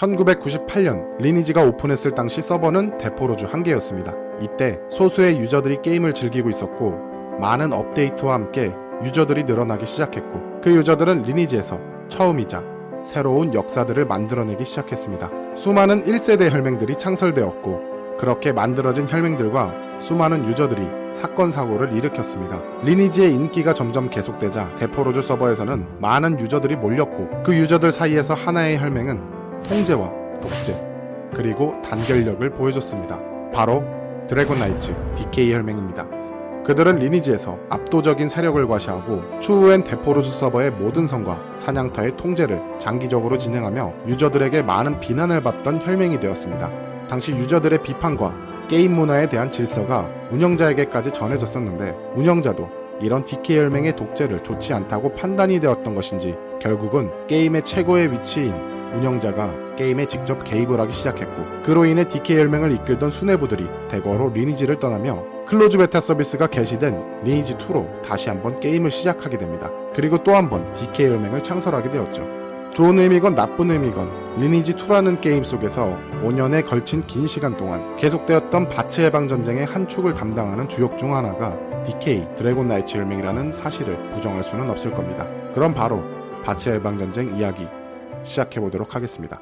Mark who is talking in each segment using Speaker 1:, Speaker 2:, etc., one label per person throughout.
Speaker 1: 1998년 리니지가 오픈했을 당시 서버는 데포로쥬 한 개였습니다. 이때 소수의 유저들이 게임을 즐기고 있었고 많은 업데이트와 함께 유저들이 늘어나기 시작했고 그 유저들은 리니지에서 처음이자 새로운 역사들을 만들어내기 시작했습니다. 수많은 1세대 혈맹들이 창설되었고 그렇게 만들어진 혈맹들과 수많은 유저들이 사건 사고를 일으켰습니다. 리니지의 인기가 점점 계속되자 데포로쥬 서버에서는 많은 유저들이 몰렸고 그 유저들 사이에서 하나의 혈맹은 통제와 독재 그리고 단결력을 보여줬습니다. 바로 드래곤 나이츠 DK 혈맹입니다. 그들은 리니지에서 압도적인 세력을 과시하고 추후엔 데포로쥬 서버의 모든 성과 사냥터의 통제를 장기적으로 진행하며 유저들에게 많은 비난을 받던 혈맹이 되었습니다. 당시 유저들의 비판과 게임 문화에 대한 질서가 운영자에게까지 전해졌었는데 운영자도 이런 DK 혈맹의 독재를 좋지 않다고 판단이 되었던 것인지 결국은 게임의 최고의 위치인 운영자가 게임에 직접 개입을 하기 시작했고 그로 인해 DK 혈맹을 이끌던 수뇌부들이 대거로 리니지를 떠나며 클로즈 베타 서비스가 개시된 리니지 2로 다시 한번 게임을 시작하게 됩니다. 그리고 또 한번 DK 혈맹을 창설하게 되었죠. 좋은 의미건 나쁜 의미건 리니지 2라는 게임 속에서 5년에 걸친 긴 시간 동안 계속되었던 바츠 해방 전쟁의 한 축을 담당하는 주역 중 하나가 DK 드래곤 나이츠 혈맹이라는 사실을 부정할 수는 없을 겁니다. 그럼 바로 바츠 해방 전쟁 이야기 시작해 보도록 하겠습니다.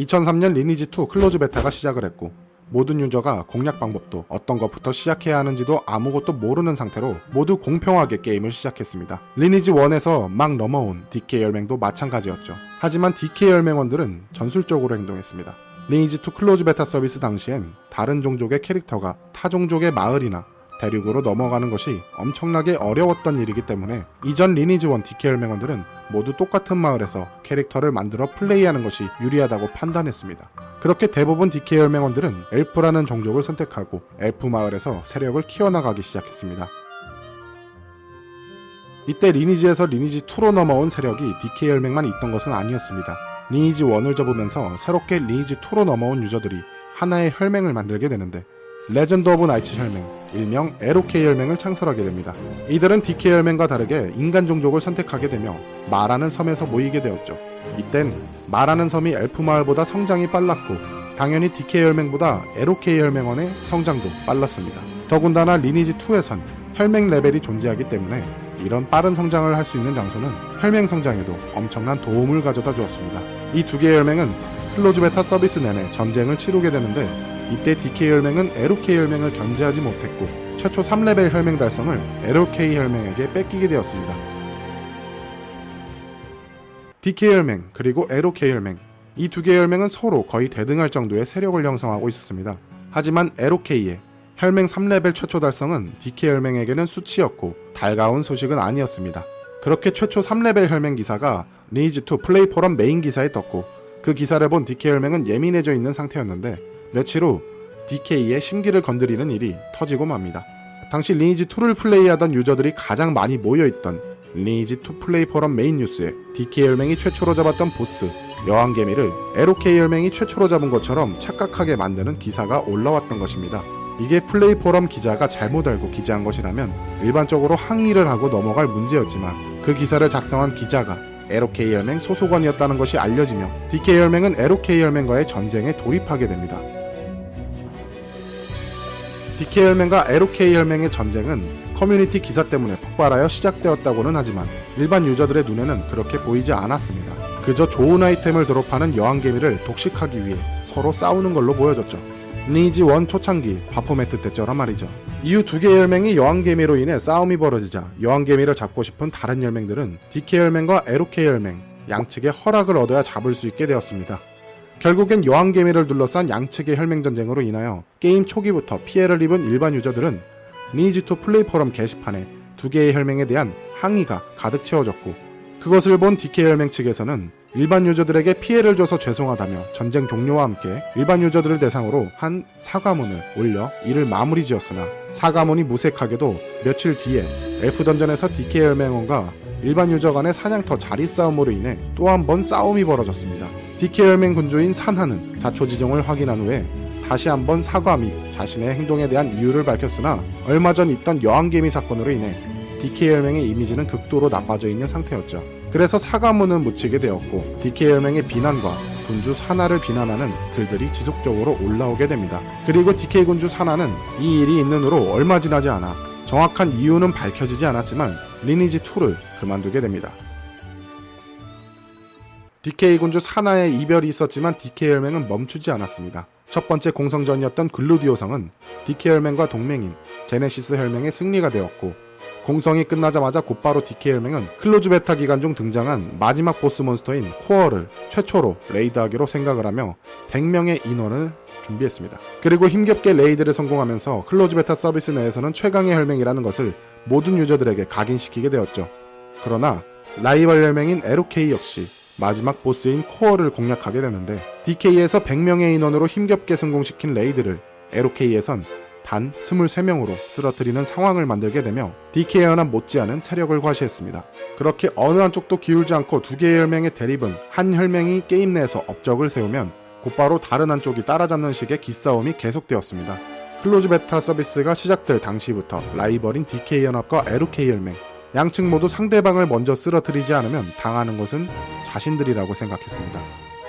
Speaker 1: 2003년 리니지2 클로즈 베타가 시작을 했고 모든 유저가 공략 방법도 어떤 것부터 시작해야 하는지도 아무것도 모르는 상태로 모두 공평하게 게임을 시작했습니다. 리니지 1에서 막 넘어온 DK 혈맹도 마찬가지였죠. 하지만 DK 혈맹원들은 전술적으로 행동했습니다. 리니지 2 클로즈 베타 서비스 당시엔 다른 종족의 캐릭터가 타 종족의 마을이나 대륙으로 넘어가는 것이 엄청나게 어려웠던 일이기 때문에 이전 리니지 1 DK 혈맹원들은 모두 똑같은 마을에서 캐릭터를 만들어 플레이하는 것이 유리하다고 판단했습니다. 그렇게 대부분 DK 혈맹원들은 엘프라는 종족을 선택하고 엘프 마을에서 세력을 키워나가기 시작했습니다. 이때 리니지에서 리니지 2로 넘어온 세력이 DK 혈맹만 있던 것은 아니었습니다. 리니지 1을 접으면서 새롭게 리니지 2로 넘어온 유저들이 하나의 혈맹을 만들게 되는데 레전드 오브 나이츠 혈맹, 일명 LOK 혈맹을 창설하게 됩니다. 이들은 DK 혈맹과 다르게 인간 종족을 선택하게 되며 말하는 섬에서 모이게 되었죠. 이땐 말하는 섬이 엘프 마을보다 성장이 빨랐고 당연히 DK 혈맹보다 LOK 혈맹원의 성장도 빨랐습니다. 더군다나 리니지 2에선 혈맹 레벨이 존재하기 때문에 이런 빠른 성장을 할 수 있는 장소는 혈맹 성장에도 엄청난 도움을 가져다 주었습니다. 이 두 개의 혈맹은 클로즈 베타 서비스 내내 전쟁을 치르게 되는데 이때 DK 혈맹은 LOK 혈맹을 견제하지 못했고 최초 3레벨 혈맹 달성을 LOK 혈맹에게 뺏기게 되었습니다. DK 혈맹 그리고 LOK 혈맹 이 두 개의 혈맹은 서로 거의 대등할 정도의 세력을 형성하고 있었습니다. 하지만 LOK의 혈맹 3레벨 최초 달성은 DK 혈맹에게는 수치였고 달가운 소식은 아니었습니다. 그렇게 최초 3레벨 혈맹 기사가 리니지2 플레이 포럼 메인 기사에 떴고 그 기사를 본 DK 혈맹은 예민해져 있는 상태였는데 며칠 후 DK의 심기를 건드리는 일이 터지고 맙니다. 당시 리니지2를 플레이하던 유저들이 가장 많이 모여있던 리니지2 플레이 포럼 메인 뉴스에 DK 혈맹이 최초로 잡았던 보스 여왕개미를 LOK 혈맹이 최초로 잡은 것처럼 착각하게 만드는 기사가 올라왔던 것입니다. 이게 플레이 포럼 기자가 잘못 알고 기재한 것이라면 일반적으로 항의를 하고 넘어갈 문제였지만 그 기사를 작성한 기자가 LOK 혈맹 소속원이었다는 것이 알려지며 DK 혈맹은 LOK 혈맹과의 전쟁에 돌입하게 됩니다. DK 혈맹과 LOK 혈맹의 전쟁은 커뮤니티 기사 때문에 폭발하여 시작되었다고는 하지만 일반 유저들의 눈에는 그렇게 보이지 않았습니다. 그저 좋은 아이템을 드롭하는 여왕개미를 독식하기 위해 서로 싸우는 걸로 보여졌죠. 리니지 1 초창기 바포메트 때처럼 말이죠. 이후 두 개의 혈맹이 여왕개미로 인해 싸움이 벌어지자 여왕개미를 잡고 싶은 다른 혈맹들은 DK 혈맹과 LOK 혈맹 양측의 허락을 얻어야 잡을 수 있게 되었습니다. 결국엔 여왕개미를 둘러싼 양측의 혈맹 전쟁으로 인하여 게임 초기부터 피해를 입은 일반 유저들은 리니지2 플레이 포럼 게시판에 두 개의 혈맹에 대한 항의가 가득 채워졌고 그것을 본 DK 혈맹 측에서는 일반 유저들에게 피해를 줘서 죄송하다며 전쟁 종료와 함께 일반 유저들을 대상으로 한 사과문을 올려 이를 마무리 지었으나 사과문이 무색하게도 며칠 뒤에 F 던전에서 DK 혈맹원과 일반 유저 간의 사냥터 자리 싸움으로 인해 또 한 번 싸움이 벌어졌습니다. DK 혈맹 군주인 산하는 자초 지정을 확인한 후에 다시 한번 사과 및 자신의 행동에 대한 이유를 밝혔으나 얼마 전 있던 여왕개미 사건으로 인해 DK혈맹의 이미지는 극도로 나빠져 있는 상태였죠. 그래서 사과문은 묻히게 되었고 DK혈맹의 비난과 군주 사나를 비난하는 글들이 지속적으로 올라오게 됩니다. 그리고 DK군주 사나는 이 일이 있는 후로 얼마 지나지 않아 정확한 이유는 밝혀지지 않았지만 리니지 2를 그만두게 됩니다. DK군주 사나의 이별이 있었지만 DK혈맹은 멈추지 않았습니다. 첫 번째 공성전이었던 글루디오성은 DK혈맹과 동맹인 제네시스 혈맹의 승리가 되었고 공성이 끝나자마자 곧바로 DK 혈맹은 클로즈 베타 기간 중 등장한 마지막 보스 몬스터인 코어를 최초로 레이드하기로 생각을 하며 100명의 인원을 준비했습니다. 그리고 힘겹게 레이드를 성공하면서 클로즈 베타 서비스 내에서는 최강의 혈맹이라는 것을 모든 유저들에게 각인시키게 되었죠. 그러나 라이벌 혈맹인 LOK 역시 마지막 보스인 코어를 공략하게 되는데 DK에서 100명의 인원으로 힘겹게 성공시킨 레이드를 LOK에선 단 23명으로 쓰러뜨리는 상황을 만들게 되며 DK 연합 못지않은 세력을 과시했습니다. 그렇게 어느 한쪽도 기울지 않고 두 개의 혈맹의 대립은 한 혈맹이 게임 내에서 업적을 세우면 곧바로 다른 한쪽이 따라잡는 식의 기싸움이 계속되었습니다. 클로즈 베타 서비스가 시작될 당시부터 라이벌인 DK 연합과 LOK 혈맹 양측 모두 상대방을 먼저 쓰러뜨리지 않으면 당하는 것은 자신들이라고 생각했습니다.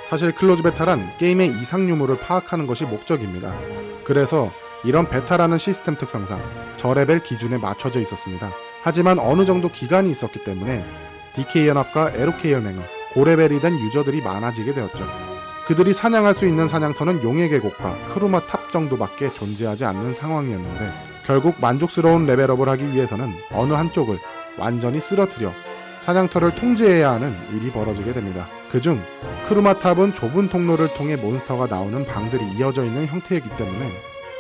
Speaker 1: 사실 close beta란 게임의 이상 유무를 파악하는 것이 목적입니다. 그래서 이런 beta라는 시스템 특성상 저레벨 기준에 맞춰져 있었습니다. 하지만 어느 정도 기간이 있었기 때문에 DK 연합과 LOK 혈맹은 고레벨이 된 유저들이 많아지게 되었죠. 그들이 사냥할 수 있는 사냥터는 용의 계곡과 크루마 탑 정도밖에 존재하지 않는 상황이었는데 결국 만족스러운 레벨업을 하기 위해서는 어느 한쪽을 완전히 쓰러뜨려 사냥터를 통제해야 하는 일이 벌어지게 됩니다. 그중 크루마탑은 좁은 통로를 통해 몬스터가 나오는 방들이 이어져 있는 형태이기 때문에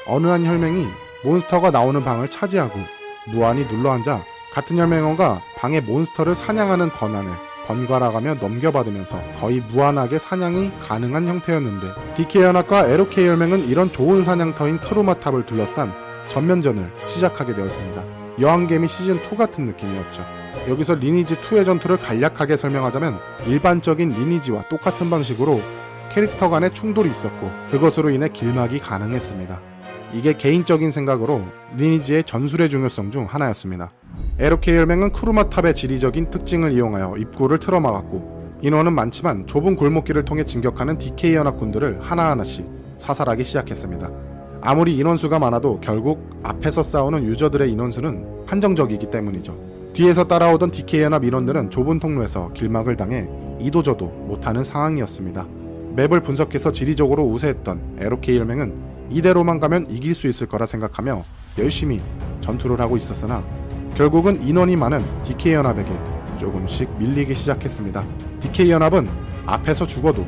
Speaker 1: 어느 한 혈맹이 몬스터가 나오는 방을 차지하고 무한히 눌러앉아 같은 혈맹원과 방의 몬스터를 사냥하는 권한을 번갈아가며 넘겨받으면서 거의 무한하게 사냥이 가능한 형태였는데 DK 연합과 LOK 혈맹은 이런 좋은 사냥터인 크로마탑을 둘러싼 전면전을 시작하게 되었습니다. 여왕개미 시즌2 같은 느낌이었죠. 여기서 리니지2의 전투를 간략하게 설명하자면 일반적인 리니지와 똑같은 방식으로 캐릭터 간의 충돌이 있었고 그것으로 인해 길막이 가능했습니다. 이게 개인적인 생각으로 리니지의 전술의 중요성 중 하나였습니다. LOK 혈맹은 크루마탑의 지리적인 특징을 이용하여 입구를 틀어막았고 인원은 많지만 좁은 골목길을 통해 진격하는 DK 연합군들을 하나하나씩 사살하기 시작했습니다. 아무리 인원수가 많아도 결국 앞에서 싸우는 유저들의 인원수는 한정적이기 때문이죠. 뒤에서 따라오던 DK 연합 인원들은 좁은 통로에서 길막을 당해 이도저도 못하는 상황이었습니다. 맵을 분석해서 지리적으로 우세했던 에로케 혈맹은 이대로만 가면 이길 수 있을 거라 생각하며 열심히 전투를 하고 있었으나 결국은 인원이 많은 DK 연합에게 조금씩 밀리기 시작했습니다. DK 연합은 앞에서 죽어도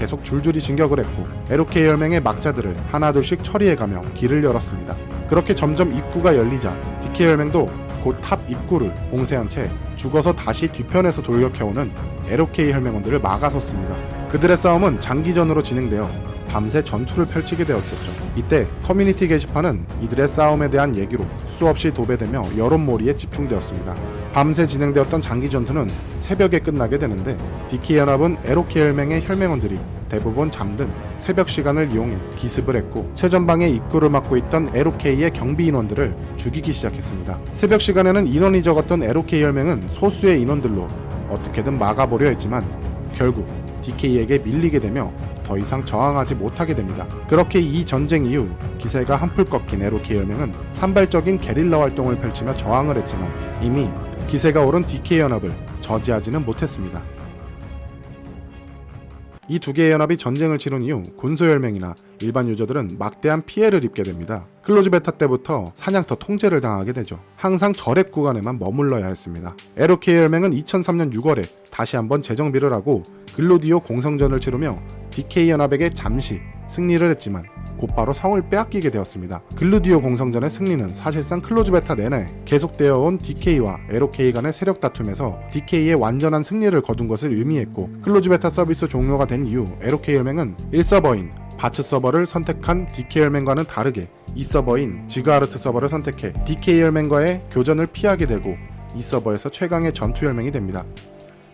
Speaker 1: 계속 줄줄이 진격을 했고 LOK 혈맹의 막자들을 하나둘씩 처리해가며 길을 열었습니다. 그렇게 점점 입구가 열리자 DK 혈맹도 곧 탑 입구를 봉쇄한 채 죽어서 다시 뒤편에서 돌격해오는 LOK 혈맹원들을 막아섰습니다. 그들의 싸움은 장기전으로 진행되어 밤새 전투를 펼치게 되었었죠. 이때 커뮤니티 게시판은 이들의 싸움에 대한 얘기로 수없이 도배되며 여론몰이에 집중되었습니다. 밤새 진행되었던 장기 전투는 새벽에 끝나게 되는데 DK 연합은 LOK 혈맹의 혈맹원들이 대부분 잠든 새벽 시간을 이용해 기습을 했고 최전방의 입구를 막고 있던 LOK의 경비 인원들을 죽이기 시작했습니다. 새벽 시간에는 인원이 적었던 LOK 혈맹은 소수의 인원들로 어떻게든 막아보려 했지만 결국 DK에게 밀리게 되며 더 이상 저항하지 못하게 됩니다. 그렇게 이 전쟁 이후 기세가 한풀 꺾인 LOK 혈맹은 산발적인 게릴라 활동을 펼치며 저항을 했지만 이미 기세가 오른 DK 연합을 저지하지는 못했습니다. 이 두 개의 연합이 전쟁을 치른 이후 군소혈맹이나 일반 유저들은 막대한 피해를 입게 됩니다. close beta 때부터 사냥터 통제를 당하게 되죠. 항상 저렙 구간에만 머물러야 했습니다. LOK 혈맹은 2003년 6월에 다시 한번 재정비를 하고 글루디오 공성전을 치르며 DK 연합에게 잠시 승리를 했지만 곧바로 성을 빼앗기게 되었습니다. 글루디오 공성전의 승리는 사실상 close beta 내내 계속되어 온 DK와 LOK 간의 세력 다툼에서 DK의 완전한 승리를 거둔 것을 의미했고 close beta 서비스 종료가 된 이후 LOK 혈맹은 1서버인 바츠 서버를 선택한 DK 혈맹과는 다르게 2서버인 지그하르트 서버를 선택해 DK 혈맹과의 교전을 피하게 되고 이 서버에서 최강의 전투 혈맹이 됩니다.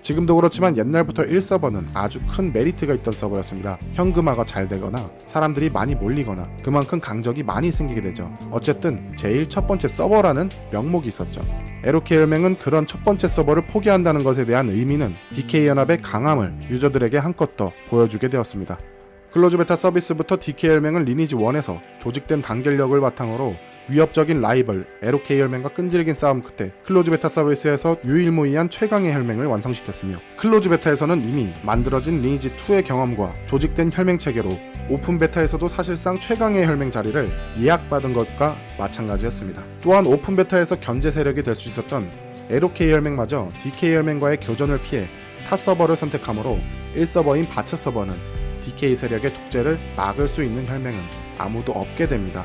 Speaker 1: 지금도 그렇지만 옛날부터 1서버는 아주 큰 메리트가 있던 서버였습니다. 현금화가 잘 되거나 사람들이 많이 몰리거나 그만큼 강적이 많이 생기게 되죠. 어쨌든 제일 첫 번째 서버라는 명목이 있었죠. LOK 혈맹은 그런 첫 번째 서버를 포기한다는 것에 대한 의미는 DK 연합의 강함을 유저들에게 한껏 더 보여주게 되었습니다. close beta 서비스부터 DK 혈맹은 리니지 1에서 조직된 단결력을 바탕으로 위협적인 라이벌 혈맹과 끈질긴 싸움 끝에 close beta 서비스에서 유일무이한 최강의 혈맹을 완성시켰으며 close beta에서는 이미 만들어진 리니지 2의 경험과 조직된 혈맹 체계로 open beta에서도 사실상 최강의 혈맹 자리를 예약받은 것과 마찬가지였습니다. 또한 open beta에서 견제 세력이 될 수 있었던 LOK 혈맹마저 DK 혈맹과의 교전을 피해 타 서버를 선택하므로 1서버인 바츠 서버는 DK 세력의 독재를 막을 수 있는 혈맹은 아무도 없게 됩니다.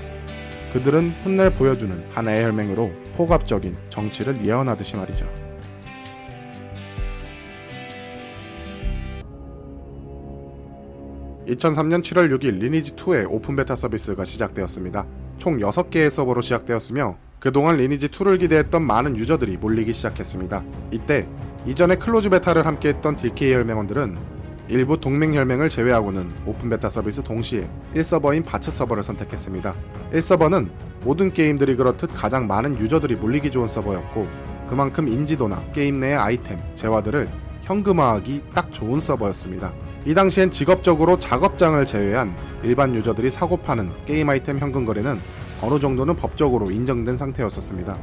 Speaker 1: 그들은 훗날 보여주는 하나의 혈맹으로 폭압적인 정치를 예언하듯이 말이죠. (2003년 7월 6일) 리니지2의 open beta 서비스가 시작되었습니다. 총 6개의 서버로 시작되었으며 그동안 리니지2를 기대했던 많은 유저들이 몰리기 시작했습니다. 이때 이전에 close beta를 함께했던 DK 혈맹원들은 일부 동맹 혈맹을 제외하고는 open beta 서비스 동시에 1서버인 바츠 서버를 선택했습니다. 1서버는 모든 게임들이 그렇듯 가장 많은 유저들이 몰리기 좋은 서버였고 그만큼 인지도나 게임 내의 아이템, 재화들을 현금화하기 딱 좋은 서버였습니다. 이 당시엔 직업적으로 작업장을 제외한 일반 유저들이 사고 파는 게임 아이템 현금 거래는 어느 정도는 법적으로 인정된 상태였었습니다.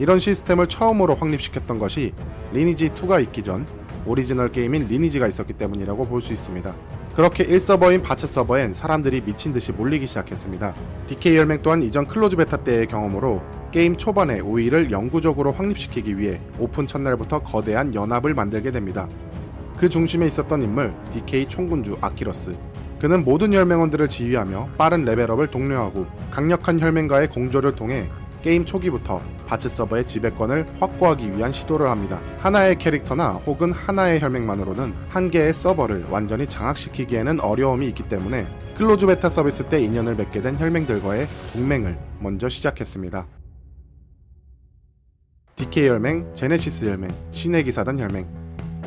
Speaker 1: 이런 시스템을 처음으로 확립시켰던 것이 리니지 2가 있기 전 오리지널 게임인 리니지가 있었기 때문이라고 볼 수 있습니다. 그렇게 1서버인 바츠 서버엔 사람들이 미친 듯이 몰리기 시작했습니다. DK 혈맹 또한 이전 close beta 때의 경험으로 게임 초반에 우위를 영구적으로 확립시키기 위해 오픈 첫날부터 거대한 연합을 만들게 됩니다. 그 중심에 있었던 인물 DK 총군주 아키러스. 그는 모든 혈맹원들을 지휘하며 빠른 레벨업을 독려하고 강력한 혈맹과의 공조를 통해 게임 초기부터 바츠 서버의 지배권을 확보하기 위한 시도를 합니다. 하나의 캐릭터나 혹은 하나의 혈맹만으로는 한 개의 서버를 완전히 장악시키기에는 어려움이 있기 때문에 close beta 서비스 때 인연을 맺게 된 혈맹들과의 동맹을 먼저 시작했습니다. DK 혈맹, 제네시스 혈맹, 신의 기사단 혈맹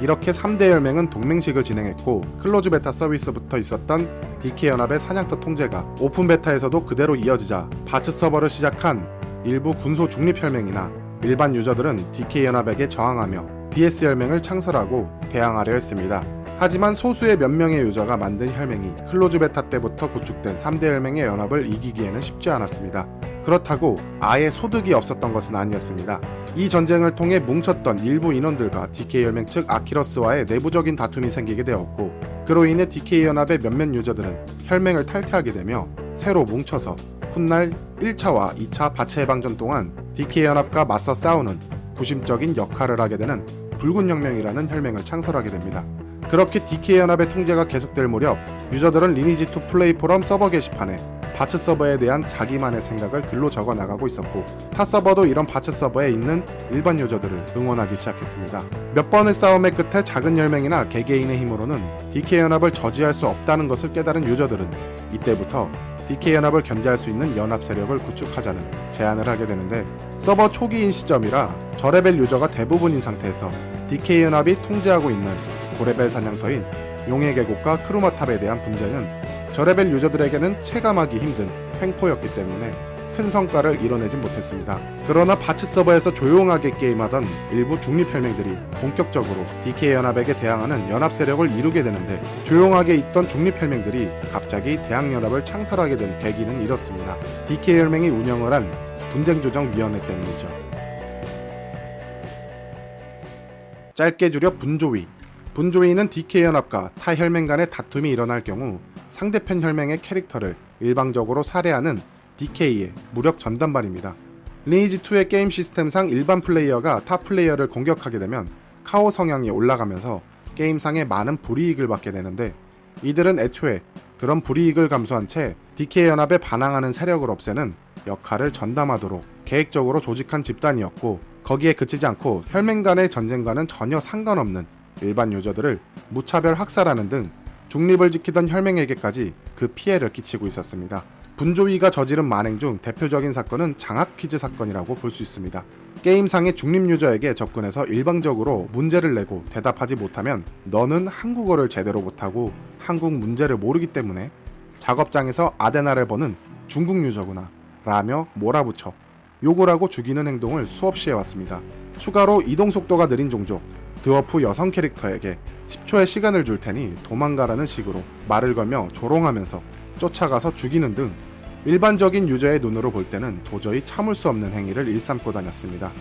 Speaker 1: 이렇게 3대 혈맹은 동맹식을 진행했고 close beta 서비스부터 있었던 DK 연합의 사냥터 통제가 open beta에서도 그대로 이어지자 바츠 서버를 시작한 일부 군소 중립혈맹이나 일반 유저들은 DK 연합에게 저항하며 DS 혈맹을 창설하고 대항하려 했습니다. 하지만 소수의 몇 명의 유저가 만든 혈맹이 클로즈 베타 때부터 구축된 3대 혈맹의 연합을 이기기에는 쉽지 않았습니다. 그렇다고 아예 소득이 없었던 것은 아니었습니다. 이 전쟁을 통해 뭉쳤던 일부 인원들과 DK 혈맹 측 아키러스와의 내부적인 다툼이 생기게 되었고 그로 인해 DK 연합의 몇몇 유저들은 혈맹을 탈퇴하게 되며 새로 뭉쳐서 훗날 1차와 2차 바츠 해방전 동안 DK 연합과 맞서 싸우는 구심적인 역할을 하게 되는 붉은 혁명이라는 혈맹을 창설하게 됩니다. 그렇게 DK 연합의 통제가 계속될 무렵 유저들은 리니지2 플레이 포럼 서버 게시판에 바츠 서버에 대한 자기만의 생각을 글로 적어 나가고 있었고 타 서버도 이런 바츠 서버에 있는 일반 유저들을 응원하기 시작했습니다. 몇 번의 싸움의 끝에 작은 혈맹이나 개개인의 힘으로는 DK 연합을 저지할 수 없다는 것을 깨달은 유저들은 이때부터 DK 연합을 견제할 수 있는 연합 세력을 구축하자는 제안을 하게 되는데 서버 초기인 시점이라 저레벨 유저가 대부분인 상태에서 DK 연합이 통제하고 있는 고레벨 사냥터인 용의 계곡과 크루마탑에 대한 분쟁은 저레벨 유저들에게는 체감하기 힘든 횡포였기 때문에 큰 성과를 이뤄내진 못했습니다. 그러나 바츠 서버에서 조용하게 게임하던 일부 중립혈맹들이 본격적으로 DK 연합에게 대항하는 연합 세력을 이루게 되는데 조용하게 있던 중립혈맹들이 갑자기 대항연합을 창설하게 된 계기는 이렇습니다. DK 혈맹이 운영을 한 분쟁조정위원회 때문이죠. 짧게 줄여 분조위. 분조이는 DK 연합과 타 혈맹 간의 다툼이 일어날 경우 상대편 혈맹의 캐릭터를 일방적으로 살해하는 DK의 무력 전담반입니다. 리니지2의 게임 시스템상 일반 플레이어가 타 플레이어를 공격하게 되면 카오 성향이 올라가면서 게임상에 많은 불이익을 받게 되는데 이들은 애초에 그런 불이익을 감수한 채 DK 연합에 반항하는 세력을 없애는 역할을 전담하도록 계획적으로 조직한 집단이었고 거기에 그치지 않고 혈맹 간의 전쟁과는 전혀 상관없는 일반 유저들을 무차별 학살하는 등 중립을 지키던 혈맹에게까지 그 피해를 끼치고 있었습니다. 분조위가 저지른 만행 중 대표적인 사건은 장학 퀴즈 사건이라고 볼 수 있습니다. 게임상의 중립 유저에게 접근해서 일방적으로 문제를 내고 대답하지 못하면 너는 한국어를 제대로 못하고 한국 문제를 모르기 때문에 작업장에서 아데나를 버는 중국 유저구나 라며 몰아붙여 욕을 하고 죽이는 행동을 수없이 해왔습니다. 추가로 이동 속도가 느린 종족 드워프 여성 캐릭터에게 10초의 시간을 줄 테니 도망가라는 식으로 말을 걸며 조롱하면서 쫓아가서 죽이는 등 일반적인 유저의 눈으로 볼 때는 도저히 참을 수 없는 행위를 일삼고 다녔습니다.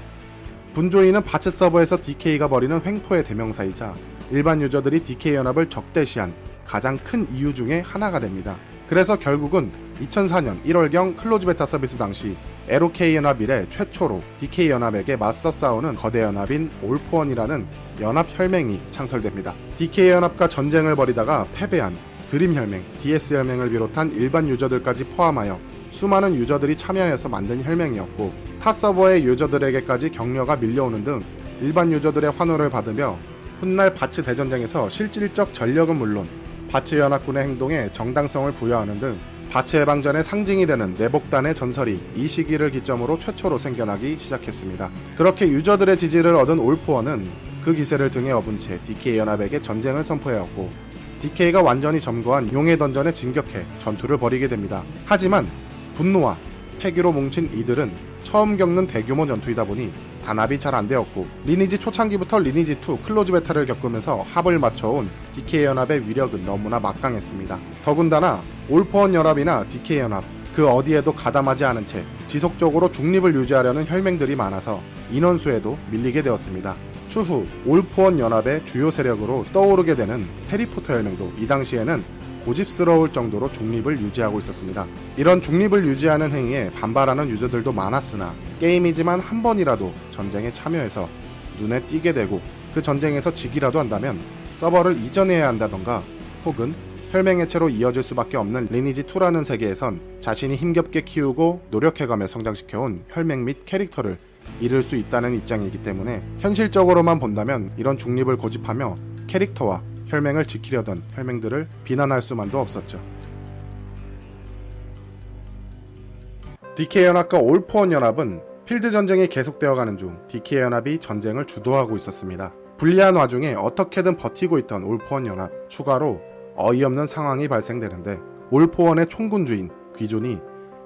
Speaker 1: 분조이는 바츠 서버에서 DK가 벌이는 횡포의 대명사이자 일반 유저들이 DK 연합을 적대시한 가장 큰 이유 중에 하나가 됩니다. 그래서 결국은 2004년 1월경 클로즈 베타 서비스 당시 LOK 연합 이래 최초로 DK 연합에게 맞서 싸우는 거대 연합인 올포원이라는 연합 혈맹이 창설됩니다. DK 연합과 전쟁을 벌이다가 패배한 드림 혈맹, DS 혈맹을 비롯한 일반 유저들까지 포함하여 수많은 유저들이 참여해서 만든 혈맹이었고 타 서버의 유저들에게까지 격려가 밀려오는 등 일반 유저들의 환호를 받으며 훗날 바츠 대전쟁에서 실질적 전력은 물론 바츠 연합군의 행동에 정당성을 부여하는 등 바츠 해방전의 상징이 되는 내복단의 전설이 이 시기를 기점으로 최초로 생겨나기 시작했습니다. 그렇게 유저들의 지지를 얻은 올포원은 그 기세를 등에 업은 채 DK 연합에게 전쟁을 선포해왔고 DK가 완전히 점거한 용의 던전에 진격해 전투를 벌이게 됩니다. 하지만 분노와 패기로 뭉친 이들은 처음 겪는 대규모 전투이다 보니 단합이 잘 안 되었고 리니지 초창기부터 리니지 2 클로즈 베타를 겪으면서 합을 맞춰온 DK 연합의 위력은 너무나 막강했습니다. 더군다나 올포원 연합이나 DK 연합 그 어디에도 가담하지 않은 채 지속적으로 중립을 유지하려는 혈맹들이 많아서 인원수에도 밀리게 되었습니다. 추후 올포원 연합의 주요 세력으로 떠오르게 되는 해리포터 혈맹도 이 당시에는 고집스러울 정도로 중립을 유지하고 있었습니다. 이런 중립을 유지하는 행위에 반발하는 유저들도 많았으나 게임이지만 한 번이라도 전쟁에 참여해서 눈에 띄게 되고 그 전쟁에서 지기라도 한다면 서버를 이전해야 한다던가 혹은 혈맹해체로 이어질 수밖에 없는 리니지2라는 세계에선 자신이 힘겹게 키우고 노력해가며 성장시켜온 혈맹 및 캐릭터를 잃을 수 있다는 입장이기 때문에 현실적으로만 본다면 이런 중립을 고집하며 캐릭터와 혈맹을 지키려던 혈맹들을 비난할 수만도 없었죠. DK 연합과 올포원 연합은 필드 전쟁이 계속되어 가는 중 DK 연합이 전쟁을 주도하고 있었습니다. 불리한 와중에 어떻게든 버티고 있던 올포원 연합 추가로 어이없는 상황이 발생되는데 올포원의 총군주인 귀존이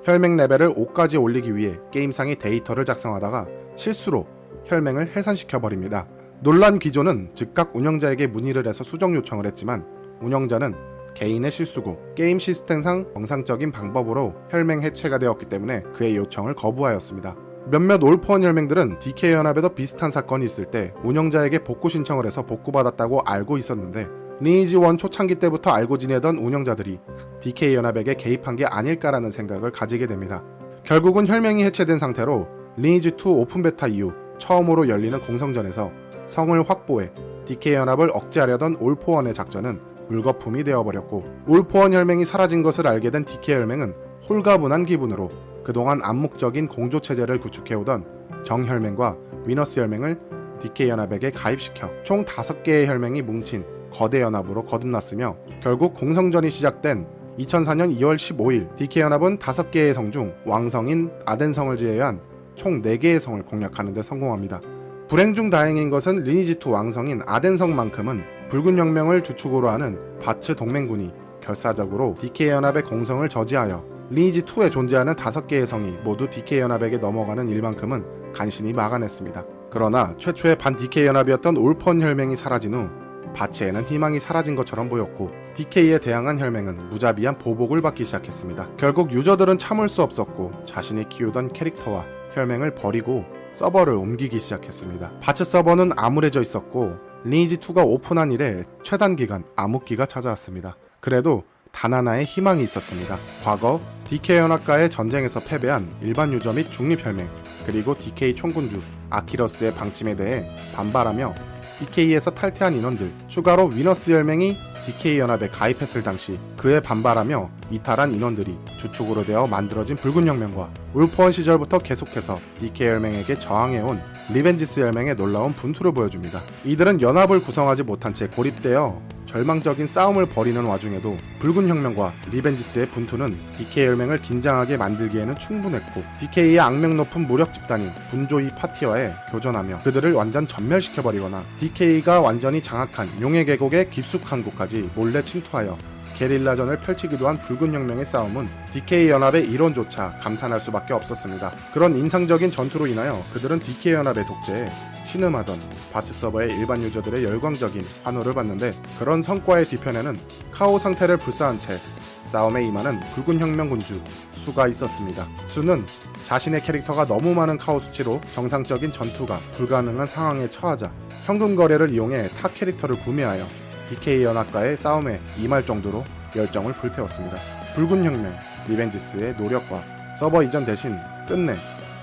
Speaker 1: 혈맹 레벨을 5까지 올리기 위해 게임상의 데이터를 작성하다가 실수로 혈맹을 해산시켜 버립니다. 놀란 귀존은 즉각 운영자에게 문의를 해서 수정 요청을 했지만 운영자는 개인의 실수고 게임 시스템상 정상적인 방법으로 혈맹 해체가 되었기 때문에 그의 요청을 거부하였습니다. 몇몇 올포원 혈맹들은 DK 연합에도 비슷한 사건이 있을 때 운영자에게 복구 신청을 해서 복구받았다고 알고 있었는데 리니지 1 초창기 때부터 알고 지내던 운영자들이 DK 연합에게 개입한 게 아닐까라는 생각을 가지게 됩니다. 결국은 혈맹이 해체된 상태로 리니지 2 오픈 베타 이후 처음으로 열리는 공성전에서 성을 확보해 DK 연합을 억제하려던 올포원의 작전은 물거품이 되어버렸고 올포원 혈맹이 사라진 것을 알게 된 DK 혈맹은 홀가분한 기분으로 그동안 암묵적인 공조 체제를 구축해오던 정혈맹과 위너스 혈맹을 DK 연합에게 가입시켜 총 5개의 혈맹이 뭉친 거대 연합으로 거듭났으며 결국 공성전이 시작된 2004년 2월 15일 DK 연합은 5개의 성 중 왕성인 아덴성을 제외한 총 4개의 성을 공략하는 데 성공합니다. 불행 중 다행인 것은 리니지2 왕성인 아덴성만큼은 붉은 혁명을 주축으로 하는 바츠 동맹군이 결사적으로 DK 연합의 공성을 저지하여 리니지2에 존재하는 5개의 성이 모두 DK 연합에게 넘어가는 일만큼은 간신히 막아냈습니다. 그러나 최초의 반 DK 연합이었던 올펀 혈맹이 사라진 후 바츠에는 희망이 사라진 것처럼 보였고 DK에 대항한 혈맹은 무자비한 보복을 받기 시작했습니다. 결국 유저들은 참을 수 없었고 자신이 키우던 캐릭터와 혈맹을 버리고 서버를 옮기기 시작했습니다. 바츠 서버는 암울해져 있었고 리니지2가 오픈한 이래 최단 기간 암흑기가 찾아왔습니다. 그래도 단 하나의 희망이 있었습니다. 과거 DK 연합과의 전쟁에서 패배한 일반 유저 및 중립 혈맹 그리고 DK 총군주 아키러스의 방침에 대해 반발하며 DK에서 탈퇴한 인원들 추가로 위너스 혈맹이 DK 연합에 가입했을 당시 그에 반발하며 이탈한 인원들이 주축으로 되어 만들어진 붉은 혁명과 올포원 시절부터 계속해서 DK 혈맹에게 저항해온 리벤지스 혈맹의 놀라운 분투를 보여줍니다. 이들은 연합을 구성하지 못한 채 고립되어 절망적인 싸움을 벌이는 와중에도 붉은 혁명과 리벤지스의 분투는 DK 혈맹을 긴장하게 만들기에는 충분했고 DK의 악명 높은 무력 집단인 분조이 파티와의 교전하며 그들을 완전 전멸시켜버리거나 DK가 완전히 장악한 용의 계곡의 깊숙한 곳까지 몰래 침투하여 게릴라전을 펼치기도 한 붉은 혁명의 싸움은 DK 연합의 이론조차 감탄할 수밖에 없었습니다. 그런 인상적인 전투로 인하여 그들은 DK 연합의 독재에 신음하던 바츠 서버의 일반 유저들의 열광적인 환호를 받는데 그런 성과의 뒤편에는 카오 상태를 불사한 채 싸움에 임하는 붉은 혁명 군주 수가 있었습니다. 수는 자신의 캐릭터가 너무 많은 카오 수치로 정상적인 전투가 불가능한 상황에 처하자 현금 거래를 이용해 타 캐릭터를 구매하여 DK 연합과의 싸움에 임할 정도로 열정을 불태웠습니다. 붉은 혁명, 리벤지스의 노력과 서버 이전 대신 끝내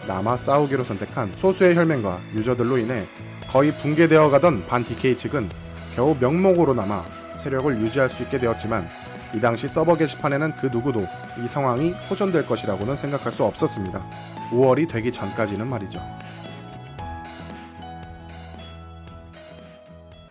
Speaker 1: 남아 싸우기로 선택한 소수의 혈맹과 유저들로 인해 거의 붕괴되어 가던 반 DK 측은 겨우 명목으로 남아 세력을 유지할 수 있게 되었지만 이 당시 서버 게시판에는 그 누구도 이 상황이 호전될 것이라고는 생각할 수 없었습니다. 5월이 되기 전까지는 말이죠.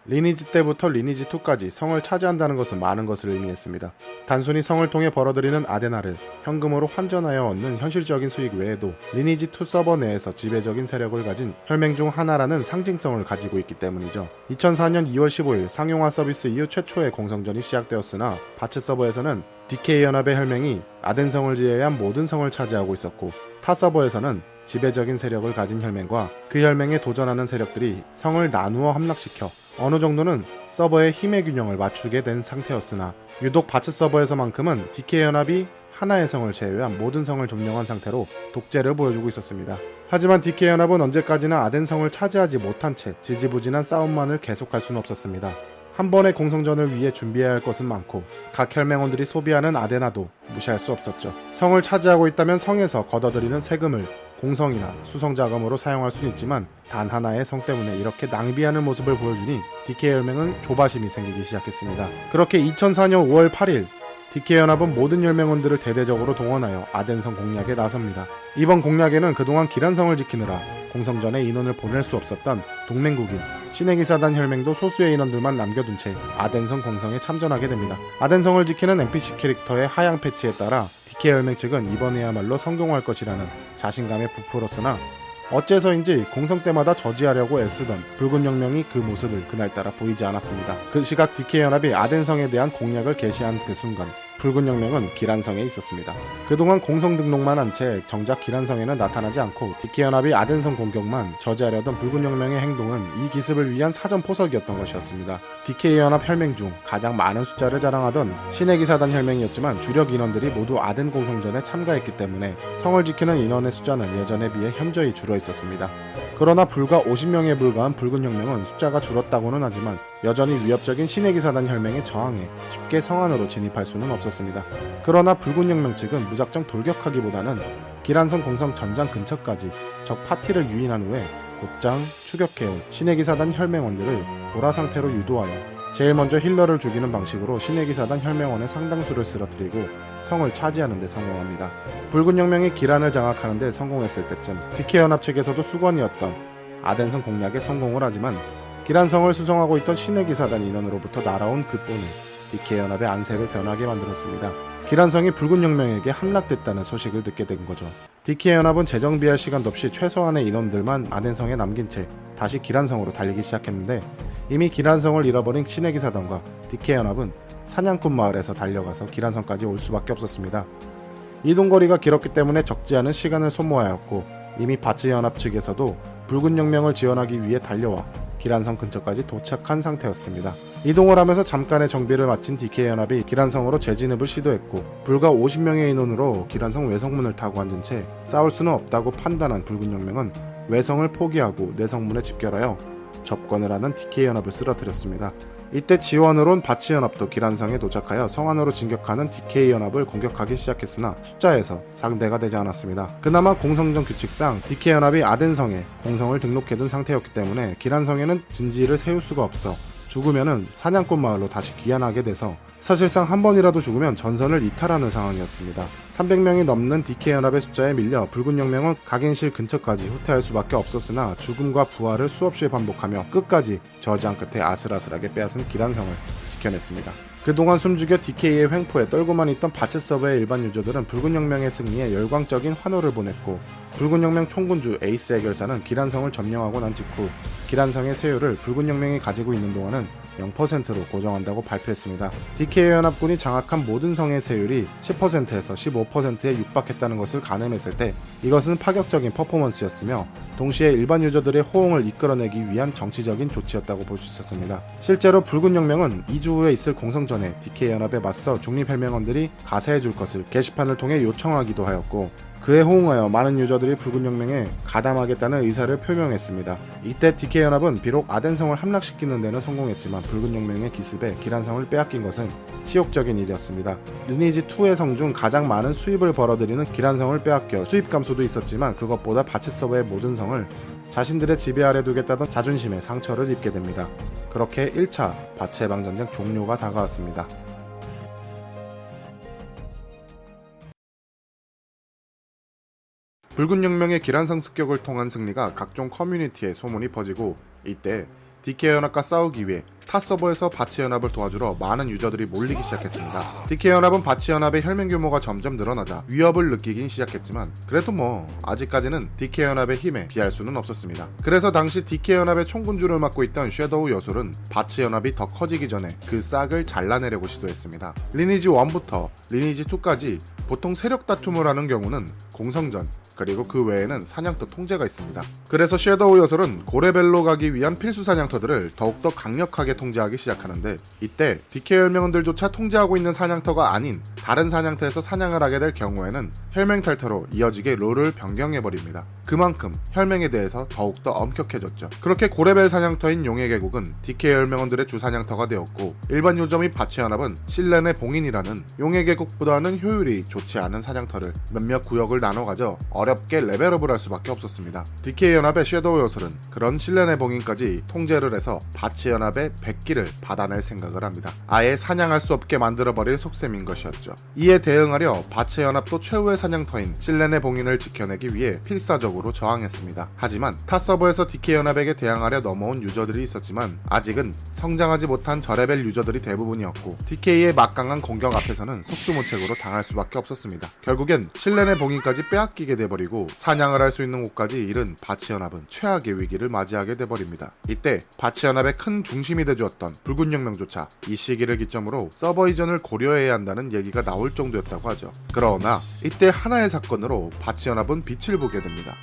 Speaker 1: 리니지 때부터 리니지 2까지 성을 차지한다는 것은 많은 것을 의미했습니다. 단순히 성을 통해 벌어들이는 아데나를 현금으로 환전하여 얻는 현실적인 수익 외에도 리니지 2 서버 내에서 지배적인 세력을 가진 혈맹 중 하나라는 상징성을 가지고 있기 때문이죠. 2004년 2월 15일 상용화 서비스 이후 최초의 공성전이 시작되었으나 바츠 서버에서는 DK 연합의 혈맹이 아덴성을 제외한 모든 성을 차지하고 있었고 타 서버에서는 지배적인 세력을 가진 혈맹과 그 혈맹에 도전하는 세력들이 성을 나누어 함락시켜 어느 정도는 서버의 힘의 균형을 맞추게 된 상태였으나 유독 바츠 서버에서만큼은 DK 연합이 하나의 성을 제외한 모든 성을 점령한 상태로 독재를 보여주고 있었습니다. 하지만 DK 연합은 언제까지나 아덴 성을 차지하지 못한 채 지지부진한 싸움만을 계속할 수는 없었습니다. 한 번의 공성전을 위해 준비해야 할 것은 많고 각 혈맹원들이 소비하는 아데나도 무시할 수 없었죠. 성을 차지하고 있다면 성에서 걷어들이는 세금을 공성이나 수성 자금으로 사용할 수는 있지만 단 하나의 성 때문에 이렇게 낭비하는 모습을 보여주니 DK 혈맹은 조바심이 생기기 시작했습니다. 그렇게 2004년 5월 8일 DK 연합은 모든 혈맹원들을 대대적으로 동원하여 아덴성 공략에 나섭니다. 이번 공략에는 그동안 기란성을 지키느라 공성전에 인원을 보낼 수 없었던 동맹국인 신의기사단 혈맹도 소수의 인원들만 남겨둔 채 아덴성 공성에 참전하게 됩니다. 아덴성을 지키는 NPC 캐릭터의 하향 패치에 따라 DK 혈맹 측은 이번에야말로 성공할 것이라는 자신감에 부풀었으나 어째서인지 공성 때마다 저지하려고 애쓰던 붉은 혁명이 그 모습을 그날따라 보이지 않았습니다. 그 시각 DK 연합이 아덴성에 대한 공략을 개시한 그 순간 붉은 혁명은 기란성에 있었습니다. 그동안 공성 등록만 한 채 정작 기란성에는 나타나지 않고 DK 연합이 아덴성 공격만 저지하려던 붉은 혁명의 행동은 이 기습을 위한 사전 포석이었던 것이었습니다. DK 연합 혈맹 중 가장 많은 숫자를 자랑하던 신의 기사단 혈맹이었지만 주력 인원들이 모두 아덴 공성전에 참가했기 때문에 성을 지키는 인원의 숫자는 예전에 비해 현저히 줄어 있었습니다. 그러나 불과 50명에 불과한 붉은 혁명은 숫자가 줄었다고는 하지만 여전히 위협적인 신의 기사단 혈맹에 저항해 쉽게 성 안으로 진입할 수는 없었습니다. 그러나 붉은 혁명 측은 무작정 돌격하기보다는 기란성 공성 전장 근처까지 적 파티를 유인한 후에 곧장 추격해온 신의 기사단 혈맹원들을 보라 상태로 유도하여 제일 먼저 힐러를 죽이는 방식으로 신의 기사단 혈맹원의 상당수를 쓰러뜨리고 성을 차지하는 데 성공합니다. 붉은 혁명이 기란을 장악하는 데 성공했을 때쯤 DK 연합 측에서도 숙원이었던 아덴성 공략에 성공을 하지만 기란성을 수성하고 있던 신의 기사단 인원으로부터 날아온 급보는 DK 연합의 안색을 변하게 만들었습니다. 기란성이 붉은 혁명에게 함락됐다는 소식을 듣게 된 거죠. DK 연합은 재정비할 시간도 없이 최소한의 인원들만 아덴성에 남긴 채 다시 기란성으로 달리기 시작했는데 이미 기란성을 잃어버린 신의 기사단과 디케 연합은 사냥꾼 마을에서 달려가서 기란성까지 올 수밖에 없었습니다. 이동거리가 길었기 때문에 적지 않은 시간을 소모하였고 이미 바츠 연합 측에서도 붉은 혁명을 지원하기 위해 달려와 기란성 근처까지 도착한 상태였습니다. 이동을 하면서 잠깐의 정비를 마친 DK 연합이 기란성으로 재진입을 시도했고 불과 50명의 인원으로 기란성 외성문을 타고 앉은 채 싸울 수는 없다고 판단한 붉은 혁명은 외성을 포기하고 내성문에 집결하여 접근을 하는 DK연합을 쓰러뜨렸습니다. 이때 지원을 온 바치연합도 기란성에 도착하여 성안으로 진격하는 DK연합을 공격하기 시작했으나 숫자에서 상대가 되지 않았습니다. 그나마 공성전 규칙상 DK연합이 아덴성에 공성을 등록해둔 상태였기 때문에 기란성에는 진지를 세울 수가 없어 죽으면은 사냥꾼 마을로 다시 귀환하게 돼서 사실상 한 번이라도 죽으면 전선을 이탈하는 상황이었습니다. 300명이 넘는 DK연합의 숫자에 밀려 붉은 혁명은 각인실 근처까지 후퇴할 수밖에 없었으나 죽음과 부활을 수없이 반복하며 끝까지 저지한 끝에 아슬아슬하게 빼앗은 기란성을 지켜냈습니다. 그동안 숨죽여 DK의 횡포에 떨고만 있던 바츠 서버의 일반 유저들은 붉은 혁명의 승리에 열광적인 환호를 보냈고 붉은 혁명 총군주 에이스 해결사는 기란성을 점령하고 난 직후 기란성의 세율을 붉은 혁명이 가지고 있는 동안은 0%로 고정한다고 발표했습니다. DK 연합군이 장악한 모든 성의 세율이 10%에서 15%에 육박했다는 것을 가늠했을 때 이것은 파격적인 퍼포먼스였으며 동시에 일반 유저들의 호응을 이끌어내기 위한 정치적인 조치였다고 볼 수 있었습니다. 실제로 붉은 혁명은 2주 후에 있을 공성전에 DK 연합에 맞서 중립혈맹원들이 가세해 줄 것을 게시판을 통해 요청하기도 하였고 그에 호응하여 많은 유저들이 붉은 혁명에 가담하겠다는 의사를 표명했습니다. 이때 DK연합은 비록 아덴성을 함락시키는 데는 성공했지만 붉은 혁명의 기습에 기란성을 빼앗긴 것은 치욕적인 일이었습니다. 리니지 2의 성 중 가장 많은 수입을 벌어들이는 기란성을 빼앗겨 수입 감소도 있었지만 그것보다 바치 서버의 모든 성을 자신들의 지배 아래 두겠다던 자존심에 상처를 입게 됩니다. 그렇게 1차 바치 해방전쟁 종료가 다가왔습니다. 붉은 혁명의 기란성 습격을 통한 승리가 각종 커뮤니티에 소문이 퍼지고 이때 DK연합과 싸우기 위해 타 서버에서 바츠 연합을 도와주러 많은 유저들이 몰리기 시작했습니다. DK연합은 바츠 연합의 혈맹 규모가 점점 늘어나자 위협을 느끼기 시작했지만 그래도 뭐 아직까지는 DK연합의 힘에 비할 수는 없었습니다. 그래서 당시 DK연합의 총군주를 맡고 있던 섀도우 여솔은 바츠 연합이 더 커지기 전에 그 싹을 잘라내려고 시도했습니다. 리니지 1부터 리니지 2까지 보통 세력 다툼을 하는 경우는 공성전 그리고 그 외에는 사냥터 통제가 있습니다. 그래서 섀도우 여솔은 고레벨로 가기 위한 필수 사냥터들을 더욱더 강력하게 통제하기 시작하는데 이때 DK 혈맹원들조차 통제하고 있는 사냥터가 아닌 다른 사냥터에서 사냥을 하게 될 경우에는 혈맹 탈퇴로 이어지게 룰을 변경해버립니다. 그만큼 혈맹에 대해서 더욱더 엄격해졌죠. 그렇게 고레벨 사냥터인 용의 계곡은 DK 혈맹원들의 주 사냥터가 되었고 일반 유저 및 바츠연합은 실렌의 봉인이라는 용의 계곡보다는 효율이 좋지 않은 사냥터를 몇몇 구역을 나눠 가져 어렵게 레벨업을 할 수밖에 없었습니다. DK 연합의 섀도우 여솔은 그런 실렌의 봉인까지 통제를 해서 바츠 연합의 백기를 받아낼 생각을 합니다. 아예 사냥할 수 없게 만들어버릴 속셈인 것이었죠. 이에 대응하려 바체 연합도 최후의 사냥터인 실렌의 봉인을 지켜내기 위해 필사적으로 저항했습니다. 하지만 타 서버에서 DK 연합에게 대항하려 넘어온 유저들이 있었지만 아직은 성장하지 못한 저레벨 유저들이 대부분이었고 DK의 막강한 공격 앞에서는 속수무책으로 당할 수밖에 없었습니다. 결국엔 실렌의 봉인까지 빼앗기게 돼버리고 사냥을 할 수 있는 곳까지 잃은 바치 연합은 최악의 위기를 맞이하게 돼버립니다. 이때 바치 연합의 큰 중심이 되 주었던 붉은 혁명조차 이 시기를 기점으로 서버 이전을 고려해야 한다는 얘기가 나올 정도였다고 하죠. 그러나 이때 하나의 사건으로 바치 연합은 빛을 보게 됩니다.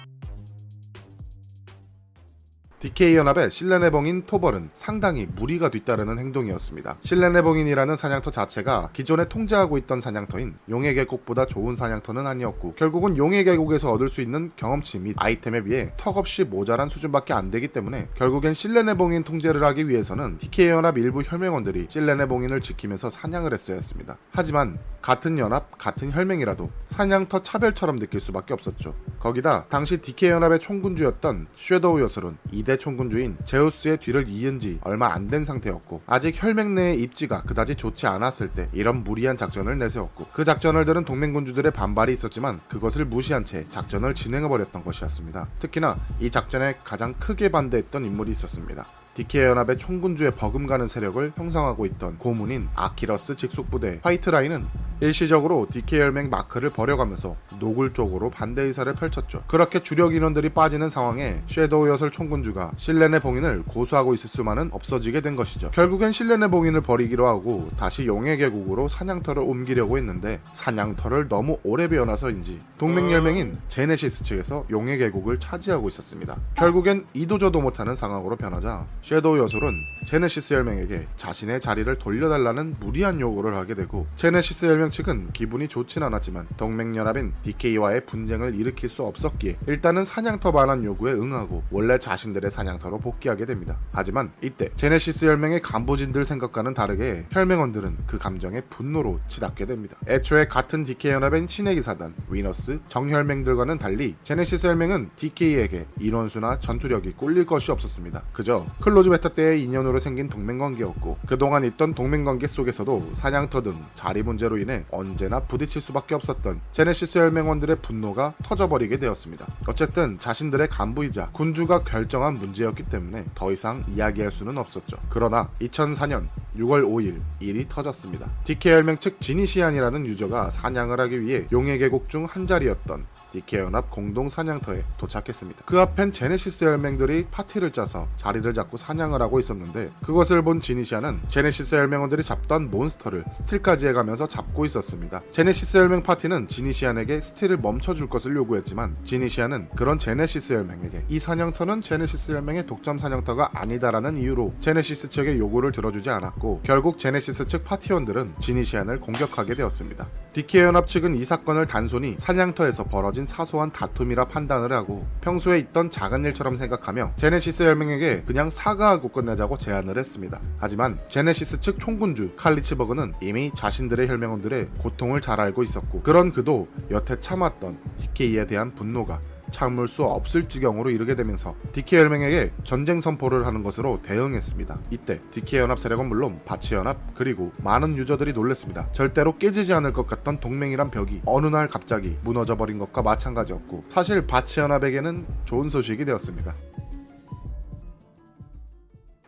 Speaker 1: DK연합의 실내내봉인 토벌은 상당히 무리가 뒤따르는 행동이었습니다. 실내내봉인이라는 사냥터 자체가 기존에 통제하고 있던 사냥터인 용의 계곡보다 좋은 사냥터는 아니었고 결국은 용의 계곡에서 얻을 수 있는 경험치 및 아이템에 비해 턱없이 모자란 수준밖에 안 되기 때문에 결국엔 실내내봉인 통제를 하기 위해서는 DK연합 일부 혈맹원들이 실내내봉인을 지키면서 사냥을 했어야 했습니다. 하지만 같은 연합, 같은 혈맹이라도 사냥터 차별처럼 느낄 수밖에 없었죠. 거기다 당시 DK연합의 총군주였던 섀도우 여솔은 2대 대 총군주인 제우스의 뒤를 이은 지 얼마 안 된 상태였고 아직 혈맹 내의 입지가 그다지 좋지 않았을 때 이런 무리한 작전을 내세웠고 그 작전을 들은 동맹군주들의 반발이 있었지만 그것을 무시한 채 작전을 진행해버렸던 것이었습니다. 특히나 이 작전에 가장 크게 반대했던 인물이 있었습니다. DK 연합의 총군주의 버금가는 세력을 형성하고 있던 고문인 아키러스 직속부대 화이트라인은 일시적으로 DK 혈맹 마크를 버려가면서 노골적으로 반대 의사를 펼쳤죠. 그렇게 주력 인원들이 빠지는 상황에 섀도우 여솔 총군주가 실렌의 봉인을 고수하고 있을 수만은 없어지게 된 것이죠. 결국엔 실렌의 봉인을 버리기로 하고 다시 용의 계곡으로 사냥터를 옮기려고 했는데 사냥터를 너무 오래 비워놔서인지 동맹 혈맹인 제네시스 측에서 용의 계곡을 차지하고 있었습니다. 결국엔 이도저도 못하는 상황으로 변하자 섀도우 여솔은 제네시스 혈맹에게 자신의 자리를 돌려달라는 무리한 요구를 하게 되고 제네시스 혈맹 측은 기분이 좋진 않았지만 동맹연합인 DK와의 분쟁을 일으킬 수 없었기에 일단은 사냥터 반환 요구에 응하고 원래 자신들의 사냥터로 복귀하게 됩니다. 하지만 이때 제네시스 혈맹의 간부진들 생각과는 다르게 혈맹원들은 그 감정에 분노로 치닫게 됩니다. 애초에 같은 DK 연합인 신의 기사단, 위너스, 정혈맹들과는 달리 제네시스 혈맹은 DK에게 인원수나 전투력이 꿀릴 것이 없었습니다. 그저 close beta 때의 인연으로 생긴 동맹관계였고 그동안 있던 동맹관계 속에서도 사냥터 등 자리 문제로 인해 언제나 부딪힐 수밖에 없었던 제네시스 혈맹원들의 분노가 터져버리게 되었습니다. 어쨌든 자신들의 간부이자 군주가 결정한 문제였기 때문에 더 이상 이야기할 수는 없었죠. 그러나 2004년 6월 5일 일이 터졌습니다. DK혈맹 측 지니시안이라는 유저가 사냥을 하기 위해 용의 계곡 중 한 자리였던 DK연합 공동 사냥터에 도착했습니다. 그 앞엔 제네시스 혈맹들이 파티를 짜서 자리를 잡고 사냥을 하고 있었는데 그것을 본 지니시아는 제네시스 혈맹원들이 잡던 몬스터를 스틸까지 해가면서 잡고 있었습니다. 제네시스 혈맹 파티는 지니시안에게 스틸을 멈춰줄 것을 요구했지만 지니시아는 그런 제네시스 혈맹에게 이 사냥터는 제네시스 혈맹의 독점 사냥터가 아니다라는 이유로 제네시스 측의 요구를 들어주지 않았고 결국 제네시스 측 파티원들은 지니시안을 공격하게 되었습니다. DK 연합 측은 이 사건을 단순히 사냥터에서 벌어진 사소한 다툼이라 판단을 하고 평소에 있던 작은 일처럼 생각하며 제네시스 혈맹에게 그냥 사과하고 끝내자고 제안을 했습니다. 하지만 제네시스 측 총군주 칼리츠버그는 이미 자신들의 혈맹원들의 고통을 잘 알고 있었고 그런 그도 여태 참았던 DK에 대한 분노가 참을 수 없을 지경으로 이르게 되면서 DK 혈맹에게 전쟁 선포를 하는 것으로 대응했습니다. 이때 DK 연합 세력은 물론 바치 연합 그리고 많은 유저들이 놀랐습니다. 절대로 깨지지 않을 것 같던 동맹이란 벽이 어느 날 갑자기 무너져 버린 것과 마찬가지였고 사실 바치 연합에게는 좋은 소식이 되었습니다.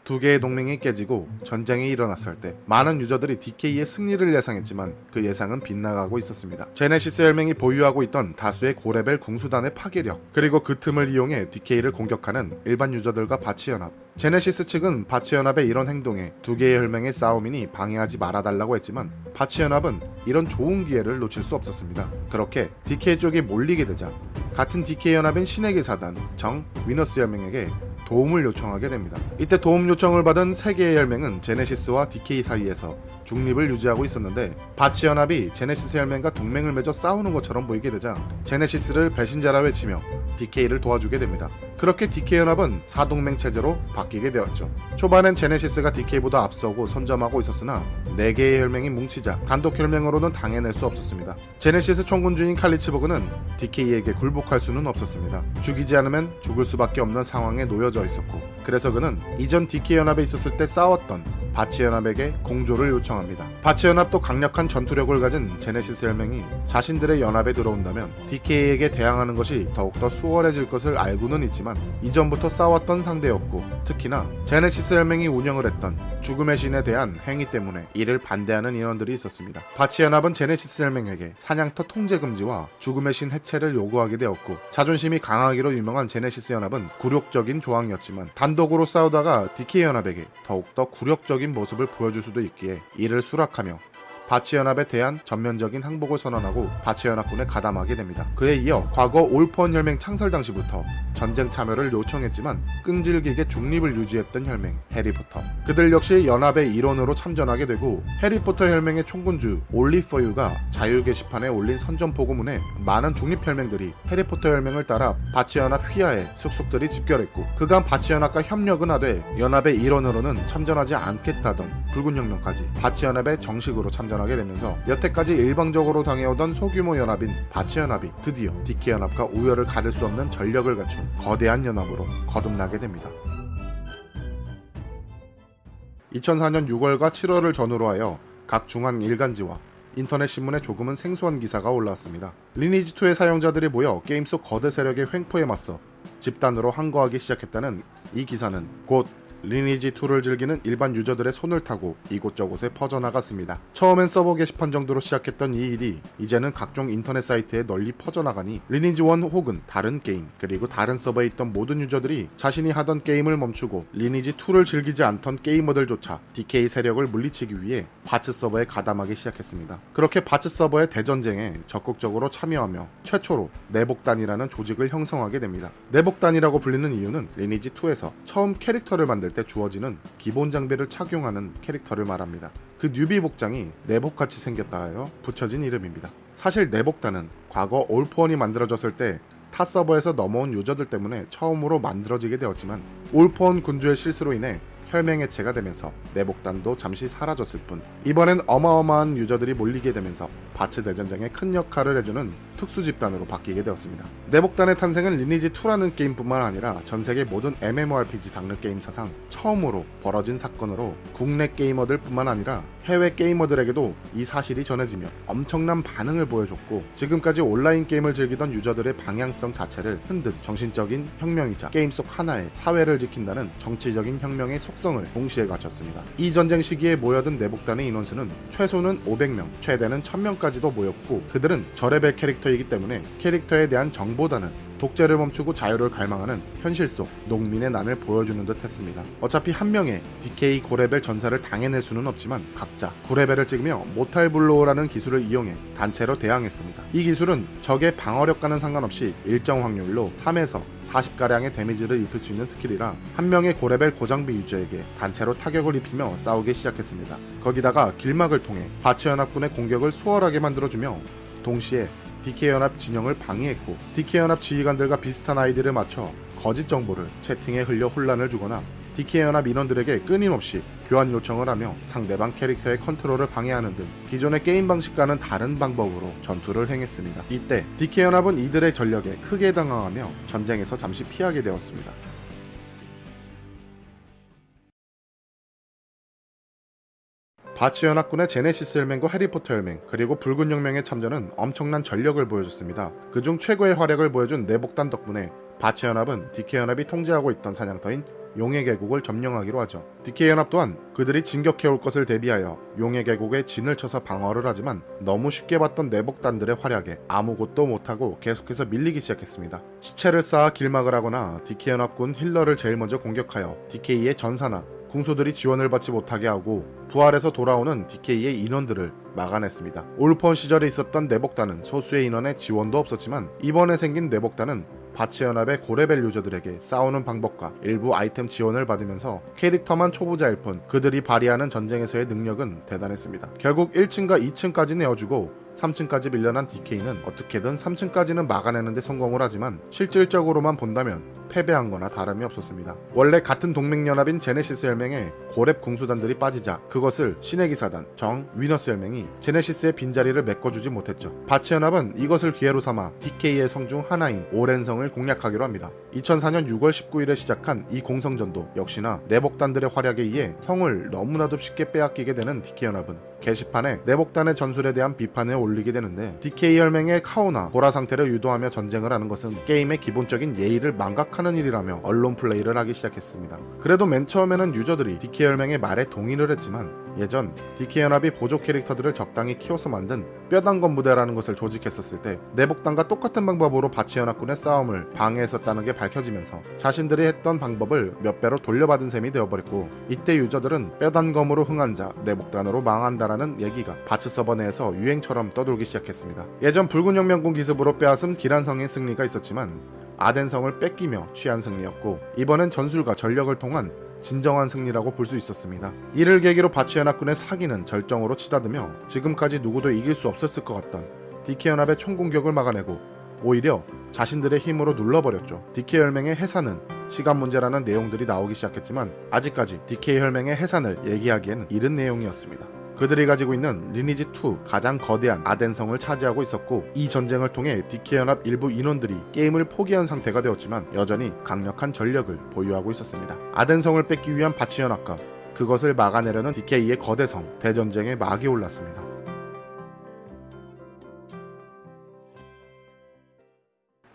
Speaker 1: 두 개의 동맹이 깨지고 전쟁이 일어났을 때 많은 유저들이 DK의 승리를 예상했지만 그 예상은 빗나가고 있었습니다. 제네시스 혈맹이 보유하고 있던 다수의 고레벨 궁수단의 파괴력 그리고 그 틈을 이용해 DK를 공격하는 일반 유저들과 바치연합 제네시스 측은 바치연합의 이런 행동에 두 개의 혈맹의 싸움이니 방해하지 말아달라고 했지만 바치연합은 이런 좋은 기회를 놓칠 수 없었습니다. 그렇게 DK 쪽이 몰리게 되자 같은 DK 연합인 신의 기사단 정 위너스 혈맹에게 도움을 요청하게 됩니다. 이때 도움 요청을 받은 세 개의 혈맹은 제네시스와 DK 사이에서 중립을 유지하고 있었는데 바치 연합이 제네시스 혈맹과 동맹을 맺어 싸우는 것처럼 보이게 되자 제네시스를 배신자라 외치며 DK를 도와주게 됩니다. 그렇게 DK 연합은 사동맹 체제로 바뀌게 되었죠. 초반엔 제네시스가 DK보다 앞서고 선점하고 있었으나 4개의 혈맹이 뭉치자 단독 혈맹으로는 당해낼 수 없었습니다. 제네시스 총군주인 칼리츠버그는 DK에게 굴복할 수는 없었습니다. 죽이지 않으면 죽을 수밖에 없는 상황에 놓여져 있었고 그래서 그는 이전 DK 연합에 있었을 때 싸웠던 바치 연합에게 공조를 요청합니다. 바치 연합도 강력한 전투력을 가진 제네시스 혈맹이 자신들의 연합에 들어온다면 DK에게 대항하는 것이 더욱더 수월해질 것을 알고는 있지만 이전부터 싸웠던 상대였고 특히나 제네시스 혈맹이 운영을 했던 죽음의 신에 대한 행위 때문에 이를 반대하는 인원들이 있었습니다. 바치 연합은 제네시스 혈맹에게 사냥터 통제 금지와 죽음의 신 해체를 요구하게 되었고 자존심이 강하기로 유명한 제네시스 연합은 굴욕적인 조항 이었지만 단독으로 싸우다가 DK 연합에게 더욱더 굴욕적인 모습을 보여줄 수도 있기에 이를 수락하며 바치연합에 대한 전면적인 항복을 선언하고 바치연합군에 가담하게 됩니다. 그에 이어 과거 올펀 혈맹 창설 당시부터 전쟁 참여를 요청했지만 끈질기게 중립을 유지했던 혈맹 해리포터. 그들 역시 연합의 일원으로 참전하게 되고 해리포터 혈맹의 총군주 올리퍼유가 자유 게시판에 올린 선전 보고문에 많은 중립 혈맹들이 해리포터 혈맹을 따라 바치연합 휘하에 속속들이 집결했고 그간 바치연합과 협력은 하되 연합의 일원으로는 참전하지 않겠다던 붉은 혁명까지 바치연합에 정식으로 참전 전하게 되면서 여태까지 일방적으로 당해오던 소규모 연합인 바치연합이 드디어 디키연합과 우열을 가릴 수 없는 전력을 갖춘 거대한 연합으로 거듭나게 됩니다. 2004년 6월과 7월을 전후로 하여 각 중앙 일간지와 인터넷 신문에 조금은 생소한 기사가 올라왔습니다. 리니지2의 사용자들이 모여 게임 속 거대 세력의 횡포에 맞서 집단으로 항거하기 시작했다는 이 기사는 곧 리니지 2를 즐기는 일반 유저들의 손을 타고 이곳저곳에 퍼져나갔습니다. 처음엔 서버 게시판 정도로 시작했던 이 일이 이제는 각종 인터넷 사이트에 널리 퍼져나가니 리니지 1 혹은 다른 게임 그리고 다른 서버에 있던 모든 유저들이 자신이 하던 게임을 멈추고 리니지 2를 즐기지 않던 게이머들조차 DK 세력을 물리치기 위해 바츠 서버에 가담하기 시작했습니다. 그렇게 바츠 서버의 대전쟁에 적극적으로 참여하며 최초로 내복단이라는 조직을 형성하게 됩니다. 내복단이라고 불리는 이유는 리니지 2에서 처음 캐릭터를 만들 때 주어지는 기본 장비를 착용하는 캐릭터를 말합니다. 그 newbie 복장이 내복같이 생겼다 하여 붙여진 이름입니다. 사실 내복단은 과거 올포원이 만들어졌을 때 타 서버에서 넘어온 유저들 때문에 처음으로 만들어지게 되었지만 올포원 군주의 실수로 인해 혈맹해체가 되면서 내복단도 잠시 사라졌을 뿐 이번엔 어마어마한 유저들이 몰리게 되면서 바츠 대전쟁에 큰 역할을 해주는 특수 집단으로 바뀌게 되었습니다. 내복단의 탄생은 리니지 2라는 게임뿐만 아니라 전 세계 모든 MMORPG 장르 게임 사상 처음으로 벌어진 사건으로 국내 게이머들 뿐만 아니라 해외 게이머들에게도 이 사실이 전해지며 엄청난 반응을 보여줬고 지금까지 온라인 게임을 즐기던 유저들의 방향성 자체를 흔든 정신적인 혁명이자 게임 속 하나의 사회를 지킨다는 정치적인 혁명의 속성을 동시에 갖췄습니다. 이 전쟁 시기에 모여든 내복단의 인원수는 최소는 500명, 최대는 1000명까지도 모였고 그들은 저레벨 캐릭터이기 때문에 캐릭터에 대한 정보다는 독재를 멈추고 자유를 갈망하는 현실 속 농민의 난을 보여주는 듯 했습니다. 어차피 한 명의 DK 고레벨 전사를 당해낼 수는 없지만 각자 9레벨을 찍으며 Mortal Blow라는 기술을 이용해 단체로 대항했습니다. 이 기술은 적의 방어력과는 상관없이 일정 확률로 3에서 40가량의 데미지를 입힐 수 있는 스킬이라 한 명의 고레벨 고장비 유저에게 단체로 타격을 입히며 싸우기 시작했습니다. 거기다가 길막을 통해 바츠 연합군의 공격을 수월하게 만들어주며 동시에 DK연합 진영을 방해했고 DK연합 지휘관들과 비슷한 아이디를 맞춰 거짓 정보를 채팅에 흘려 혼란을 주거나 DK연합 인원들에게 끊임없이 교환 요청을 하며 상대방 캐릭터의 컨트롤을 방해하는 등 기존의 게임 방식과는 다른 방법으로 전투를 행했습니다. 이때 DK연합은 이들의 전력에 크게 당황하며 전쟁에서 잠시 피하게 되었습니다. 바치 연합군의 제네시스 혈맹과 해리포터 혈맹 그리고 붉은 혁명의 참전은 엄청난 전력을 보여줬습니다. 그중 최고의 활약을 보여준 내복단 덕분에 바츠 연합은 DK 연합이 통제하고 있던 사냥터인 용의 계곡을 점령하기로 하죠. DK 연합 또한 그들이 진격해올 것을 대비하여 용의 계곡에 진을 쳐서 방어를 하지만 너무 쉽게 봤던 내복단들의 활약에 아무것도 못하고 계속해서 밀리기 시작했습니다. 시체를 쌓아 길막을 하거나 DK 연합군 healer를 제일 먼저 공격하여 DK의 전사나 궁수들이 지원을 받지 못하게 하고 부활해서 돌아오는 DK의 인원들을 막아냈습니다. 올포원 시절에 있었던 내복단은 소수의 인원의 지원도 없었지만 이번에 생긴 내복단은 바치연합의 고레벨 유저들에게 싸우는 방법과 일부 아이템 지원을 받으면서 캐릭터만 초보자일 뿐 그들이 발휘하는 전쟁에서의 능력은 대단했습니다. 결국 1층과 2층까지 내어주고 3층까지 밀려난 DK는 어떻게든 3층까지는 막아내는데 성공을 하지만 실질적으로만 본다면 패배한 거나 다름이 없었습니다. 원래 같은 동맹연합인 제네시스 혈맹에 고렙 궁수단들이 빠지자 그것을 신의 기사단, 정, 위너스 혈맹이 제네시스의 빈자리를 메꿔주지 못했죠. 바치연합은 이것을 기회로 삼아 DK의 성 중 하나인 오렌성을 공략하기로 합니다. 2004년 6월 19일에 시작한 이 공성전도 역시나 내복단들의 활약에 의해 성을 너무나도 쉽게 빼앗기게 되는 DK연합은 게시판에 내복단의 전술에 대한 비판을 올리게 되는데 DK 혈맹의 카오나 보라 상태를 유도하며 전쟁을 하는 것은 게임의 기본적인 예의를 망각하는 일이라며 언론 플레이를 하기 시작했습니다. 그래도 맨 처음에는 유저들이 DK 혈맹의 말에 동의를 했지만 예전 DK연합이 보조 캐릭터들을 적당히 키워서 만든 뼈단건 부대라는 것을 조직했었을 때 내복단과 똑같은 방법으로 바치연합군의 싸움을 방해했었다는 게 밝혀지면서 자신들이 했던 방법을 몇 배로 돌려받은 셈이 되어버렸고 이때 유저들은 뼈단검으로 흥한 자 내복단으로 망한다라는 얘기가 바츠 서버 내에서 유행처럼 떠돌기 시작했습니다. 예전 붉은 혁명군 기습으로 빼앗은 기란성의 승리가 있었지만 아덴성을 뺏기며 취한 승리였고 이번엔 전술과 전력을 통한 진정한 승리라고 볼 수 있었습니다. 이를 계기로 바츠 연합군의 사기는 절정으로 치닫으며 지금까지 누구도 이길 수 없었을 것 같던 DK 연합의 총공격을 막아내고 오히려 자신들의 힘으로 눌러버렸죠. DK 혈맹의 해산은 시간 문제라는 내용들이 나오기 시작했지만 아직까지 DK 혈맹의 해산을 얘기하기에는 이른 내용이었습니다. 그들이 가지고 있는 리니지2 가장 거대한 아덴성을 차지하고 있었고 이 전쟁을 통해 DK 연합 일부 인원들이 게임을 포기한 상태가 되었지만 여전히 강력한 전력을 보유하고 있었습니다. 아덴성을 뺏기 위한 바츠 연합과 그것을 막아내려는 DK의 거대성 대전쟁의 막이 올랐습니다.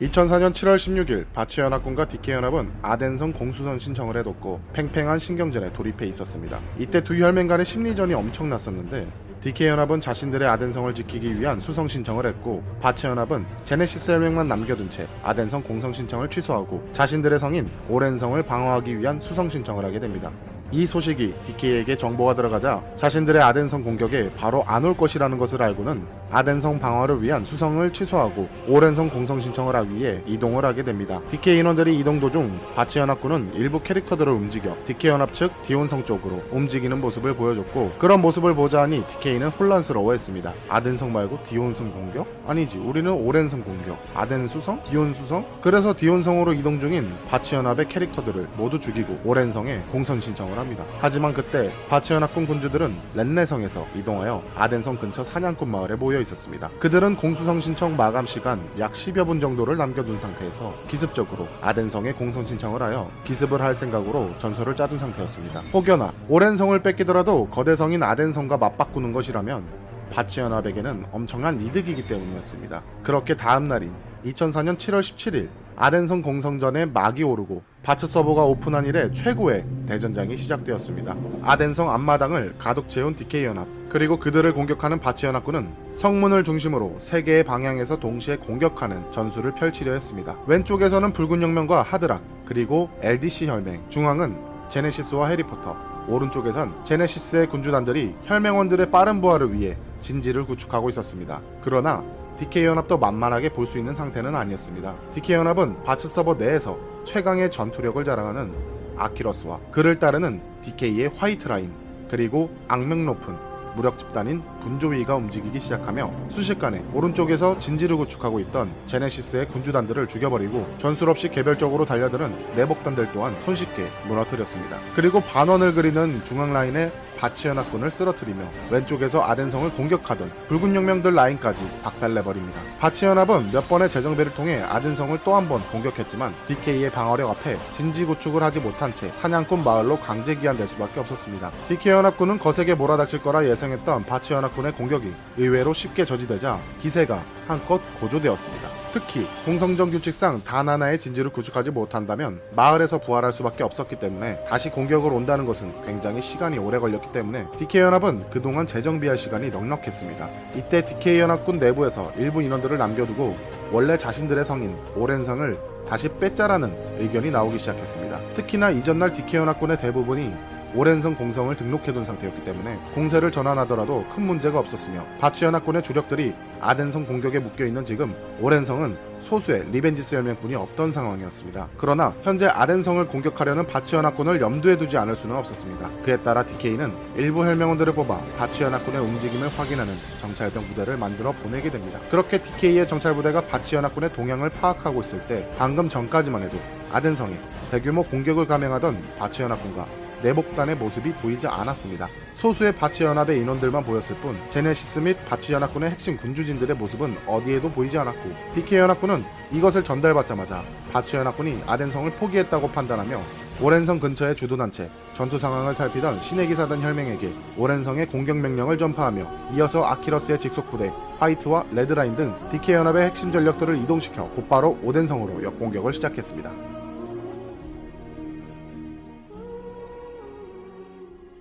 Speaker 1: 2004년 7월 16일 바치연합군과 디케연합은 아덴성 공수선 신청을 해뒀고 팽팽한 신경전에 돌입해 있었습니다. 이때 두 혈맹 간의 심리전이 엄청났었는데 DK연합은 자신들의 아덴성을 지키기 위한 수성 신청을 했고 바치연합은 제네시스 혈맹만 남겨둔 채 아덴성 공성 신청을 취소하고 자신들의 성인 오렌성을 방어하기 위한 수성 신청을 하게 됩니다. 이 소식이 DK에게 정보가 들어가자 자신들의 아덴성 공격에 바로 안 올 것이라는 것을 알고는 아덴성 방어를 위한 수성을 취소하고 오렌성 공성 신청을 하기 위해 이동을 하게 됩니다. DK 인원들이 이동 도중 바츠 연합군은 일부 캐릭터들을 움직여 DK 연합 측 디온성 쪽으로 움직이는 모습을 보여줬고 그런 모습을 보자 하니 DK는 혼란스러워했습니다. 아덴성 말고 디온성 공격? 아니지 우리는 오렌성 공격. 아덴 수성? 디온 수성? 그래서 디온성으로 이동 중인 바츠 연합의 캐릭터들을 모두 죽이고 오렌성에 공성 신청을 합니다. 하지만 그때 바츠 연합군 군주들은 오렌성에서 이동하여 아덴성 근처 사냥꾼 마을에 모여 있었습니다. 그들은 공수성 신청 마감 시간 약 10여 분 정도를 남겨둔 상태에서 기습적으로 아덴성에 공선 신청을 하여 기습을 할 생각으로 전설을 짜둔 상태였습니다. 혹여나 오랜 성을 뺏기더라도 거대 성인 아덴성과 맞바꾸는 것이라면 바치연합에게는 엄청난 이득이기 때문이었습니다. 그렇게 다음 날인 2004년 7월 17일 아덴성 공성전에 막이 오르고 바츠 서버가 오픈한 이래 최고의 대전장이 시작되었습니다. 아덴성 앞마당을 가득 채운 DK 연합 그리고 그들을 공격하는 바치 연합군은 성문을 중심으로 세 개의 방향에서 동시에 공격하는 전술을 펼치려 했습니다. 왼쪽에서는 붉은 혁명과 하드락 그리고 LDC 혈맹 중앙은 제네시스와 해리포터 오른쪽에선 제네시스의 군주단들이 혈맹원들의 빠른 부활을 위해 진지를 구축하고 있었습니다. 그러나 DK연합도 만만하게 볼 수 있는 상태는 아니었습니다. DK연합은 바츠 서버 내에서 최강의 전투력을 자랑하는 아키러스와 그를 따르는 DK의 화이트라인 그리고 악명 높은 무력 집단인 분조위가 움직이기 시작하며 순식간에 오른쪽에서 진지를 구축하고 있던 제네시스의 군주단들을 죽여버리고 전술 없이 개별적으로 달려드는 내복단들 또한 손쉽게 무너뜨렸습니다. 그리고 반원을 그리는 중앙 라인의 바치연합군을 쓰러뜨리며 왼쪽에서 아덴성을 공격하던 붉은 혁명들 라인까지 박살내버립니다. 바치연합은 몇 번의 재정비를 통해 아덴성을 또 한 번 공격했지만 DK의 방어력 앞에 진지 구축을 하지 못한 채 사냥꾼 마을로 강제 기한될 수밖에 없었습니다. DK연합군은 거세게 몰아닥칠 거라 예상했던 바치연합군의 공격이 의외로 쉽게 저지되자 기세가 한껏 고조되었습니다. 특히 공성전 규칙상 단 하나의 진지를 구축하지 못한다면 마을에서 부활할 수밖에 없었기 때문에 다시 공격을 온다는 것은 굉장히 시간이 오래 걸렸기 때문에 DK연합은 그동안 재정비할 시간이 넉넉했습니다. 이때 DK연합군 내부에서 일부 인원들을 남겨두고 원래 자신들의 성인 오렌성을 다시 뺏자라는 의견이 나오기 시작했습니다. 특히나 이전날 DK연합군의 대부분이 오렌성 공성을 등록해둔 상태였기 때문에 공세를 전환하더라도 큰 문제가 없었으며 바츠연합군의 주력들이 아덴성 공격에 묶여있는 지금 오렌성은 소수의 리벤지스 혈맹뿐이 없던 상황이었습니다. 그러나 현재 아덴성을 공격하려는 바츠연합군을 염두에 두지 않을 수는 없었습니다. 그에 따라 DK는 일부 혈맹원들을 뽑아 바츠연합군의 움직임을 확인하는 정찰병 부대를 만들어 보내게 됩니다. 그렇게 DK의 정찰부대가 바치연합군의 동향을 파악하고 있을 때 방금 전까지만 해도 아덴성에 대규모 공격을 감행하던 바치연합군과 내복단의 모습이 보이지 않았습니다. 소수의 바치연합의 인원들만 보였을 뿐 제네시스 및 바치연합군의 핵심 군주진들의 모습은 어디에도 보이지 않았고 DK연합군은 이것을 전달받자마자 바치연합군이 아덴성을 포기했다고 판단하며 오랜성 근처의 주둔한 채 전투 상황을 살피던 신의 기사단 혈맹에게 오렌성의 공격 명령을 전파하며 이어서 아키러스의 직속 부대 화이트와 레드라인 등 DK연합의 핵심 전력들을 이동시켜 곧바로 오렌성으로 역공격을 시작했습니다.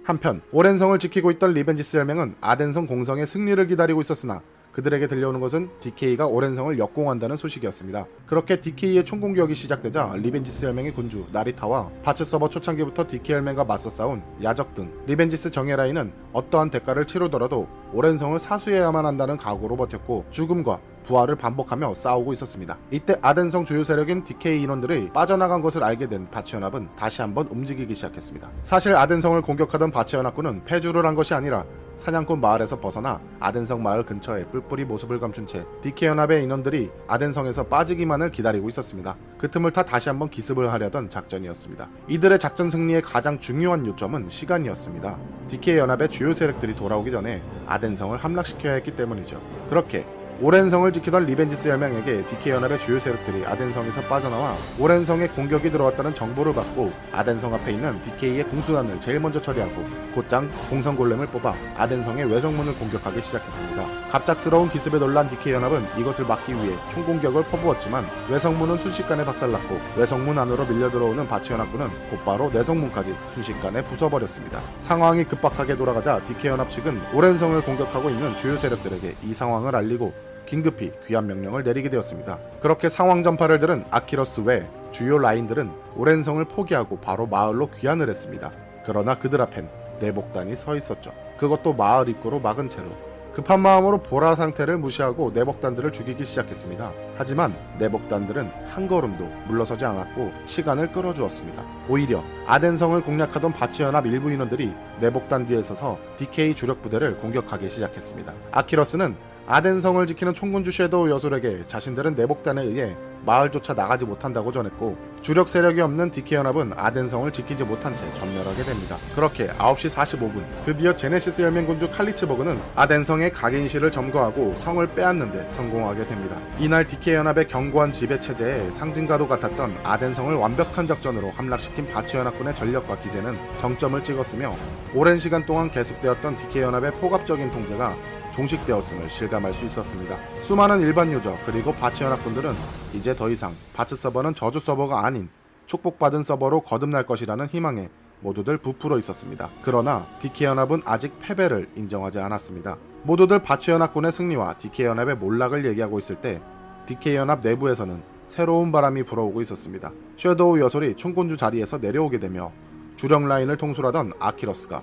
Speaker 1: 한편 오렌 성을 지키고 있던 리벤지스 혈맹은 아덴성 공성의 승리를 기다리고 있었으나 그들에게 들려오는 것은 DK가 오렌 성을 역공한다는 소식이었습니다. 그렇게 DK의 총공격이 시작되자 리벤지스 혈맹의 군주 나리타와 바츠 서버 초창기부터 DK 혈맹과 맞서 싸운 야적 등 리벤지스 정예 라인은 어떠한 대가를 치르더라도 오렌 성을 사수해야만 한다는 각오로 버텼고 죽음과 부활을 반복하며 싸우고 있었습니다. 이때 아덴성 주요 세력인 DK 인원들이 빠져나간 것을 알게 된 바츠연합은 다시 한번 움직이기 시작했습니다. 사실 아덴성을 공격하던 바츠연합군은 패주를 한 것이 아니라 사냥꾼 마을에서 벗어나 아덴성 마을 근처에 뿔뿔이 모습을 감춘 채 DK연합의 인원들이 아덴성에서 빠지기만을 기다리고 있었습니다. 그 틈을 타 다시 한번 기습을 하려던 작전이었습니다. 이들의 작전 승리의 가장 중요한 요점은 시간이었습니다. DK연합의 주요 세력들이 돌아오기 전에 아덴성을 함락시켜야 했기 때문이죠. 그렇게 오렌 성을 지키던 리벤지스 혈맹에게 DK연합의 주요 세력들이 아덴성에서 빠져나와 오렌 성에 공격이 들어왔다는 정보를 받고 아덴성 앞에 있는 DK의 궁수단을 제일 먼저 처리하고 곧장 공성 골렘을 뽑아 아덴성의 외성문을 공격하기 시작했습니다. 갑작스러운 기습에 놀란 DK연합은 이것을 막기 위해 총공격을 퍼부었지만 외성문은 순식간에 박살났고 외성문 안으로 밀려 들어오는 바치 연합군은 곧바로 내성문까지 순식간에 부숴버렸습니다. 상황이 급박하게 돌아가자 DK연합 측은 오랜 성을 공격하고 있는 주요 세력들에게 이 상황을 알리고 긴급히 귀환 명령을 내리게 되었습니다. 그렇게 상황 전파를 들은 아키러스 외 주요 라인들은 오랜성을 포기하고 바로 마을로 귀환을 했습니다. 그러나 그들 앞엔 내복단이 서 있었죠. 그것도 마을 입구로 막은 채로 급한 마음으로 보라 상태를 무시하고 내복단들을 죽이기 시작했습니다. 하지만 내복단들은 한 걸음도 물러서지 않았고 시간을 끌어주었습니다. 오히려 아덴성을 공략하던 바치연합 일부 인원들이 내복단 뒤에 서서 DK 주력 부대를 공격하기 시작했습니다. 아키러스는 아덴성을 지키는 총군주 섀도우 여솔에게 자신들은 내복단에 의해 마을조차 나가지 못한다고 전했고 주력 세력이 없는 DK 연합은 아덴성을 지키지 못한 채 전멸하게 됩니다. 그렇게 9시 45분 드디어 제네시스 혈맹군주 칼리츠버그는 아덴성의 각인실을 점거하고 성을 빼앗는데 성공하게 됩니다. 이날 DK 연합의 견고한 지배 체제에 상징과도 같았던 아덴성을 완벽한 작전으로 함락시킨 바츠 연합군의 전력과 기세는 정점을 찍었으며 오랜 시간 동안 계속되었던 DK 연합의 폭압적인 통제가 종식되었음을 실감할 수 있었습니다. 수많은 일반 유저 그리고 바츠 연합군들은 이제 더 이상 바츠 서버는 저주 서버가 아닌 축복받은 서버로 거듭날 것이라는 희망에 모두들 부풀어 있었습니다. 그러나 DK 연합은 아직 패배를 인정하지 않았습니다. 모두들 바츠 연합군의 승리와 DK 연합의 몰락을 얘기하고 있을 때 DK 연합 내부에서는 새로운 바람이 불어오고 있었습니다. 섀도우 여솔이 총군주 자리에서 내려오게 되며 주력 라인을 통솔하던 아키러스가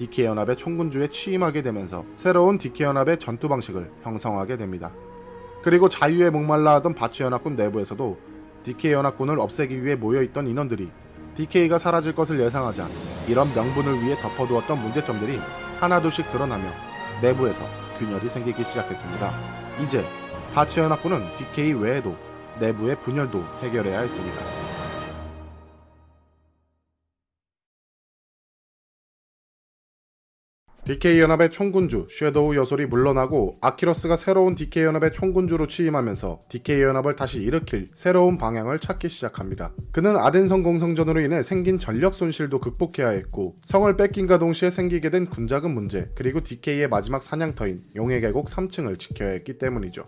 Speaker 1: DK 연합의 총군주에 취임하게 되면서 새로운 DK 연합의 전투 방식을 형성하게 됩니다. 그리고 자유에 목말라 하던 바츠 연합군 내부에서도 DK 연합군을 없애기 위해 모여있던 인원들이 DK가 사라질 것을 예상하자 이런 명분을 위해 덮어두었던 문제점들이 하나둘씩 드러나며 내부에서 균열이 생기기 시작했습니다. 이제 바츠 연합군은 DK 외에도 내부의 분열도 해결해야 했습니다. DK연합의 총군주 섀도우 여솔이 물러나고 아키러스가 새로운 DK연합의 총군주로 취임하면서 DK연합을 다시 일으킬 새로운 방향을 찾기 시작합니다. 그는 아덴 성 공 성전으로 인해 생긴 전력 손실도 극복해야 했고 성을 뺏긴과 동시에 생기게 된 군자금 문제 그리고 DK의 마지막 사냥터인 용의 계곡 3층을 지켜야 했기 때문이죠.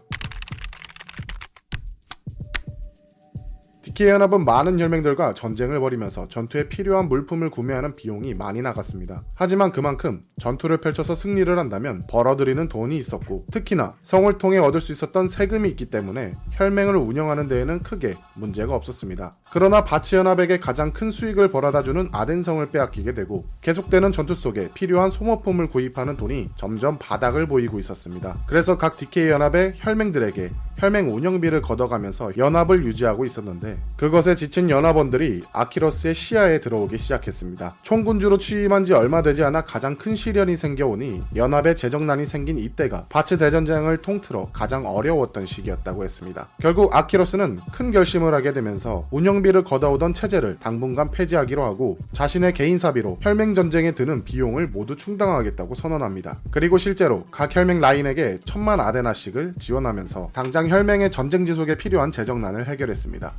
Speaker 1: DK연합은 많은 혈맹들과 전쟁을 벌이면서 전투에 필요한 물품을 구매하는 비용이 많이 나갔습니다. 하지만 그만큼 전투를 펼쳐서 승리를 한다면 벌어들이는 돈이 있었고 특히나 성을 통해 얻을 수 있었던 세금이 있기 때문에 혈맹을 운영하는 데에는 크게 문제가 없었습니다. 그러나 바치연합에게 가장 큰 수익을 벌어다주는 아덴성을 빼앗기게 되고 계속되는 전투 속에 필요한 소모품을 구입하는 돈이 점점 바닥을 보이고 있었습니다. 그래서 각 DK연합의 혈맹들에게 혈맹 운영비를 걷어가면서 연합을 유지하고 있었는데 그것에 지친 연합원들이 아키러스의 시야에 들어오기 시작했습니다. 총군주로 취임한 지 얼마 되지 않아 가장 큰 시련이 생겨오니 연합의 재정난이 생긴 이때가 바츠 대전쟁을 통틀어 가장 어려웠던 시기였다고 했습니다. 결국 아키러스는 큰 결심을 하게 되면서 운영비를 걷어오던 체제를 당분간 폐지하기로 하고 자신의 개인 사비로 혈맹 전쟁에 드는 비용을 모두 충당하겠다고 선언합니다. 그리고 실제로 각 혈맹 라인에게 천만 아데나씩을 지원하면서 당장 혈맹의 전쟁 지속에 필요한 재정난을 해결했습니다.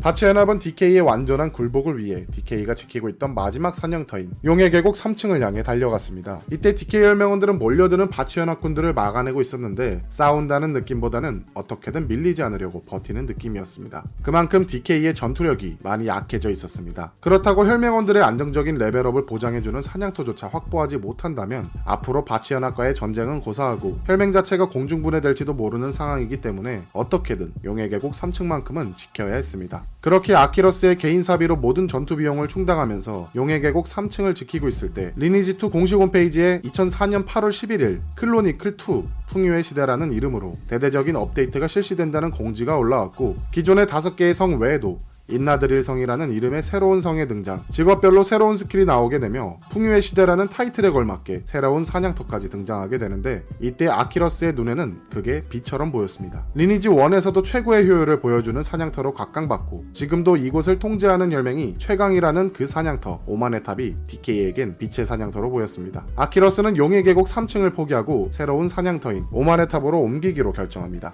Speaker 1: 바치연합은 DK의 완전한 굴복을 위해 DK가 지키고 있던 마지막 사냥터인 용의 계곡 3층을 향해 달려갔습니다. 이때 DK 혈명원들은 몰려드는 바치 연합군들을 막아내고 있었는데 싸운다는 느낌보다는 어떻게든 밀리지 않으려고 버티는 느낌이었습니다. 그만큼 DK의 전투력이 많이 약해져 있었습니다. 그렇다고 혈명원들의 안정적인 레벨업을 보장해주는 사냥터조차 확보하지 못한다면 앞으로 바치 연합과의 전쟁은 고사하고 혈맹 자체가 공중분해될지도 모르는 상황이기 때문에 어떻게든 용의 계곡 3층만큼은 지켜야 했습니다. 그렇게 아키러스의 개인 사비로 모든 전투 비용을 충당하면서 용의 계곡 3층을 지키고 있을 때 리니지2 공식 홈페이지에 2004년 8월 11일 Chronicle2 풍요의 시대라는 이름으로 대대적인 업데이트가 실시된다는 공지가 올라왔고 기존의 5개의 성 외에도 인나드릴 성이라는 이름의 새로운 성의 등장, 직업별로 새로운 스킬이 나오게 되며 풍요의 시대라는 타이틀에 걸맞게 새로운 사냥터까지 등장하게 되는데 이때 아키러스의 눈에는 그게 빛처럼 보였습니다. 리니지 1에서도 최고의 효율을 보여주는 사냥터로 각광받고 지금도 이곳을 통제하는 혈맹이 최강이라는 그 사냥터 오만의 탑이 DK에겐 빛의 사냥터로 보였습니다. 아키러스는 용의 계곡 3층을 포기하고 새로운 사냥터인 오만의 탑으로 옮기기로 결정합니다.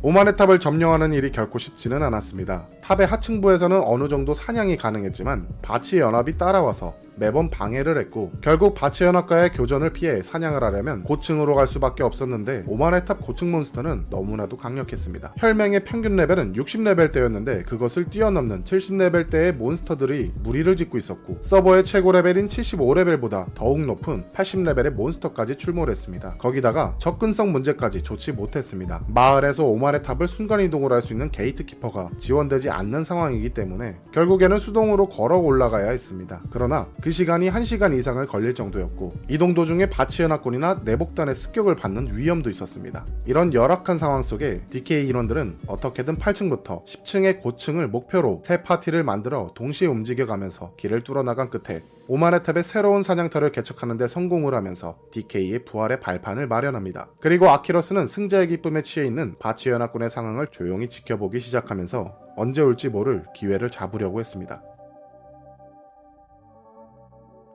Speaker 1: 오만의 탑을 점령하는 일이 결코 쉽지는 않았습니다. 탑의 하층부에서는 어느 정도 사냥이 가능했지만 바츠 연합이 따라와서 매번 방해를 했고 결국 바츠 연합과의 교전을 피해 사냥을 하려면 고층으로 갈 수밖에 없었는데 오만의 탑 고층 몬스터는 너무나도 강력했습니다. 혈맹의 평균 레벨은 60레벨 대였는데 그것을 뛰어넘는 70레벨 대의 몬스터들이 무리를 짓고 있었고 서버의 최고 레벨인 75레벨보다 더욱 높은 80레벨의 몬스터까지 출몰했습니다. 거기다가 접근성 문제까지 좋지 못했습니다. 마을에서 오만 오만의 탑을 순간이동을 할 수 있는 gatekeeper가 지원되지 않는 상황이기 때문에 결국에는 수동으로 걸어 올라가야 했습니다. 그러나 그 시간이 1시간 이상을 걸릴 정도였고 이동 도중에 바츠 연합군이나 내복단의 습격을 받는 위험도 있었습니다. 이런 열악한 상황 속에 DK 인원들은 어떻게든 8층부터 10층의 고층을 목표로 새 파티를 만들어 동시에 움직여가면서 길을 뚫어나간 끝에 오만의 탑의 새로운 사냥터를 개척하는 데 성공을 하면서 DK의 부활의 발판을 마련합니다. 그리고 아키러스는 승자의 기쁨에 취해 있는 바치 연합군의 상황을 조용히 지켜보기 시작하면서 언제 올지 모를 기회를 잡으려고 했습니다.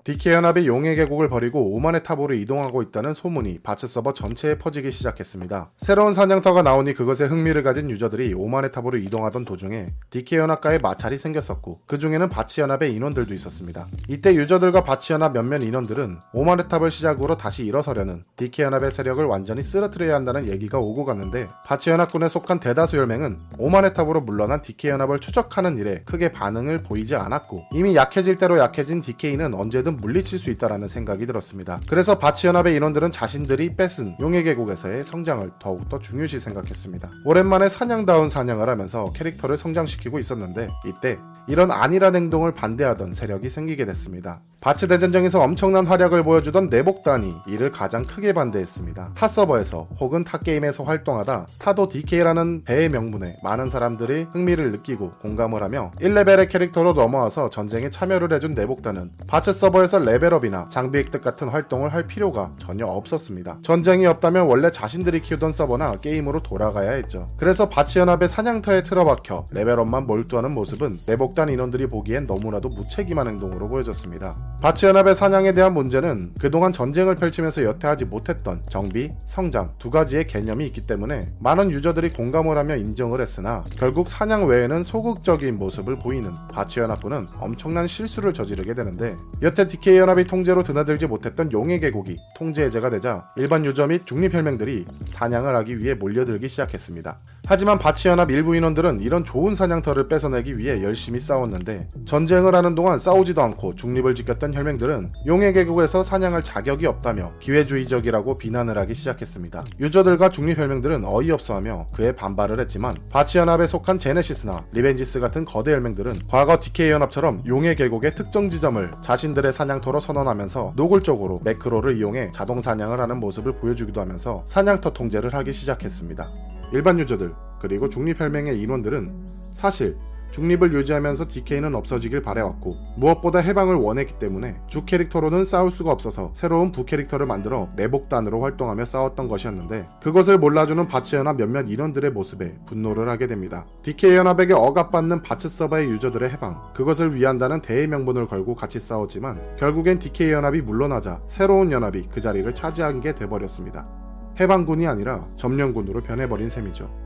Speaker 1: DK 연합이 용의 계곡을 버리고 오만의 탑으로 이동하고 있다는 소문이 바츠 서버 전체에 퍼지기 시작했습니다. 새로운 사냥터가 나오니 그것에 흥미를 가진 유저들이 오만의 탑으로 이동하던 도중에 DK 연합과의 마찰이 생겼었고 그 중에는 바츠 연합의 인원들도 있었습니다. 이때 유저들과 바츠 연합 몇몇 인원들은 오만의 탑을 시작으로 다시 일어서려는 DK 연합의 세력을 완전히 쓰러뜨려야 한다는 얘기가 오고 갔는데 바츠 연합군에 속한 대다수 혈맹은 오만의 탑으로 물러난 DK 연합을 추적하는 일에 크게 반응을 보이지 않았고 이미 약해질 대로 약해진 DK는 언제든 언제든 물리칠 수 있다라는 생각이 들었습니다. 그래서 바츠 연합의 인원들은 자신들이 뺏은 용의 계곡에서의 성장을 더욱더 중요시 생각했습니다. 오랜만에 사냥다운 사냥을 하면서 캐릭터를 성장시키고 있었는데 이때 이런 안일한 행동을 반대하던 세력이 생기게 됐습니다. 바츠 대전쟁에서 엄청난 활약을 보여주던 내복단이 이를 가장 크게 반대했습니다. 타 서버에서 혹은 타 게임에서 활동하다 타도 DK라는 대의 명분에 많은 사람들이 흥미를 느끼고 공감을 하며 1레벨의 캐릭터로 넘어와서 전쟁에 참여를 해준 내복단은 바츠 서버에서 레벨업이나 장비 획득 같은 활동을 할 필요가 전혀 없었습니다. 전쟁이 없다면 원래 자신들이 키우던 서버나 게임으로 돌아가야 했죠. 그래서 바츠 연합의 사냥터에 틀어박혀 레벨업만 몰두하는 모습은 내복단 인원들이 보기엔 너무나도 무책임한 행동으로 보여졌습니다. 바치연합의 사냥에 대한 문제는 그동안 전쟁을 펼치면서 여태 하지 못했던 정비, 성장 두 가지의 개념이 있기 때문에 많은 유저들이 공감을 하며 인정을 했으나 결국 사냥 외에는 소극적인 모습을 보이는 바치연합군은 엄청난 실수를 저지르게 되는데 여태 DK연합이 통제로 드나들지 못했던 용의 계곡이 통제 해제가 되자 일반 유저 및 중립혈맹들이 사냥을 하기 위해 몰려들기 시작했습니다. 하지만 바치 연합 일부 인원들은 이런 좋은 사냥터를 뺏어내기 위해 열심히 싸웠는데 전쟁을 하는 동안 싸우지도 않고 중립을 지켰던 혈맹들은 용의 계곡에서 사냥할 자격이 없다며 기회주의적이라고 비난을 하기 시작했습니다. 유저들과 중립혈맹들은 어이없어하며 그에 반발을 했지만 바치 연합에 속한 제네시스나 리벤지스 같은 거대 혈맹들은 과거 DK연합처럼 용의 계곡의 특정 지점을 자신들의 사냥터로 선언하면서 노골적으로 매크로를 이용해 자동 사냥을 하는 모습을 보여주기도 하면서 사냥터 통제를 하기 시작했습니다. 일반 유저들 그리고 중립혈맹의 인원들은 사실 중립을 유지하면서 DK는 없어지길 바래왔고 무엇보다 해방을 원했기 때문에 주 캐릭터로는 싸울 수가 없어서 새로운 부 캐릭터를 만들어 내복단으로 활동하며 싸웠던 것이었는데 그것을 몰라주는 바츠연합 몇몇 인원들의 모습에 분노를 하게 됩니다. DK연합에게 억압받는 바츠 서버의 유저들의 해방 그것을 위한다는 대의 명분을 걸고 같이 싸웠지만 결국엔 DK연합이 물러나자 새로운 연합이 그 자리를 차지한 게 돼버렸습니다. 해방군이 아니라 점령군으로 변해버린 셈이죠.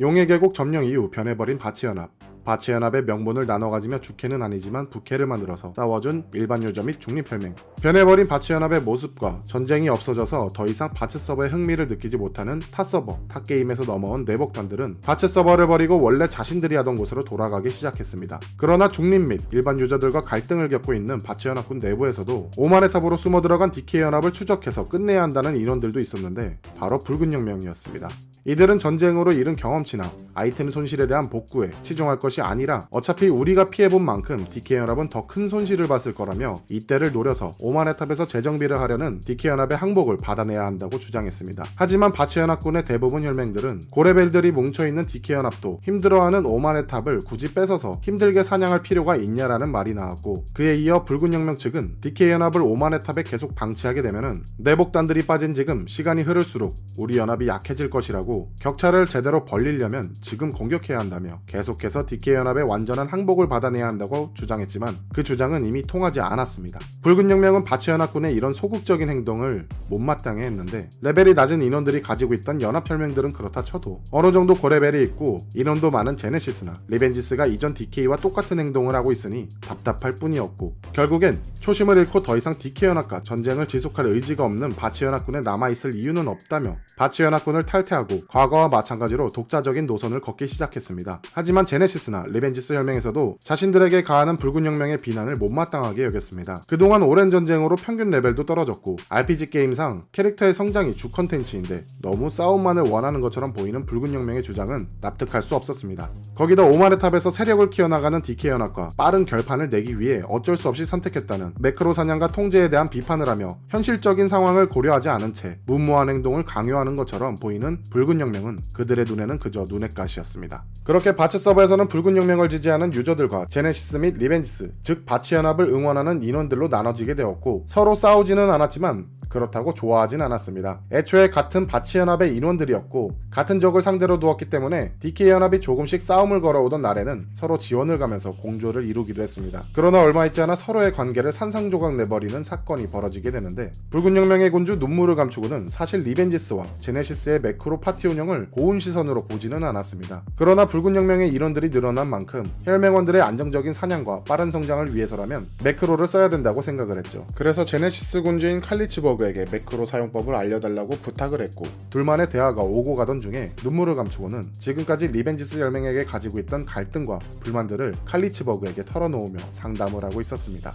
Speaker 1: 용의 계곡 점령 이후 변해버린 바츠연합 바츠연합의 명분을 나눠 가지며 주캐는 아니지만 부캐를 만들어서 싸워준 일반 유저 및 중립혈맹 변해버린 바츠연합의 모습과 전쟁이 없어져서 더 이상 바츠 서버에 흥미를 느끼지 못하는 타 서버, 타 게임에서 넘어온 내복단들은 바츠 서버를 버리고 원래 자신들이 하던 곳으로 돌아가기 시작했습니다. 그러나 중립 및 일반 유저들과 갈등을 겪고 있는 바츠연합군 내부에서도 오만의 탑으로 숨어 들어간 DK연합을 추적해서 끝내야 한다는 인원들도 있었는데 바로 붉은 혁명이었습니다. 이들은 전쟁으로 잃은 경험치나 아이템 손실에 대한 복구에 치중할 것이 아니라 어차피 우리가 피해본 만큼 DK연합은 더 큰 손실을 봤을 거라며 이때를 노려서 오만의 탑에서 재정비를 하려는 DK연합의 항복을 받아내야 한다고 주장했습니다. 하지만 바츠 연합군의 대부분 혈맹들은 고레벨들이 뭉쳐있는 DK연합도 힘들어하는 오만의 탑을 굳이 뺏어서 힘들게 사냥할 필요가 있냐라는 말이 나왔고 그에 이어 붉은 혁명 측은 DK연합을 오만의 탑에 계속 방치하게 되면은 내복단들이 빠진 지금 시간이 흐를수록 우리 연합이 약해질 것이라고 격차를 제대로 벌리려면 지금 공격해야 한다며 계속해서 DK 연합의 완전한 항복을 받아내야 한다고 주장했지만 그 주장은 이미 통하지 않았습니다. 붉은 혁명은 바츠연합군의 이런 소극적인 행동을 못마땅해 했는데 레벨이 낮은 인원들이 가지고 있던 연합혈맹들은 그렇다 쳐도 어느 정도 고레벨이 있고 인원도 많은 제네시스나 리벤지스가 이전 DK와 똑같은 행동을 하고 있으니 답답할 뿐이었고 결국엔 초심을 잃고 더 이상 DK연합과 전쟁을 지속할 의지가 없는 바츠연합군에 남아있을 이유는 없다며 바츠연합군을 탈퇴하고 과거와 마찬가지로 독자적인 노선을 걷기 시작했습니다. 하지만 제네시스나 업데이트나 리벤지스 혈맹에서도 자신들에게 가하는 붉은 혁명의 비난을 못마땅하게 여겼습니다. 그동안 오랜 전쟁으로 평균 레벨도 떨어졌고 RPG 게임상 캐릭터의 성장이 주 컨텐츠인데 너무 싸움만을 원하는 것처럼 보이는 붉은 혁명의 주장은 납득할 수 없었습니다. 거기다 오만의 탑에서 세력을 키워나가는 DK 연합과 빠른 결판을 내기 위해 어쩔 수 없이 선택했다는 매크로 사냥과 통제에 대한 비판을 하며 현실적인 상황을 고려하지 않은 채 무모한 행동을 강요하는 것처럼 보이는 붉은 혁명은 그들의 눈에는 그저 눈의 가시였습니다. 그렇게 바츠 서버에서는 붉은 혁명을 지지하는 유저들과 제네시스 및 리벤지스, 즉 바츠 연합을 응원하는 인원들로 나눠지게 되었고 서로 싸우지는 않았지만 그렇다고 좋아하진 않았습니다. 애초에 같은 바츠 연합의 인원들이었고 같은 적을 상대로 두었기 때문에 DK연합이 조금씩 싸움을 걸어오던 날에는 서로 지원을 가면서 공조를 이루기도 했습니다. 그러나 얼마 있지 않아 서로의 관계를 산산조각 내버리는 사건이 벌어지게 되는데 붉은 혁명의 군주 눈물을 감추고는 사실 리벤지스와 제네시스의 매크로 파티 운영을 고운 시선으로 보지는 않았습니다. 그러나 붉은 혁명의 인원들이 늘어난 만큼 혈맹원들의 안정적인 사냥과 빠른 성장을 위해서라면 매크로를 써야 된다고 생각을 했죠. 그래서 제네시스 군주인 칼리츠버그 친구에게 매크로 사용법을 알려달라고 부탁을 했고 둘만의 대화가 오고 가던 중에 눈물을 감추고는 지금까지 리벤지스 혈맹에게 가지고 있던 갈등과 불만들을 칼리츠버그에게 털어놓으며 상담을 하고 있었습니다.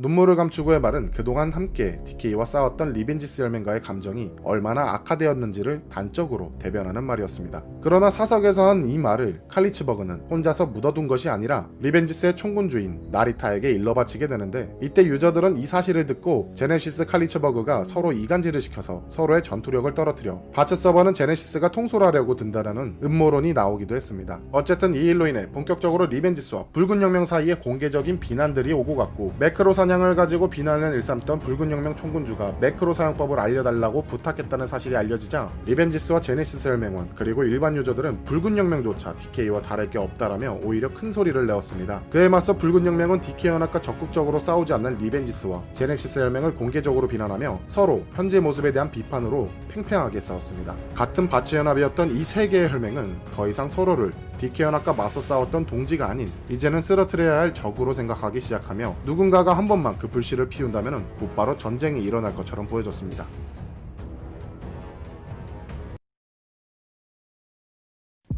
Speaker 1: 눈물을 감추고의 말은 그동안 함께 DK와 싸웠던 리벤지스 혈맹과의 감정이 얼마나 악화되었는지를 단적으로 대변하는 말이었습니다. 그러나 사석에서 한 이 말을 칼리츠버그는 혼자서 묻어둔 것이 아니라 리벤지스의 총군주인 나리타에게 일러 바치게 되는데 이때 유저들은 이 사실을 듣고 제네시스 칼리츠버그가 서로 이간질을 시켜서 서로의 전투력을 떨어뜨려 바츠 서버는 제네시스가 통솔하려고 든다라는 음모론이 나오기도 했습니다. 어쨌든 이 일로 인해 본격적으로 리벤지스와 붉은 혁명 사이에 공개적인 비난들이 오고 갔고 매크로사 사냥을 가지고 비난을 일삼던 붉은 혁명 총군주가 매크로 사용법을 알려달라고 부탁했다는 사실이 알려지자 리벤지스와 제네시스 혈맹원 그리고 일반 유저들은 붉은 혁명조차 DK와 다를 게 없다라며 오히려 큰 소리를 내었습니다. 그에 맞서 붉은 혁명은 DK 연합과 적극적으로 싸우지 않는 리벤지스와 제네시스 혈맹을 공개적으로 비난하며 서로 현재 모습에 대한 비판으로 팽팽하게 싸웠습니다. 같은 바츠 연합이었던 이 세 개의 혈맹은 더 이상 서로를 DK연합과 맞서 싸웠던 동지가 아닌 이제는 쓰러트려야 할 적으로 생각하기 시작하며 누군가가 한 번만 그 불씨를 피운다면 곧바로 전쟁이 일어날 것처럼 보여졌습니다.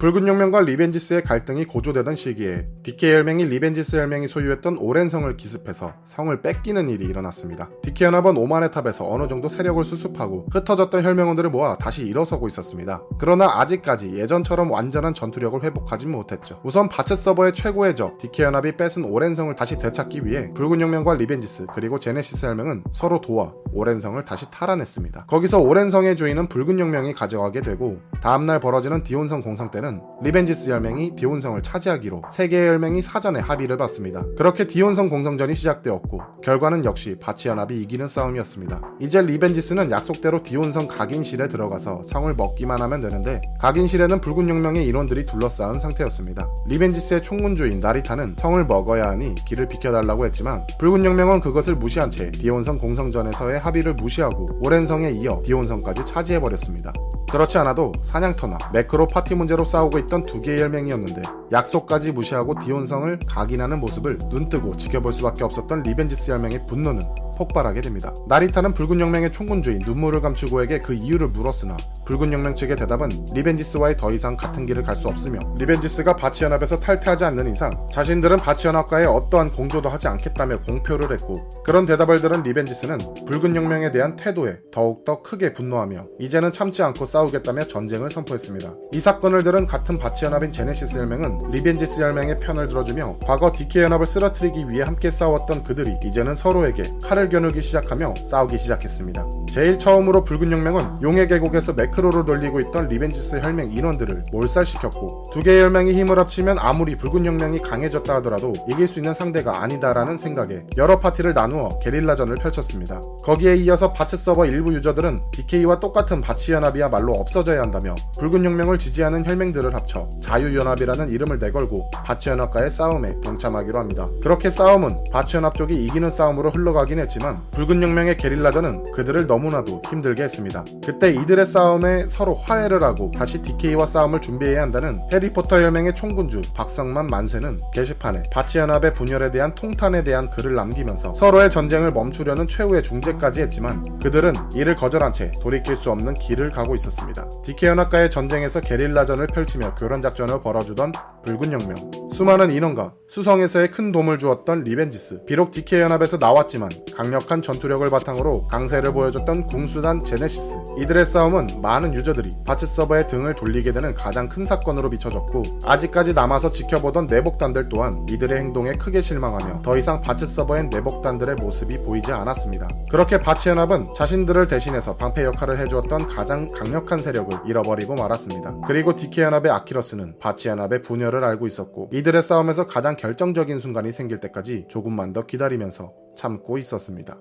Speaker 1: 붉은 혁명과 리벤지스의 갈등이 고조되던 시기에 DK 혈맹이 리벤지스 혈맹이 소유했던 오렌 성을 기습해서 성을 뺏기는 일이 일어났습니다. DK 연합은 오만의 탑에서 어느 정도 세력을 수습하고 흩어졌던 혈맹원들을 모아 다시 일어서고 있었습니다. 그러나 아직까지 예전처럼 완전한 전투력을 회복하지 못했죠. 우선 바츠 서버의 최고의 적 DK 연합이 뺏은 오렌 성을 다시 되찾기 위해 붉은 혁명과 리벤지스 그리고 제네시스 혈맹은 서로 도와 오렌 성을 다시 탈환했습니다. 거기서 오렌 성의 주인은 붉은 혁명이 가져가게 되고 다음날 벌어지는 디온성 공성 때는 때는 리벤지스 혈맹이 디온성을 차지하기로 세 개의 혈맹이 사전에 합의를 봤습니다. 그렇게 디온성 공성전이 시작되었고 결과는 역시 바츠 연합이 이기는 싸움이었습니다. 이제 리벤지스는 약속대로 디온성 각인실에 들어가서 성을 먹기만 하면 되는데 각인실에는 붉은 혁명의 인원들이 둘러싸은 상태였습니다. 리벤지스의 총군주인 나리타는 성을 먹어야 하니 길을 비켜달라고 했지만 붉은 혁명은 그것을 무시한 채 디온성 공성전에서의 합의를 무시하고 오렌 성에 이어 디온성까지 차지해버렸습니다. 그렇지 않아도 사냥터나 매크로 파티 문제로 싸우고 있던 두 개의 혈맹이었는데 약속까지 무시하고 디온성을 각인하는 모습을 눈뜨고 지켜볼 수밖에 없었던 리벤지스 혈맹의 분노는 폭발하게 됩니다. 나리타는 붉은 혁명의 총군주인 눈물을 감추고에게 그 이유를 물었으나 붉은 혁명 측의 대답은 리벤지스와의 더 이상 같은 길을 갈 수 없으며 리벤지스가 바츠연합에서 탈퇴하지 않는 이상 자신들은 바츠연합과의 어떠한 공조도 하지 않겠다며 공표를 했고 그런 대답을 들은 리벤지스는 붉은 혁명에 대한 태도에 더욱더 크게 분노하며 이제는 참지 않고 싸우겠다며 전쟁을 선포했습니다. 이 사건을 들은 같은 바츠 연합인 제네시스 혈맹은 리벤지스 혈맹의 편을 들어주며 과거 DK 연합을 쓰러뜨리기 위해 함께 싸웠던 그들이 이제는 서로에게 칼을 겨누기 시작하며 싸우기 시작했습니다. 제일 처음으로 붉은 혁명은 용의 계곡에서 매크로를 돌리고 있던 리벤지스 혈맹 인원들을 몰살시켰고 두 개의 혈맹이 힘을 합치면 아무리 붉은 혁명이 강해졌다 하더라도 이길 수 있는 상대가 아니다라는 생각에 여러 파티를 나누어 게릴라전을 펼쳤습니다. 거기에 이어서 바츠 서버 일부 유저들은 DK와 똑같은 바치 연합이야말로 없어져야 한다며 붉은 혁명을 지지하는 혈맹 들을 합쳐 자유연합이라는 이름을 내걸고 바치연합과의 싸움에 동참하기로 합니다. 그렇게 싸움은 바치연합 쪽이 이기는 싸움으로 흘러가긴 했지만 붉은 혁명의 게릴라전은 그들을 너무나도 힘들게 했습니다. 그때 이들의 싸움에 서로 화해를 하고 다시 DK와 싸움을 준비해야 한다는 해리포터 혈맹의 총군주 박성만 만세는 게시판에 바치연합의 분열에 대한 통탄에 대한 글을 남기면서 서로의 전쟁을 멈추려는 최후의 중재까지 했지만 그들은 이를 거절한 채 돌이킬 수 없는 길을 가고 있었습니다. DK연합과의 전쟁에서 게릴라전을 펼치며 교란 작전을 벌어주던 붉은 혁명 수많은 인원과 수성에서의 큰 도움을 주었던 리벤지스 비록 DK연합에서 나왔지만 강력한 전투력을 바탕으로 강세를 보여줬던 궁수단 제네시스 이들의 싸움은 많은 유저들이 바츠 서버의 등을 돌리게 되는 가장 큰 사건으로 비춰졌고 아직까지 남아서 지켜보던 내복단들 또한 이들의 행동에 크게 실망하며 더 이상 바츠 서버엔 내복단들의 모습이 보이지 않았습니다. 그렇게 바츠 연합은 자신들을 대신해서 방패 역할을 해주었던 가장 강력한 세력을 잃어버리고 말았습니다. 그리고 DK 연합의 아키러스는 연합의 분열을 알고 있었고 이들의 싸움에서 가장 결정적인 순간이 생길 때까지 조금만 더 기다리면서 참고 있었습니다.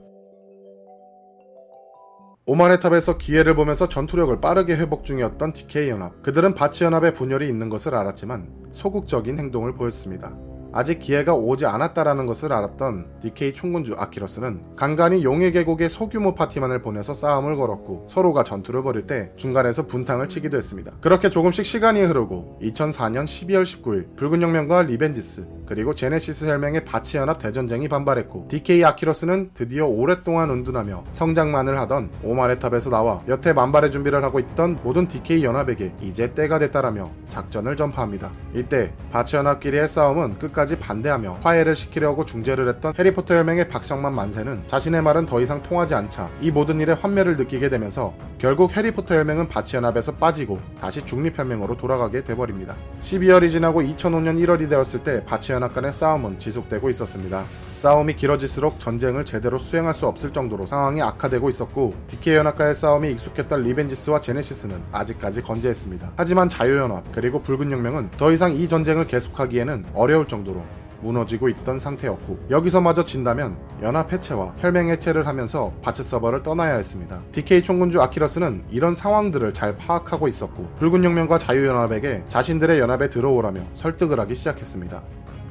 Speaker 1: 오만의 탑에서 기회를 보면서 전투력을 빠르게 회복 중이었던 DK연합. 그들은 바츠 연합의 분열이 있는 것을 알았지만 소극적인 행동을 보였습니다. 아직 기회가 오지 않았다라는 것을 알았던 DK 총군주 아키러스는 간간히 용의 계곡에 소규모 파티만을 보내서 싸움을 걸었고 서로가 전투를 벌일 때 중간에서 분탕을 치기도 했습니다. 그렇게 조금씩 시간이 흐르고 2004년 12월 19일 붉은 혁명과 리벤지스 그리고 제네시스 혈맹의 바츠연합 대전쟁이 발발했고 DK 아키러스는 드디어 오랫동안 은둔하며 성장만을 하던 오마레 탑에서 나와 여태 만발의 준비를 하고 있던 모든 DK 연합에게 이제 때가 됐다라며 작전을 전파합니다. 이때 바치연합끼리의 싸움은 끝까지 끝까지 반대하며 화해를 시키려고 중재를 했던 해리포터 혈맹의 박성만 만세는 자신의 말은 더 이상 통하지 않자 이 모든 일에 환멸을 느끼게 되면서 결국 해리포터 혈맹은 바치연합에서 빠지고 다시 중립혈맹으로 돌아가게 돼버립니다. 12월이 지나고 2005년 1월이 되었을 때 바치연합 간의 싸움은 지속되고 있었습니다. 싸움이 길어질수록 전쟁을 제대로 수행할 수 없을 정도로 상황이 악화되고 있었고 DK 연합과의 싸움이 익숙했던 리벤지스와 제네시스는 아직까지 건재했습니다. 하지만 자유연합 그리고 붉은 혁명은 더 이상 이 전쟁을 계속하기에는 어려울 정도로 무너지고 있던 상태였고 여기서마저 진다면 연합 해체와 혈맹 해체를 하면서 바츠 서버를 떠나야 했습니다. DK 총군주 아키러스는 이런 상황들을 잘 파악하고 있었고 붉은 혁명과 자유연합에게 자신들의 연합에 들어오라며 설득을 하기 시작했습니다.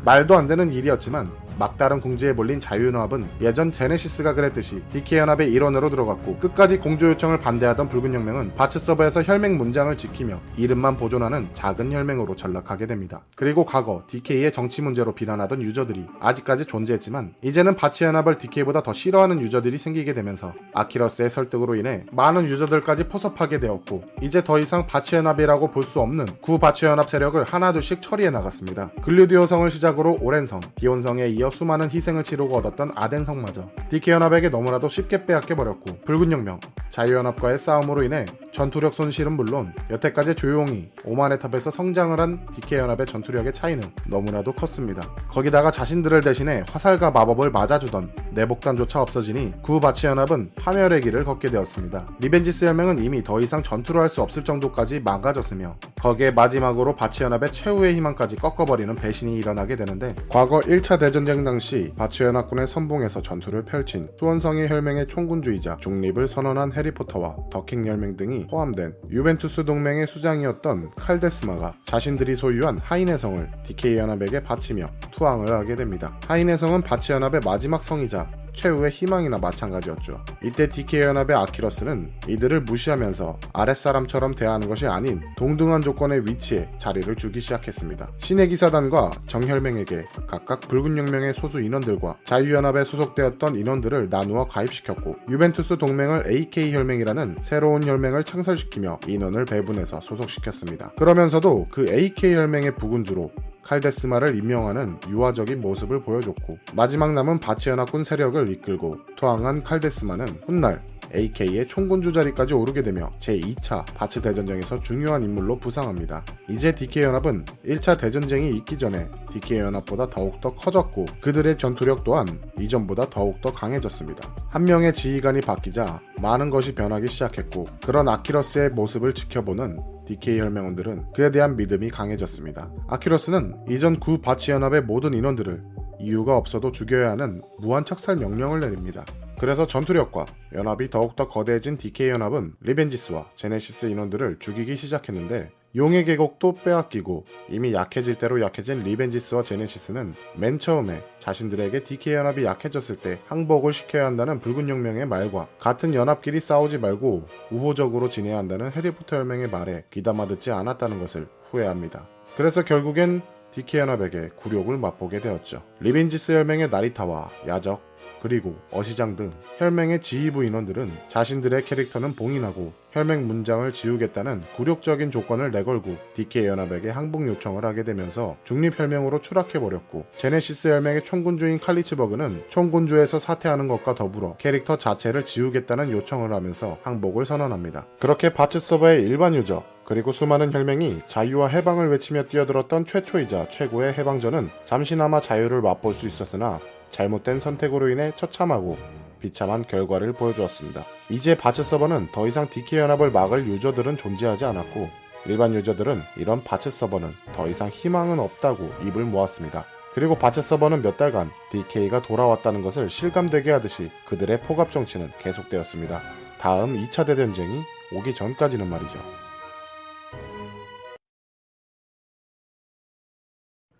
Speaker 1: 말도 안 되는 일이었지만 막다른 궁지에 몰린 자유연합은 예전 제네시스가 그랬듯이 DK연합의 일원으로 들어갔고 끝까지 공조 요청을 반대하던 붉은 혁명은 바츠 서버에서 혈맹 문장을 지키며 이름만 보존하는 작은 혈맹으로 전락하게 됩니다. 그리고 과거 DK의 정치 문제로 비난하던 유저들이 아직까지 존재했지만 이제는 바츠 연합을 DK보다 더 싫어하는 유저들이 생기게 되면서 아키러스의 설득으로 인해 많은 유저들까지 포섭하게 되었고 이제 더 이상 바츠 연합이라고 볼 수 없는 구 바츠 연합 세력을 하나둘씩 처리해 나갔습니다. 글루디오 성을 시작으로 오렌 성, 디온성에 이어 수많은 희생을 치르고 얻었던 아덴 성마저 DK연합에게 너무나도 쉽게 빼앗겨 버렸고 붉은 혁명, 자유연합과의 싸움으로 인해 전투력 손실은 물론 여태까지 조용히 오만의 탑에서 성장을 한 DK연합의 전투력의 차이는 너무나도 컸습니다. 거기다가 자신들을 대신해 화살과 마법을 맞아주던 내복단조차 없어지니 구바츠 연합은 파멸의 길을 걷게 되었습니다. 리벤지스 혈맹은 이미 더 이상 전투를 할 수 없을 정도까지 망가졌으며 거기에 마지막으로 바츠 연합의 최후의 희망까지 꺾어버리는 배신이 일어나게 되는데 과거 1차 대전쟁 당시 바츠연합군의 선봉에서 전투를 펼친 수원성의 혈맹의 총군주이자 중립을 선언한 해리포터와 더킹 혈맹 등이 포함된 유벤투스 동맹의 수장이었던 칼데스마가 자신들이 소유한 하이네 성을 DK 연합에게 바치며 투항을 하게 됩니다. 하이네 성은 바츠 연합의 마지막 성이자 최후의 희망이나 마찬가지였죠. 이때 DK 연합의 아키러스는 이들을 무시하면서 아랫사람처럼 대하는 것이 아닌 동등한 조건의 위치에 자리를 주기 시작했습니다. 신의 기사단과 정혈맹에게 각각 붉은 혁명의 소수 인원들과 자유연합에 소속되었던 인원들을 나누어 가입시켰고 유벤투스 동맹을 AK 혈맹이라는 새로운 혈맹을 창설시키며 인원을 배분해서 소속시켰습니다. 그러면서도 그 AK 혈맹의 부군주로 칼데스마를 임명하는 유화적인 모습을 보여줬고 마지막 남은 바치연합군 세력을 이끌고 투항한 칼데스마는 훗날 AK의 총군주 자리까지 오르게 되며 제2차 바츠 대전쟁에서 중요한 인물로 부상합니다. 이제 DK연합은 1차 대전쟁이 있기 전에 DK연합보다 더욱더 커졌고 그들의 전투력 또한 이전보다 더욱더 강해졌습니다. 한 명의 지휘관이 바뀌자 많은 것이 변하기 시작했고 그런 아키러스의 모습을 지켜보는 DK 혈맹원들은 그에 대한 믿음이 강해졌습니다. 아키러스는 이전 구 바츠 연합의 모든 인원들을 이유가 없어도 죽여야 하는 무한 척살 명령을 내립니다. 그래서 전투력과 연합이 더욱더 거대해진 DK 연합은 리벤지스와 제네시스 인원들을 죽이기 시작했는데 용의 계곡도 빼앗기고 이미 약해질 대로 약해진 리벤지스와 제네시스는 맨 처음에 자신들에게 DK 연합이 약해졌을 때 항복을 시켜야 한다는 붉은 혁명의 말과 같은 연합끼리 싸우지 말고 우호적으로 지내야 한다는 해리포터 혈맹의 말에 귀담아 듣지 않았다는 것을 후회합니다. 그래서 결국엔 DK 연합에게 굴욕을 맛보게 되었죠. 리벤지스 혈맹의 나리타와 야적, 그리고 어시장 등 혈맹의 지휘부 인원들은 자신들의 캐릭터는 봉인하고 혈맹 문장을 지우겠다는 굴욕적인 조건을 내걸고 DK 연합에게 항복 요청을 하게 되면서 중립 혈맹으로 추락해버렸고 제네시스 혈맹의 총군주인 칼리츠버그는 총군주에서 사퇴하는 것과 더불어 캐릭터 자체를 지우겠다는 요청을 하면서 항복을 선언합니다. 그렇게 바츠 서버의 일반 유저 그리고 수많은 혈맹이 자유와 해방을 외치며 뛰어들었던 최초이자 최고의 해방전은 잠시나마 자유를 맛볼 수 있었으나 잘못된 선택으로 인해 처참하고 비참한 결과를 보여주었습니다. 이제 바츠 서버는 더 이상 DK 연합을 막을 유저들은 존재하지 않았고 일반 유저들은 이런 바츠 서버는 더 이상 희망은 없다고 입을 모았습니다. 그리고 바츠 서버는 몇 달간 DK가 돌아왔다는 것을 실감되게 하듯이 그들의 포갑 정치는 계속되었습니다. 다음 2차 대전쟁이 오기 전까지는 말이죠.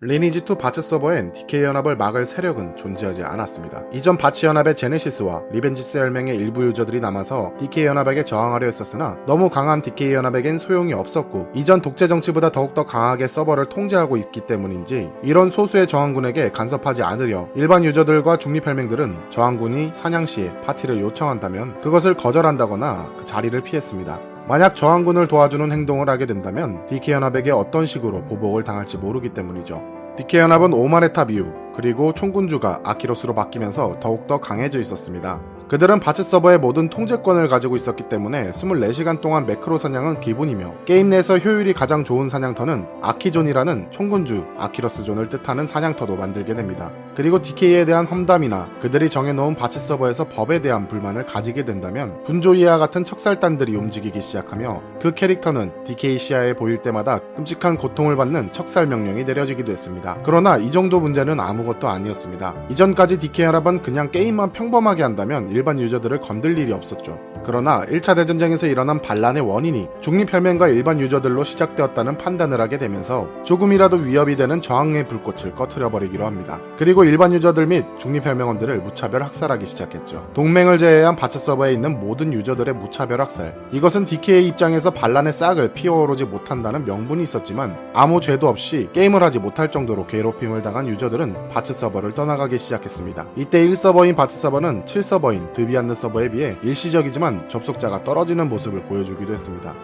Speaker 1: 리니지2 바츠 서버엔 DK 연합을 막을 세력은 존재하지 않았습니다. 이전 바츠 연합의 제네시스와 리벤지스 혈맹의 일부 유저들이 남아서 DK 연합에게 저항하려 했었으나 너무 강한 DK 연합에겐 소용이 없었고 이전 독재 정치보다 더욱더 강하게 서버를 통제하고 있기 때문인지 이런 소수의 저항군에게 간섭하지 않으려 일반 유저들과 중립 혈맹들은 저항군이 사냥 시에 파티를 요청한다면 그것을 거절한다거나 그 자리를 피했습니다. 만약 저항군을 도와주는 행동을 하게 된다면 DK연합에게 어떤 식으로 보복을 당할지 모르기 때문이죠. DK연합은 오마레타 비우, 그리고 총군주가 아키러스로 바뀌면서 더욱더 강해져 있었습니다. 그들은 바츠 서버의 모든 통제권을 가지고 있었기 때문에 24시간 동안 매크로 사냥은 기본이며 게임 내에서 효율이 가장 좋은 사냥터는 아키존이라는 총군주 아키러스존을 뜻하는 사냥터도 만들게 됩니다. 그리고 DK에 대한 험담이나 그들이 정해놓은 바츠 서버에서 법에 대한 불만을 가지게 된다면 분조이와 같은 척살단들이 움직이기 시작하며 그 캐릭터는 DK 시야에 보일 때마다 끔찍한 고통을 받는 척살 명령이 내려지기도 했습니다. 그러나 이 정도 문제는 아무것도 아니었습니다. 이전까지 DK 혈맹은 그냥 게임만 평범하게 한다면 일반 유저들을 건들 일이 없었죠. 그러나 1차 대전쟁에서 일어난 반란의 원인이 중립혈맹과 일반 유저들로 시작되었다는 판단을 하게 되면서 조금이라도 위협이 되는 저항의 불꽃을 꺼트려버리기로 합니다. 그리고 일반 유저들 및 중립혈맹원들을 무차별 학살하기 시작했죠. 동맹을 제외한 바츠 서버에 있는 모든 유저들의 무차별 학살. 이것은 DK의 입장에서 반란의 싹을 피워오르지 못한다는 명분이 있었지만 아무 죄도 없이 게임을 하지 못할 정도로 괴롭힘을 당한 유저들은 바츠 서버를 떠나가기 시작했습니다. 이때 1서버인 바츠 서버는 7서버인 드비안느 서버에 비해 일시적이지만 접속자가 떨어지는 모습을 보여주기도 했습니다.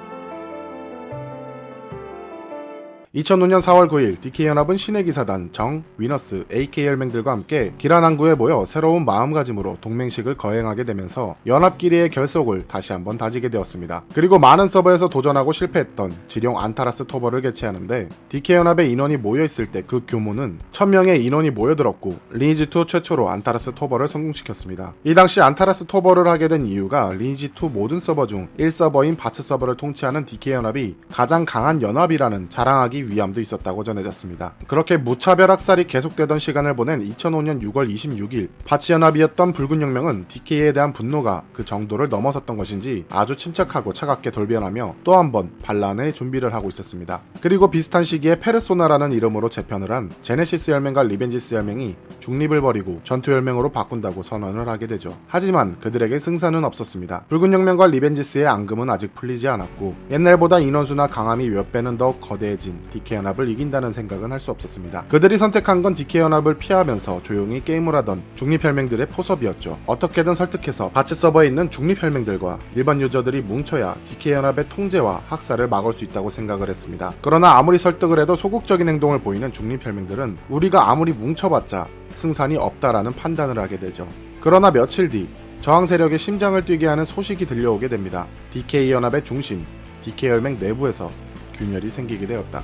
Speaker 1: 2005년 4월 9일 DK연합은 신의 기사단, 정, 위너스, AK 혈맹들과 함께 기란항구에 모여 새로운 마음가짐으로 동맹식을 거행하게 되면서 연합끼리의 결속을 다시 한번 다지게 되었습니다. 그리고 많은 서버에서 도전하고 실패했던 지룡 안타라스 토벌을 개최하는데 DK연합의 인원이 모여있을 때 그 규모는 1000명의 인원이 모여들었고 리니지2 최초로 안타라스 토벌을 성공시켰습니다. 이 당시 안타라스 토벌을 하게 된 이유가 리니지2 모든 서버 중 1서버인 바츠 서버를 통치하는 DK연합이 가장 강한 연합이라는 자랑하기 위함도 있었다고 전해졌습니다. 그렇게 무차별 학살이 계속되던 시간을 보낸 2005년 6월 26일 바츠연합이었던 붉은 혁명은 DK에 대한 분노가 그 정도를 넘어섰던 것인지 아주 침착하고 차갑게 돌변하며 또 한 번 반란의 준비를 하고 있었습니다. 그리고 비슷한 시기에 페르소나라는 이름으로 재편을 한 제네시스 혈맹과 리벤지스 혈맹이 중립을 버리고 전투 혈맹으로 바꾼다고 선언을 하게 되죠. 하지만 그들에게 승산은 없었습니다. 붉은 혁명과 리벤지스의 앙금은 아직 풀리지 않았고 옛날보다 인원수나 강함이 몇 배는 더 거대해진 DK연합을 이긴다는 생각은 할 수 없었습니다. 그들이 선택한 건 DK연합을 피하면서 조용히 게임을 하던 중립혈맹들의 포섭이었죠. 어떻게든 설득해서 바츠 서버에 있는 중립혈맹들과 일반 유저들이 뭉쳐야 DK연합의 통제와 학살을 막을 수 있다고 생각을 했습니다. 그러나 아무리 설득을 해도 소극적인 행동을 보이는 중립혈맹들은 우리가 아무리 뭉쳐봤자 승산이 없다라는 판단을 하게 되죠. 그러나 며칠 뒤 저항 세력의 심장을 뛰게 하는 소식이 들려오게 됩니다. DK 연합의 중심, DK 혈맹 내부에서 균열이 생기게 되었다.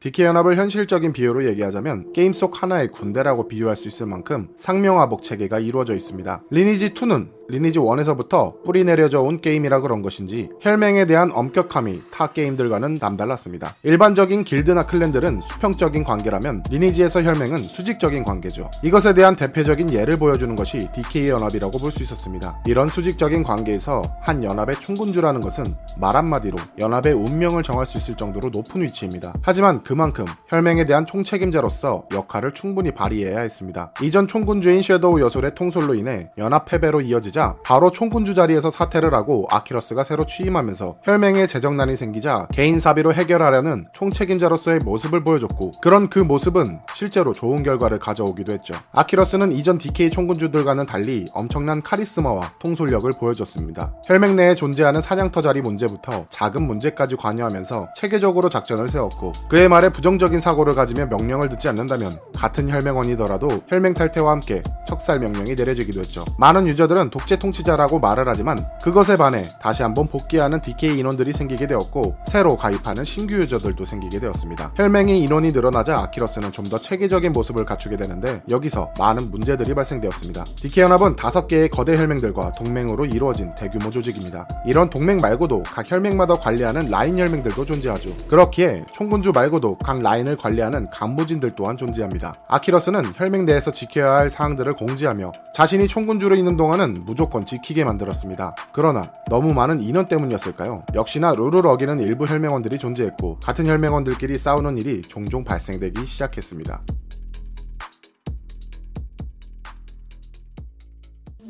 Speaker 1: DK 연합을 현실적인 비유로 얘기하자면 게임 속 하나의 군대라고 비유할 수 있을 만큼 상명하복 체계가 이루어져 있습니다. 리니지 2는 리니지 1에서부터 뿌리 내려져 온 게임이라 그런 것인지 혈맹에 대한 엄격함이 타 게임들과는 남달랐습니다. 일반적인 길드나 클랜들은 수평적인 관계라면 리니지에서 혈맹은 수직적인 관계죠. 이것에 대한 대표적인 예를 보여주는 것이 DK 연합이라고 볼 수 있었습니다. 이런 수직적인 관계에서 한 연합의 총군주라는 것은 말 한마디로 연합의 운명을 정할 수 있을 정도로 높은 위치입니다. 하지만 그만큼 혈맹에 대한 총책임자로서 역할을 충분히 발휘해야 했습니다. 이전 총군주인 섀도우 여솔의 통솔로 인해 연합 패배로 이어지자 바로 총군주 자리에서 사퇴를 하고 아키러스가 새로 취임하면서 혈맹에 재정난이 생기자 개인 사비로 해결하려는 총책임자로서의 모습을 보여줬고 그런 그 모습은 실제로 좋은 결과를 가져오기도 했죠. 아키러스는 이전 DK 총군주들과는 달리 엄청난 카리스마와 통솔력을 보여줬습니다. 혈맹 내에 존재하는 사냥터 자리 문제부터 작은 문제까지 관여하면서 체계적으로 작전을 세웠고 그의 말에 부정적인 사고를 가지며 명령을 듣지 않는다면 같은 혈맹원이더라도 혈맹 탈퇴와 함께 척살 명령이 내려지기도 했죠. 많은 유저들은 독재 통치자라고 말을 하지만 그것에 반해 다시 한번 복귀하는 DK 인원들이 생기게 되었고 새로 가입하는 신규 유저들도 생기게 되었습니다. 혈맹의 인원이 늘어나자 아키러스는 좀 더 체계적인 모습을 갖추게 되는데 여기서 많은 문제들이 발생되었습니다. DK 연합은 5개의 거대 혈맹들과 동맹으로 이루어진 대규모 조직입니다. 이런 동맹 말고도 각 혈맹마다 관리하는 라인 혈맹들도 존재하죠. 그렇기에 총군주 말고도 각 라인을 관리하는 간부진들 또한 존재합니다. 아키러스는 혈맹 내에서 지켜야 할 사항들을 공지하며 자신이 총군주로 있는 동안은 무조건 지키게 만들었습니다. 그러나 너무 많은 인원 때문이었을까요? 역시나 룰을 어기는 일부 혈맹원들이 존재했고 같은 혈맹원들끼리 싸우는 일이 종종 발생되기 시작했습니다.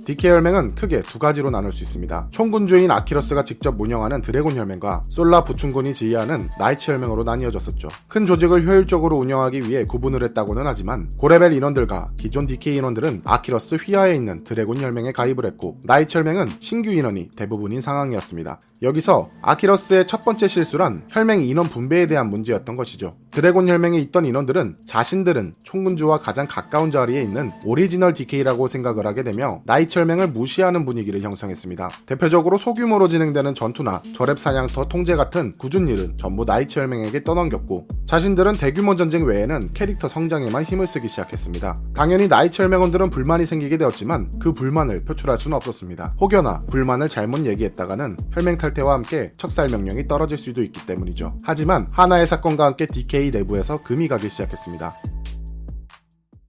Speaker 1: DK 혈맹은 크게 두 가지로 나눌 수 있습니다. 총군주인 아키러스가 직접 운영하는 드래곤 혈맹과 솔라 부총군이 지휘하는 나이츠 혈맹으로 나뉘어졌었죠. 큰 조직을 효율적으로 운영하기 위해 구분을 했다고는 하지만 고레벨 인원들과 기존 DK 인원들은 아키러스 휘하에 있는 드래곤 혈맹에 가입을 했고 나이츠 혈맹은 신규 인원이 대부분인 상황이었습니다. 여기서 아키러스의 첫 번째 실수란 혈맹 인원 분배에 대한 문제였던 것이죠. 드래곤 혈맹에 있던 인원들은 자신들은 총군주와 가장 가까운 자리에 있는 오리지널 DK라고 생각을 하게 되며 나이츠 혈맹을 무시하는 분위기를 형성했습니다. 대표적으로 소규모로 진행되는 전투나 저랩 사냥터 통제 같은 굳은 일은 전부 나이츠 혈맹에게 떠넘겼고 자신들은 대규모 전쟁 외에는 캐릭터 성장에만 힘을 쓰기 시작했습니다. 당연히 나이츠 혈맹원들은 불만이 생기게 되었지만 그 불만을 표출할 수는 없었습니다. 혹여나 불만을 잘못 얘기했다가는 혈맹 탈퇴와 함께 척살 명령이 떨어질 수도 있기 때문이죠. 하지만 하나의 사건과 함께 DK 내부에서 금이 가기 시작했습니다.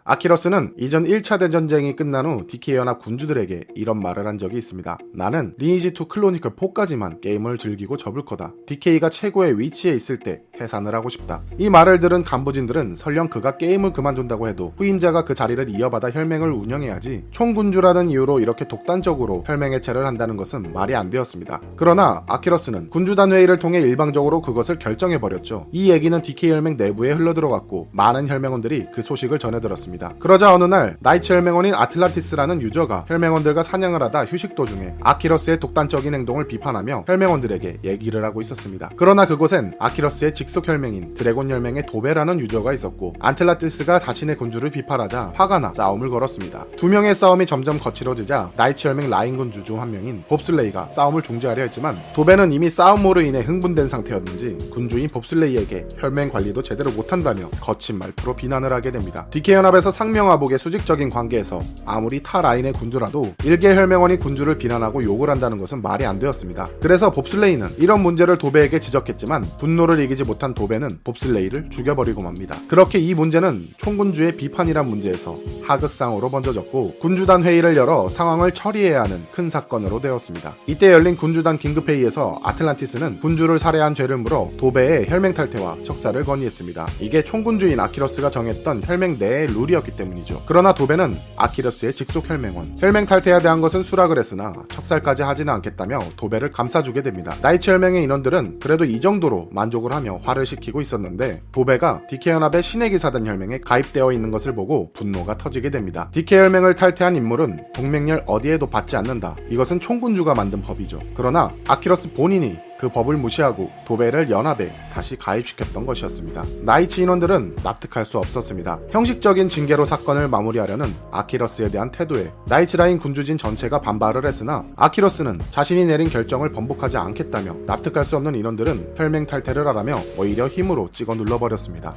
Speaker 1: 아키러스는 이전 1차 대전쟁이 끝난 후 DK 연합 군주들에게 이런 말을 한 적이 있습니다. 나는 리니지2 클로니클 4까지만 게임을 즐기고 접을 거다. DK가 최고의 위치에 있을 때 해산을 하고 싶다. 이 말을 들은 간부진들은 설령 그가 게임을 그만둔다고 해도 후임자가 그 자리를 이어받아 혈맹을 운영해야지 총군주라는 이유로 이렇게 독단적으로 혈맹 해체를 한다는 것은 말이 안 되었습니다. 그러나 아키러스는 군주단 회의를 통해 일방적으로 그것을 결정해버렸죠. 이 얘기는 DK 혈맹 내부에 흘러들어갔고 많은 혈맹원들이 그 소식을 전해들었습니다. 그러자 어느 날 나이츠 혈맹원인 아틀란티스라는 유저가 혈맹원들과 사냥을 하다 휴식 도중에 아키러스의 독단적인 행동을 비판하며 혈맹원들에게 얘기를 하고 있었습니다. 그러나 그곳엔 아키러스의 직속 혈맹인 드래곤 혈맹의 도베라는 유저가 있었고 아틀란티스가 자신의 군주를 비판하자 화가 나 싸움을 걸었습니다. 두 명의 싸움이 점점 거칠어지자 나이츠 혈맹 라인 군주 중 한 명인 봅슬레이가 싸움을 중지하려 했지만 도베는 이미 싸움으로 인해 흥분된 상태였는지 군주인 봅슬레이에게 혈맹 관리도 제대로 못한다며 거친 말투로 비난을 하게 됩니다. DK 연합에서 상명하복의 수직적인 관계에서 아무리 타 라인의 군주라도 일개 혈맹원이 군주를 비난하고 욕을 한다는 것은 말이 안 되었습니다. 그래서 봅슬레이는 이런 문제를 도배에게 지적했지만 분노를 이기지 못한 도배는 봅슬레이를 죽여버리고 맙니다. 그렇게 이 문제는 총군주의 비판이란 문제에서 하극상으로 번져졌고 군주단 회의를 열어 상황을 처리해야 하는 큰 사건으로 되었습니다. 이때 열린 군주단 긴급회의에서 아틀란티스는 군주를 살해한 죄를 물어 도배의 혈맹 탈퇴와 척살을 건의했습니다. 이게 총군주인 아키러스가 정했던 혈맹 내의 룰이었 혈맹이었기 때문이죠. 그러나 도베는 아키러스의 직속 혈맹원. 혈맹 탈퇴에 대한 것은 수락을 했으나 척살까지 하지는 않겠다며 도베를 감싸주게 됩니다. 나이츠 혈맹의 인원들은 그래도 이 정도로 만족을 하며 화를 식히고 있었는데 도베가 DK 연합의 신의 기사단 혈맹에 가입되어 있는 것을 보고 분노가 터지게 됩니다. DK 혈맹을 탈퇴한 인물은 동맹혈 어디에도 받지 않는다. 이것은 총군주가 만든 법이죠. 그러나 아키러스 본인이 그 법을 무시하고 도배를 연합에 다시 가입시켰던 것이었습니다. 나이츠 인원들은 납득할 수 없었습니다. 형식적인 징계로 사건을 마무리하려는 아키러스에 대한 태도에 나이츠 라인 군주진 전체가 반발을 했으나 아키러스는 자신이 내린 결정을 번복하지 않겠다며 납득할 수 없는 인원들은 혈맹 탈퇴를 하라며 오히려 힘으로 찍어 눌러버렸습니다.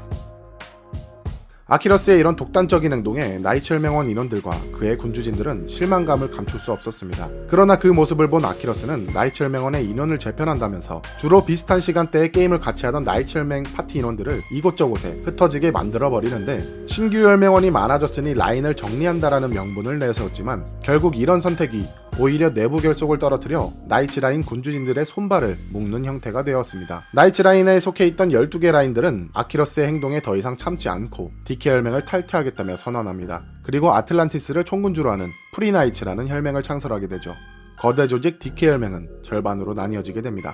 Speaker 1: 아키러스의 이런 독단적인 행동에 나이츠 혈맹원 인원들과 그의 군주진들은 실망감을 감출 수 없었습니다. 그러나 그 모습을 본 아키러스는 나이츠 혈맹원의 인원을 재편한다면서 주로 비슷한 시간대에 게임을 같이 하던 나이츠 혈맹 파티 인원들을 이곳저곳에 흩어지게 만들어 버리는데 신규 혈맹원이 많아졌으니 라인을 정리한다라는 명분을 내세웠지만 결국 이런 선택이 오히려 내부 결속을 떨어뜨려 나이츠라인 군주진들의 손발을 묶는 형태가 되었습니다. 나이츠라인에 속해 있던 12개 라인들은 아키러스의 행동에 더 이상 참지 않고 DK 혈맹을 탈퇴하겠다며 선언합니다. 그리고 아틀란티스를 총군주로 하는 프리나이츠라는 혈맹을 창설하게 되죠. 거대 조직 DK 혈맹은 절반으로 나뉘어지게 됩니다.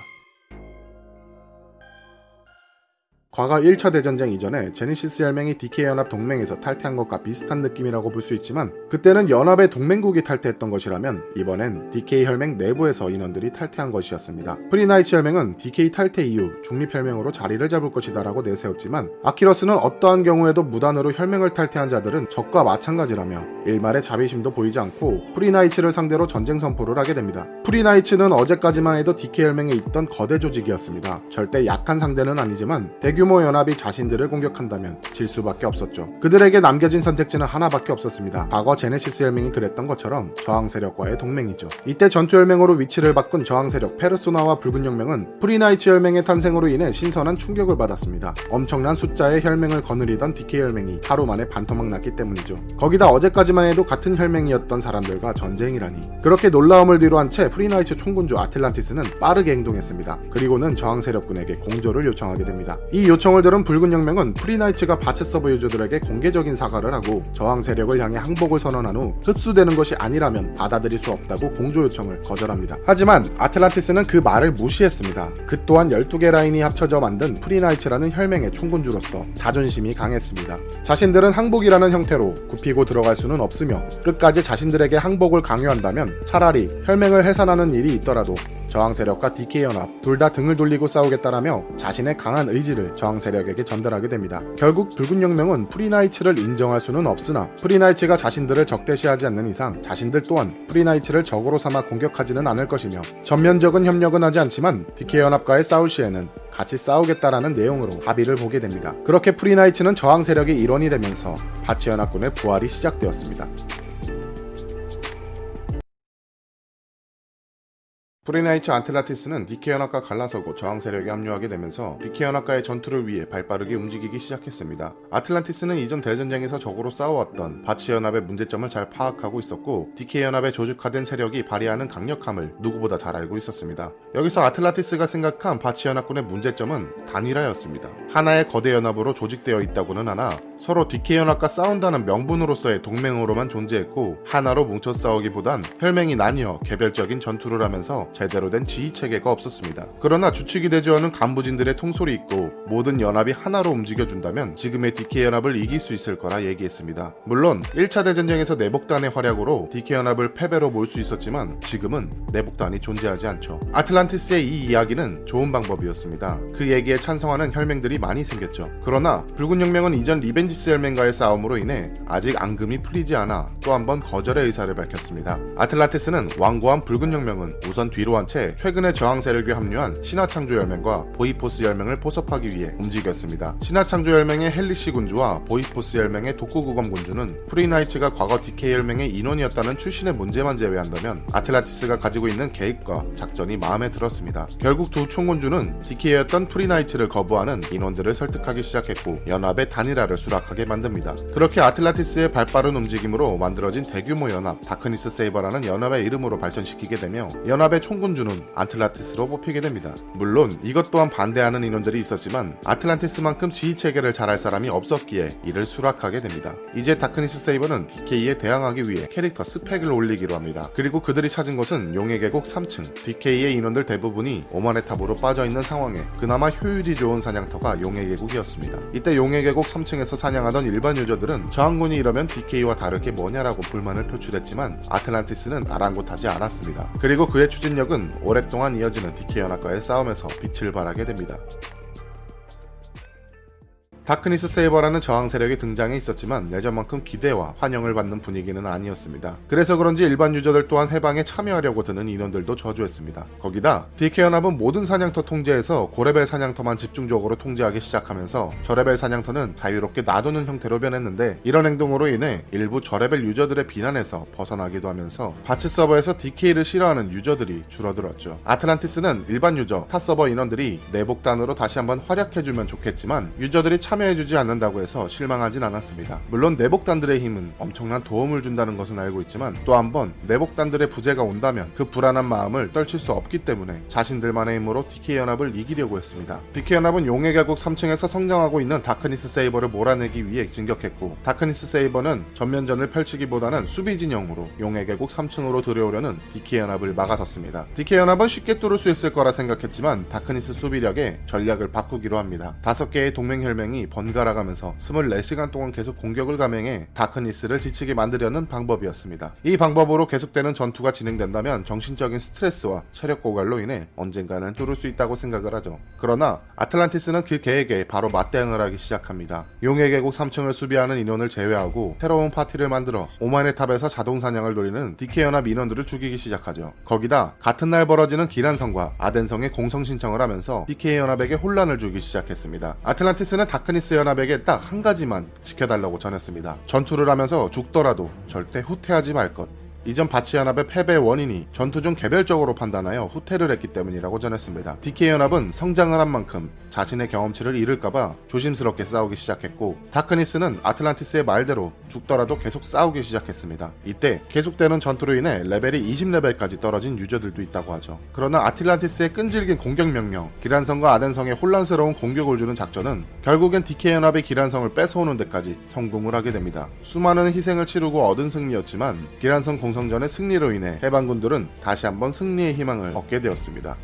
Speaker 1: 과거 1차 대전쟁 이전에 제네시스 혈맹이 DK 연합 동맹에서 탈퇴한 것과 비슷한 느낌이라고 볼 수 있지만 그때는 연합의 동맹국이 탈퇴했던 것이라면 이번엔 DK 혈맹 내부에서 인원들이 탈퇴한 것이었습니다. 프리나이츠 혈맹은 DK 탈퇴 이후 중립 혈맹으로 자리를 잡을 것이다라고 내세웠지만 아키러스는 어떠한 경우에도 무단으로 혈맹을 탈퇴한 자들은 적과 마찬가지라며 일말의 자비심도 보이지 않고 프리나이츠를 상대로 전쟁 선포를 하게 됩니다. 프리나이츠는 어제까지만 해도 DK 혈맹에 있던 거대 조직이었습니다. 절대 약한 상대는 아니지만 대규모 대규모 연합이 자신들을 공격한다면 질 수밖에 없었죠. 그들에게 남겨진 선택지는 하나밖에 없었습니다. 과거 제네시스 혈맹이 그랬던 것처럼 저항 세력과의 동맹이죠. 이때 전투 혈맹으로 위치를 바꾼 저항 세력 페르소나와 붉은 혁명은 프리나이츠 혈맹의 탄생으로 인해 신선한 충격을 받았습니다. 엄청난 숫자의 혈맹을 거느리던 DK 혈맹이 하루 만에 반토막 났기 때문이죠. 거기다 어제까지만 해도 같은 혈맹이었던 사람들과 전쟁이라니. 그렇게 놀라움을 뒤로한 채 프리나이츠 총군주 아틀란티스는 빠르게 행동했습니다. 그리고는 저항 세력군에게 공조를 요청하게 됩니다. 이 요청을 들은 붉은 혁명은 프리나이츠가 바츠 서버 유저들에게 공개적인 사과를 하고 저항 세력을 향해 항복을 선언한 후 흡수되는 것이 아니라면 받아들일 수 없다고 공조 요청을 거절합니다. 하지만 아틀란티스는 그 말을 무시했습니다. 그 또한 12개 라인이 합쳐져 만든 프리나이츠라는 혈맹의 총군주로서 자존심이 강했습니다. 자신들은 항복이라는 형태로 굽히고 들어갈 수는 없으며 끝까지 자신들에게 항복을 강요한다면 차라리 혈맹을 해산하는 일이 있더라도 저항 세력과 DK 연합 둘 다 등을 돌리고 싸우겠다라며 자신의 강한 의지를 저항 세력에게 전달하게 됩니다. 결국 붉은 혁명은 프리나이츠를 인정할 수는 없으나 프리나이츠가 자신들을 적대시하지 않는 이상 자신들 또한 프리나이츠를 적으로 삼아 공격하지는 않을 것이며 전면적인 협력은 하지 않지만 DK 연합과의 싸울 시에는 같이 싸우겠다라는 내용으로 합의를 보게 됩니다. 그렇게 프리나이츠는 저항 세력의 일원이 되면서 바츠 연합군의 부활이 시작되었습니다. 프리나이츠 안틀라티스는 DK 연합과 갈라서고 저항 세력에 합류하게 되면서 DK 연합과의 전투를 위해 발빠르게 움직이기 시작했습니다. 아틀란티스는 이전 대전쟁에서 적으로 싸워왔던 바츠 연합의 문제점을 잘 파악하고 있었고 DK 연합의 조직화된 세력이 발휘하는 강력함을 누구보다 잘 알고 있었습니다. 여기서 아틀란티스가 생각한 바츠 연합군의 문제점은 단일화였습니다. 하나의 거대 연합으로 조직되어 있다고는 하나 서로 DK 연합과 싸운다는 명분으로서의 동맹으로만 존재했고 하나로 뭉쳐 싸우기보단 혈맹이 나뉘어 개별적인 전투를 하면서 제대로 된 지휘 체계가 없었습니다. 그러나 주축이 되지 않은 간부진들의 통솔이 있고 모든 연합이 하나로 움직여준다면 지금의 DK 연합을 이길 수 있을 거라 얘기했습니다. 물론 1차 대전쟁에서 내복단의 활약으로 DK 연합을 패배로 몰 수 있었지만 지금은 내복단이 존재하지 않죠. 아틀란티스의 이 이야기는 좋은 방법이었습니다. 그 얘기에 찬성하는 혈맹들이 많이 생겼죠. 그러나 붉은 혁명은 이전 리벤지스 혈맹과의 싸움으로 인해 아직 앙금이 풀리지 않아 또 한 번 거절의 의사를 밝혔습니다. 아틀란티스는 완고한 붉은 혁명은 우선 뒤로 한 채 최근에 저항 세력에 합류한 신화창조 혈맹과 보이포스 혈맹을 포섭하기 위해 움직였습니다. 신화창조 혈맹의 헬리시 군주와 보이포스 혈맹의 독고구검 군주는 프리나이츠가 과거 DK 혈맹의 인원이었다는 출신의 문제만 제외한다면 아틀란티스가 가지고 있는 계획과 작전이 마음에 들었습니다. 결국 두 총군주는 DK였던 프리나이츠를 거부하는 인원들을 설득하기 시작했고 연합의 단일화를 수락하게 만듭니다. 그렇게 아틀란티스의 발빠른 움직임으로 만들어진 대규모 연합 다크니스 세이버라는 연합의 이름으로 발전시키게 되며 연합의 총군주는 아틀란티스로 뽑히게 됩니다. 물론 이것 또한 반대하는 인원들이 있었지만 아틀란티스만큼 지휘 체계를 잘할 사람이 없었기에 이를 수락하게 됩니다. 이제 다크니스 세이버는 DK에 대항하기 위해 캐릭터 스펙을 올리기로 합니다. 그리고 그들이 찾은 곳은 용의 계곡 3층. DK의 인원들 대부분이 오만의 탑으로 빠져 있는 상황에 그나마 효율이 좋은 사냥터가 용의 계곡이었습니다. 이때 용의 계곡 3층에서 사냥하던 일반 유저들은 저항군이 이러면 DK와 다를 게 뭐냐라고 불만을 표출했지만 아틀란티스는 아랑곳하지 않았습니다. 그리고 그의 추진 추진력은 오랫동안 이어지는 DK 연합과의 싸움에서 빛을 발하게 됩니다. 다크니스 세이버라는 저항 세력이 등장해 있었지만 예전만큼 기대와 환영을 받는 분위기는 아니었습니다. 그래서 그런지 일반 유저들 또한 해방에 참여하려고 드는 인원들도 저조했습니다. 거기다 DK 연합은 모든 사냥터 통제에서 고레벨 사냥터만 집중적으로 통제하기 시작하면서 저레벨 사냥터는 자유롭게 놔두는 형태로 변했는데 이런 행동으로 인해 일부 저레벨 유저들의 비난에서 벗어나기도 하면서 바츠 서버에서 DK를 싫어하는 유저들이 줄어들었죠. 아틀란티스는 일반 유저, 타 서버 인원들이 내복단으로 다시 한번 활약해주면 좋겠지만 유저들이 참 참여해주지 않는다고 해서 실망하진 않았습니다. 물론 내복단들의 힘은 엄청난 도움을 준다는 것은 알고 있지만 또 한번 내복단들의 부재가 온다면 그 불안한 마음을 떨칠 수 없기 때문에 자신들만의 힘으로 DK 연합을 이기려고 했습니다. DK 연합은 용의 계곡 3층에서 성장하고 있는 다크니스 세이버를 몰아내기 위해 진격했고 다크니스 세이버는 전면전을 펼치기보다는 수비 진영으로 용의 계곡 3층으로 들어오려는 DK 연합을 막아섰습니다. DK 연합은 쉽게 뚫을 수 있을 거라 생각했지만 다크니스 수비력에 전략을 바꾸기로 합니다. 다섯 개의 동맹 혈맹이 번갈아 가면서 24시간 동안 계속 공격을 감행해 다크니스를 지치게 만들려는 방법이었습니다. 이 방법으로 계속되는 전투가 진행된다면 정신적인 스트레스와 체력 고갈로 인해 언젠가는 뚫을 수 있다고 생각을 하죠. 그러나 아틀란티스는 그 계획에 바로 맞대응을 하기 시작합니다. 용의 계곡 3층을 수비하는 인원을 제외하고 새로운 파티를 만들어 오만의 탑에서 자동 사냥을 노리는 DK 연합 인원들을 죽이기 시작하죠. 거기다 같은 날 벌어지는 기란성과 아덴성에 공성 신청을 하면서 DK 연합에게 혼란을 주기 시작했습니다. 아틀란티스는 다크니스 아테니스 연합에게 딱 한 가지만 지켜달라고 전했습니다. 전투를 하면서 죽더라도 절대 후퇴하지 말 것. 이전 바치 연합의 패배 원인이 전투 중 개별적으로 판단하여 후퇴를 했기 때문이라고 전했습니다. DK 연합은 성장을 한 만큼 자신의 경험치를 잃을까봐 조심스럽게 싸우기 시작했고 다크니스는 아틀란티스의 말대로 죽더라도 계속 싸우기 시작했습니다. 이때 계속되는 전투로 인해 레벨이 20레벨까지 떨어진 유저들도 있다고 하죠. 그러나 아틀란티스의 끈질긴 공격 명령, 기란성과 아덴성의 혼란스러운 공격을 주는 작전은 결국엔 DK 연합의 기란성을 뺏어오는 데까지 성공을 하게 됩니다. 수많은 희생을 치르고 얻은 승리였지만 기란성 공 공성전의 승리로 인해 해방군들은 다시 한번 승리의 희망을 얻게 되었습니다.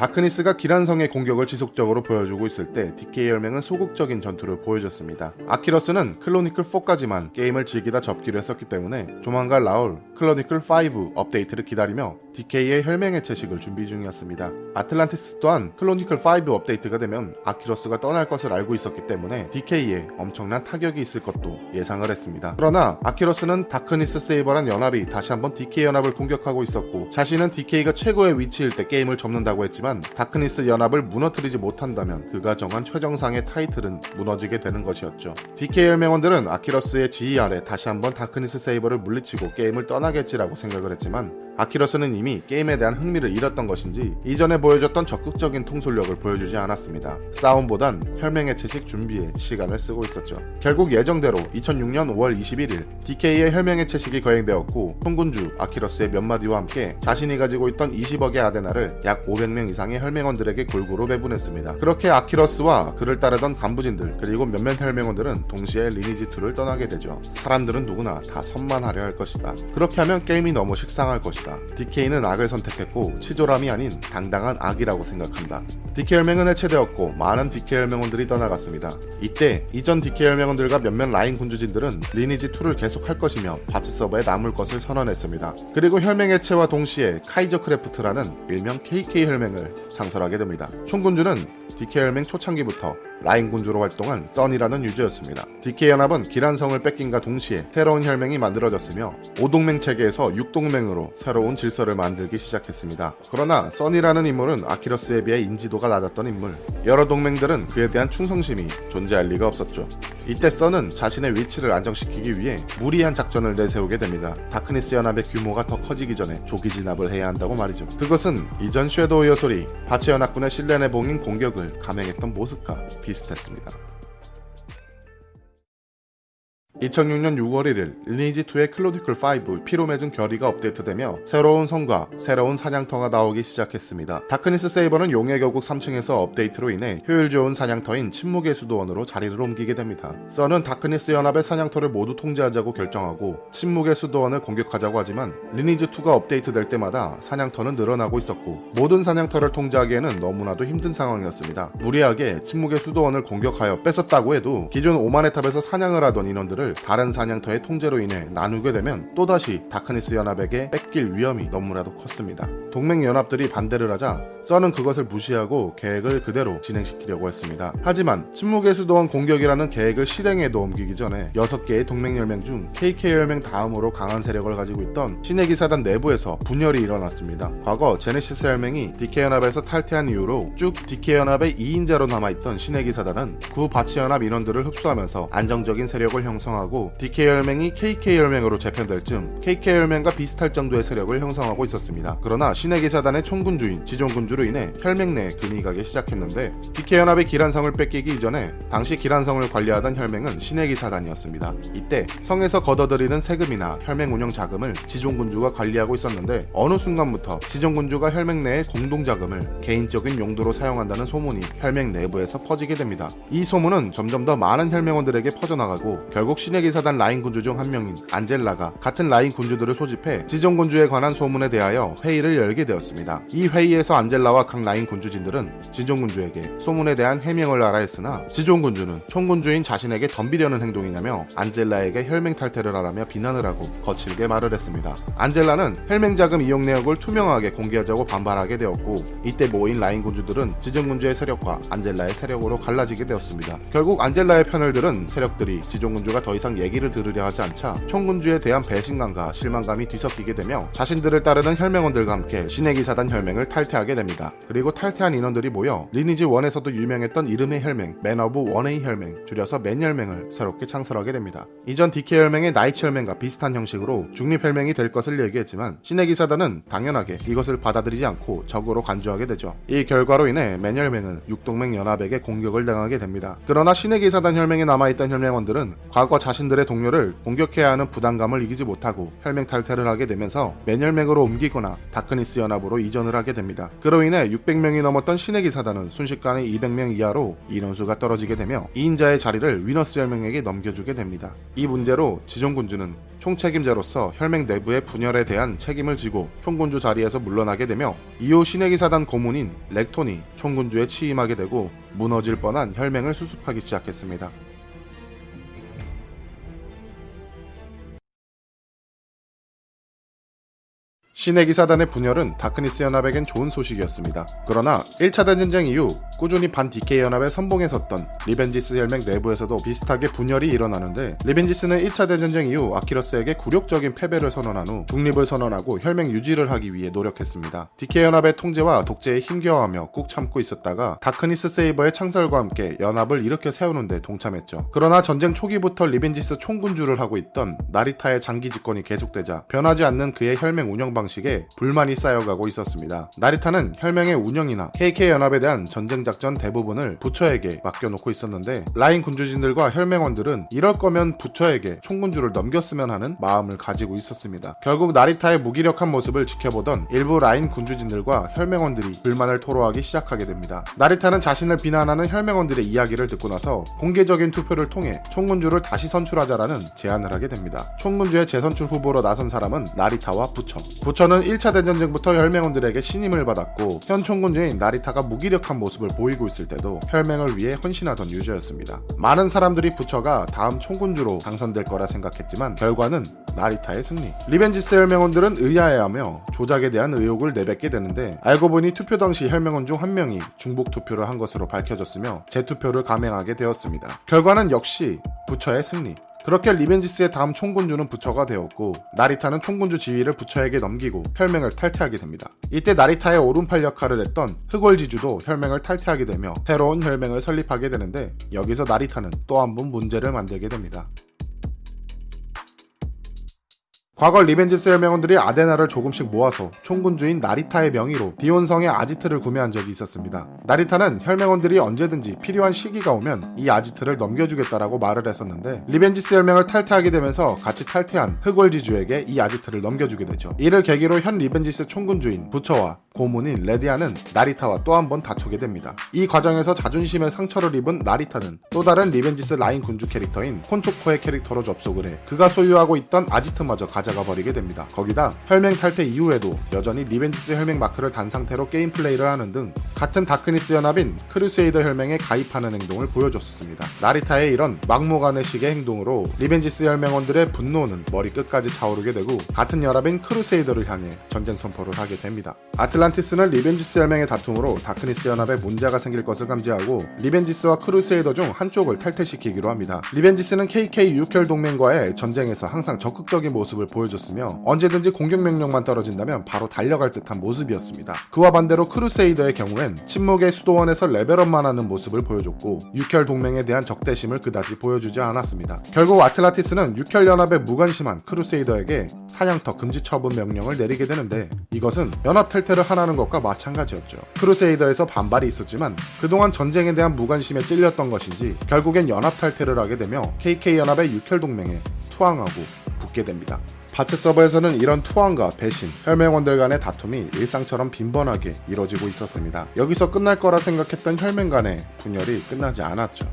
Speaker 1: 다크니스가 기란성의 공격을 지속적으로 보여주고 있을 때 DK 혈맹은 소극적인 전투를 보여줬습니다. 아키러스는 클로니클 4까지만 게임을 즐기다 접기로 했었기 때문에 조만간 나올 클로니클 5 업데이트를 기다리며 DK의 혈맹 해체식을 준비 중이었습니다. 아틀란티스 또한 클로니클 5 업데이트가 되면 아키러스가 떠날 것을 알고 있었기 때문에 DK에 엄청난 타격이 있을 것도 예상을 했습니다. 그러나 아키러스는 다크니스 세이버란 연합이 다시 한번 DK 연합을 공격하고 있었고 자신은 DK가 최고의 위치일 때 게임을 접는다고 했지만 하지만 다크니스 연합을 무너뜨리지 못한다면 그가 정한 최정상의 타이틀은 무너지게 되는 것이었죠. DK 혈맹원들은 아키러스의 지휘 아래 다시 한번 다크니스 세이버를 물리치고 게임을 떠나겠지라고 생각을 했지만 아키러스는 이미 게임에 대한 흥미를 잃었던 것인지 이전에 보여줬던 적극적인 통솔력을 보여주지 않았습니다. 싸움보단 혈맹의 채식 준비에 시간을 쓰고 있었죠. 결국 예정대로 2006년 5월 21일 DK의 혈맹의 채식이 거행되었고 통군주 아키러스의 몇 마디와 함께 자신이 가지고 있던 20억의 아데나를 약 500명 이상의 혈맹원들에게 골고루 배분했습니다. 그렇게 아키러스와 그를 따르던 간부진들 그리고 몇몇 혈맹원들은 동시에 리니지2를 떠나게 되죠. 사람들은 누구나 다 선만하려 할 것이다. 그렇게 하면 게임이 너무 식상할 것이다. 것이다. DK는 악을 선택했고 치졸함이 아닌 당당한 악이라고 생각한다. DK 혈맹은 해체되었고 많은 DK 혈맹원들이 떠나갔습니다. 이때 이전 DK 혈맹원들과 몇몇 라인 군주진들은 리니지 2를 계속할 것이며 바츠 서버에 남을 것을 선언했습니다. 그리고 혈맹 해체와 동시에 카이저 크래프트라는 일명 KK 혈맹을 창설하게 됩니다. 총군주는 DK 혈맹 초창기부터 라인 군주로 활동한 써니라는 유저였습니다. DK 연합은 기란성을 뺏긴과 동시에 새로운 혈맹이 만들어졌으며 5동맹 체계에서 6동맹으로 새로운 질서를 만들기 시작했습니다. 그러나 써니라는 인물은 아키러스에 비해 인지도가 낮았던 인물. 여러 동맹들은 그에 대한 충성심이 존재할 리가 없었죠. 이때 써는 자신의 위치를 안정시키기 위해 무리한 작전을 내세우게 됩니다. 다크니스 연합의 규모가 더 커지기 전에 조기 진압을 해야 한다고 말이죠. 그것은 이전 쉐도우 여솔이 바치 연합군의 신뢰내봉인 공격을 감행했던 모습과 비슷했습니다. 2006년 6월 1일 리니지2의 클로디클5 피로 맺은 결의가 업데이트되며 새로운 성과, 새로운 사냥터가 나오기 시작했습니다. 다크니스 세이버는 용의 결국 3층에서 업데이트로 인해 효율 좋은 사냥터인 침묵의 수도원으로 자리를 옮기게 됩니다. 써는 다크니스 연합의 사냥터를 모두 통제하자고 결정하고 침묵의 수도원을 공격하자고 하지만 리니지2가 업데이트될 때마다 사냥터는 늘어나고 있었고 모든 사냥터를 통제하기에는 너무나도 힘든 상황이었습니다. 무리하게 침묵의 수도원을 공격하여 뺏었다고 해도 기존 오만의 탑에서 사냥을 하던 인원들을 유저들을 다른 사냥터의 통제로 인해 나누게 되면 또다시 다크니스 연합에게 뺏길 위험이 너무나도 컸습니다. 동맹 연합들이 반대를 하자 써니는 그것을 무시하고 계획을 그대로 진행시키려고 했습니다. 하지만 침묵의 수도원 공격이라는 계획을 실행에도 옮기기 전에 6개의 동맹 혈맹 중 KK 혈맹 다음으로 강한 세력을 가지고 있던 신의 기사단 내부에서 분열이 일어났습니다. 과거 제네시스 혈맹이 DK 연합에서 탈퇴한 이후로 쭉 DK 연합의 2인자로 남아있던 신의 기사단은 구 바츠 연합 인원들을 흡수하면서 안정적인 세력을 형성하고 DK 혈맹이 KK 혈맹으로 재편될 즈음 KK 혈맹과 비슷할 정도의 세력을 형성하고 있었습니다. 그러나 신의 기사단의 총군주인 지존군주로 인해 혈맹 내에 금이 가기 시작했는데 DK 연합의 기란성을 뺏기기 이전에 당시 기란성을 관리하던 혈맹은 신의 기사단이었습니다. 이때 성에서 걷어들이는 세금이나 혈맹 운영 자금을 지존군주가 관리하고 있었는데 어느 순간부터 지존군주가 혈맹 내의 공동 자금을 개인적인 용도로 사용한다는 소문이 혈맹 내부에서 퍼지게 됩니다. 이 소문은 점점 더 많은 혈맹원들에게 퍼져나가고 결국 신의 기사단 라인 군주 중 한 명인 안젤라가 같은 라인 군주들을 소집해 지존군주에 관한 소문에 대하여 회의를 열게 되었습니다. 이 회의에서 안젤라와 각 라인 군주진들은 지존군주에게 소문에 대한 해명을 하라 했으나 지존군주는 총군주인 자신에게 덤비려는 행동이냐며 안젤라에게 혈맹 탈퇴를 하라며 비난을 하고 거칠게 말을 했습니다. 안젤라는 혈맹 자금 이용 내역을 투명하게 공개하자고 반발하게 되었고 이때 모인 라인 군주들은 지존군주의 세력과 안젤라의 세력으로 갈라지게 되었습니다. 결국 안젤라의 편을 들은 세력들이 지존군주가 더 이상 얘기를 들으려 하지 않자 총군주에 대한 배신감과 실망감이 뒤섞이게 되며 자신들을 따르는 혈맹원들과 함께 신의 기사단 혈맹을 탈퇴하게 됩니다. 그리고 탈퇴한 인원들이 모여 리니지 1에서도 유명했던 이름의 혈맹 맨 오브 원의 혈맹 줄여서 맨혈맹을 새롭게 창설하게 됩니다. 이전 DK 혈맹의 나이츠 혈맹과 비슷한 형식으로 중립 혈맹이 될 것을 얘기했지만 신의 기사단은 당연하게 이것을 받아들이지 않고 적으로 간주하게 되죠. 이 결과로 인해 맨혈맹은 육동맹 연합에게 공격을 당하게 됩니다. 그러나 신의 기사단 혈맹에 남아있던 혈맹원들은 과거 자신들의 동료를 공격해야 하는 부담감을 이기지 못하고 혈맹 탈퇴를 하게 되면서 맨혈맹으로 옮기거나 다크니스 연합으로 이전을 하게 됩니다. 그로 인해 600명이 넘었던 신의 기사단은 순식간에 200명 이하로 인원수가 떨어지게 되며 2인자의 자리를 위너스 혈맹에게 넘겨주게 됩니다. 이 문제로 지존군주는 총책임자로서 혈맹 내부의 분열에 대한 책임을 지고 총군주 자리에서 물러나게 되며 이후 신의 기사단 고문인 렉톤이 총군주에 취임하게 되고 무너질 뻔한 혈맹을 수습하기 시작했습니다. 신의 기사단의 분열은 다크니스 연합에겐 좋은 소식이었습니다. 그러나 1차 대전쟁 이후 꾸준히 반 DK 연합에 선봉에 섰던 리벤지스 혈맹 내부에서도 비슷하게 분열이 일어나는데 리벤지스는 1차 대전쟁 이후 아키러스에게 굴욕적인 패배를 선언한 후 중립을 선언하고 혈맹 유지를 하기 위해 노력했습니다. DK 연합의 통제와 독재에 힘겨워하며 꾹 참고 있었다가 다크니스 세이버의 창설과 함께 연합을 일으켜 세우는데 동참했죠. 그러나 전쟁 초기부터 리벤지스 총군주를 하고 있던 나리타의 장기 집권이 계속되자 변하지 않는 그의 혈맹 운영 방식 방식에 불만이 쌓여가고 있었습니다. 나리타는 혈맹의 운영이나 KK 연합에 대한 전쟁 작전 대부분을 부처에게 맡겨놓고 있었는데 라인 군주진들과 혈맹원들은 이럴 거면 부처에게 총군주를 넘겼으면 하는 마음을 가지고 있었습니다. 결국 나리타의 무기력한 모습을 지켜보던 일부 라인 군주진들과 혈맹원들이 불만을 토로하기 시작하게 됩니다. 나리타는 자신을 비난하는 혈맹원들의 이야기를 듣고 나서 공개적인 투표를 통해 총군주를 다시 선출하자라는 제안을 하게 됩니다. 총군주의 재선출 후보로 나선 사람은 나리타와 부처. 부처 는 1차 대전쟁부터 혈맹원들에게 신임을 받았고 현 총군주인 나리타가 무기력한 모습을 보이고 있을 때도 혈맹을 위해 헌신하던 유저였습니다. 많은 사람들이 부처가 다음 총군주로 당선될 거라 생각했지만 결과는 나리타의 승리. 리벤지스 혈맹원들은 의아해하며 조작에 대한 의혹을 내뱉게 되는데 알고 보니 투표 당시 혈맹원 중 한 명이 중복 투표를 한 것으로 밝혀졌으며 재투표를 감행하게 되었습니다. 결과는 역시 부처의 승리. 그렇게 리벤지스의 다음 총군주는 부처가 되었고 나리타는 총군주 지위를 부처에게 넘기고 혈맹을 탈퇴하게 됩니다. 이때 나리타의 오른팔 역할을 했던 흑월지주도 혈맹을 탈퇴하게 되며 새로운 혈맹을 설립하게 되는데 여기서 나리타는 또 한 번 문제를 만들게 됩니다. 과거 리벤지스 혈맹원들이 아데나를 조금씩 모아서 총군주인 나리타의 명의로 디온성의 아지트를 구매한 적이 있었습니다. 나리타는 혈맹원들이 언제든지 필요한 시기가 오면 이 아지트를 넘겨주겠다라고 말을 했었는데 리벤지스 혈맹을 탈퇴하게 되면서 같이 탈퇴한 흑월지주에게 이 아지트를 넘겨주게 되죠. 이를 계기로 현 리벤지스 총군주인 부처와 고문인 레디아는 나리타와 또 한 번 다투게 됩니다. 이 과정에서 자존심에 상처를 입은 나리타는 또 다른 리벤지스 라인 군주 캐릭터인 콘초코의 캐릭터로 접속을 해 그가 소유하고 있던 아지트마저 가져 가져가 버리게 됩니다. 거기다 혈맹 탈퇴 이후에도 여전히 리벤지스 혈맹 마크를 단 상태로 게임 플레이를 하는 등 같은 다크니스 연합인 크루세이더 혈맹에 가입하는 행동을 보여줬었습니다. 나리타의 이런 막무가내 식의 행동으로 리벤지스 혈맹원들의 분노는 머리 끝까지 차오르게 되고 같은 연합인 크루세이더를 향해 전쟁 선포를 하게 됩니다. 아틀란티스는 리벤지스 혈맹의 다툼으로 다크니스 연합에 문제가 생길 것을 감지하고 리벤지스와 크루세이더 중 한쪽을 탈퇴시키기로 합니다. 리벤지스는 KK 육혈 동맹과의 전쟁에서 항상 적극적인 모습을 보여 줬으며 언제든지 공격 명령만 떨어진다면 바로 달려갈 듯한 모습이었습니다. 그와 반대로 크루세이더의 경우엔 침묵의 수도원에서 레벨업만 하는 모습을 보여줬고 육혈 동맹에 대한 적대심을 그다지 보여주지 않았습니다. 결국 아틀란티스는 육혈 연합에 무관심한 크루세이더에게 사냥터 금지 처분 명령을 내리게 되는데 이것은 연합 탈퇴를 하라는 것과 마찬가지였죠. 크루세이더에서 반발이 있었지만 그동안 전쟁에 대한 무관심에 찔렸던 것인지 결국엔 연합 탈퇴를 하게 되며 KK 연합의 육혈 동맹에 투항하고 붙게 됩니다. 바츠 서버에서는 이런 투항과 배신, 혈맹원들 간의 다툼이 일상처럼 빈번하게 이뤄지고 있었습니다. 여기서 끝날 거라 생각했던 혈맹 간의 분열이 끝나지 않았죠.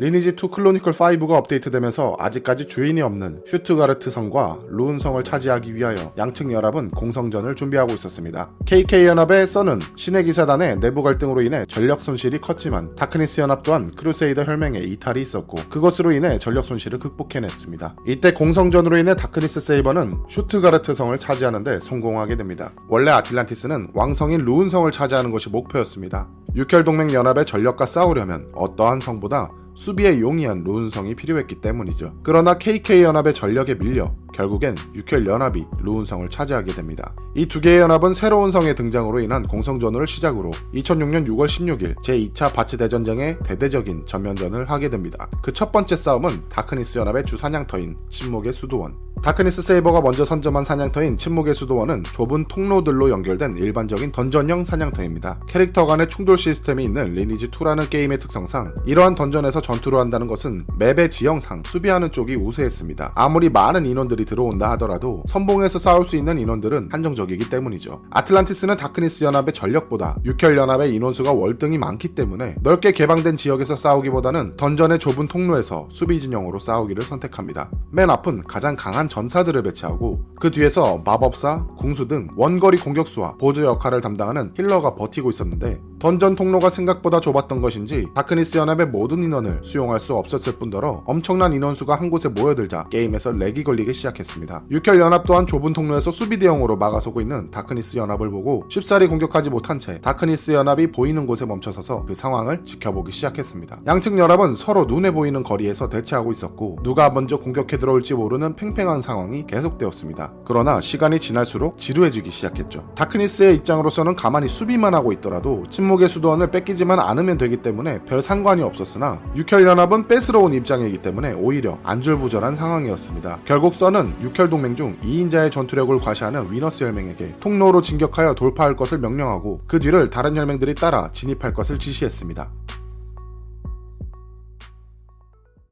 Speaker 1: 리니지 2 클로니클 5가 업데이트되면서 아직까지 주인이 없는 슈트가르트 성과 루운 성을 차지하기 위하여 양측 연합은 공성전을 준비하고 있었습니다. KK 연합으로써는 신의 기사단의 내부 갈등으로 인해 전력 손실이 컸지만 다크니스 연합 또한 크루세이더 혈맹에 이탈이 있었고 그것으로 인해 전력 손실을 극복해냈습니다. 이때 공성전으로 인해 다크니스 세이버는 슈트가르트 성을 차지하는데 성공하게 됩니다. 원래 아틀란티스는 왕성인 루운 성을 차지하는 것이 목표였습니다. 육혈동맹 연합의 전력과 싸우려면 어떠한 성보다 수비에 용이한 루운성이 필요했기 때문이죠. 그러나 KK 연합의 전력에 밀려 결국엔 육혈 연합이 루운성을 차지하게 됩니다. 이 두 개의 연합은 새로운 성의 등장으로 인한 공성전을 시작으로 2006년 6월 16일 제2차 바츠 대전쟁에 대대적인 전면전을 하게 됩니다. 그 첫 번째 싸움은 다크니스 연합의 주 사냥터인 침묵의 수도원. 다크니스 세이버가 먼저 선점한 사냥터인 침묵의 수도원은 좁은 통로들로 연결된 일반적인 던전형 사냥터입니다. 캐릭터 간의 충돌 시스템이 있는 리니지 2라는 게임의 특성상 이러한 던전에서 전투를 한다는 것은 맵의 지형상 수비하는 쪽이 우세했습니다. 아무리 많은 인원들이 들어온다 하더라도 선봉에서 싸울 수 있는 인원들은 한정적이기 때문이죠. 아틀란티스는 다크니스 연합의 전력보다 육혈 연합의 인원수가 월등히 많기 때문에 넓게 개방된 지역에서 싸우기보다는 던전의 좁은 통로에서 수비 진영으로 싸우기를 선택합니다. 맨 앞은 가장 강한 전사들을 배치하고 그 뒤에서 마법사, 궁수 등 원거리 공격수와 보조 역할을 담당하는 힐러가 버티고 있었는데 던전 통로가 생각보다 좁았던 것인지 다크니스 연합의 모든 인원을 수용할 수 없었을 뿐더러 엄청난 인원수가 한 곳에 모여들자 게임에서 렉이 걸리기 시작했습니다. 육혈 연합 또한 좁은 통로에서 수비 대형으로 막아서고 있는 다크니스 연합을 보고 쉽사리 공격하지 못한 채 다크니스 연합이 보이는 곳에 멈춰서서 그 상황을 지켜보기 시작했습니다. 양측 연합은 서로 눈에 보이는 거리에서 대치하고 있었고 누가 먼저 공격해 들어올지 모르는 팽팽한 상황이 계속되었습니다. 그러나 시간이 지날수록 지루해지기 시작했죠. 다크니스의 입장으로서는 가만히 수비만 하고 있더라도 침묵의 수도원을 뺏기지만 않으면 되기 때문에 별 상관이 없었으나 육혈연합은 뺏으러 온 입장이기 때문에 오히려 안절부절한 상황이었습니다. 결국 써는 육혈동맹 중 2인자의 전투력을 과시하는 위너스 혈맹에게 통로로 진격하여 돌파할 것을 명령하고 그 뒤를 다른 혈맹들이 따라 진입할 것을 지시했습니다.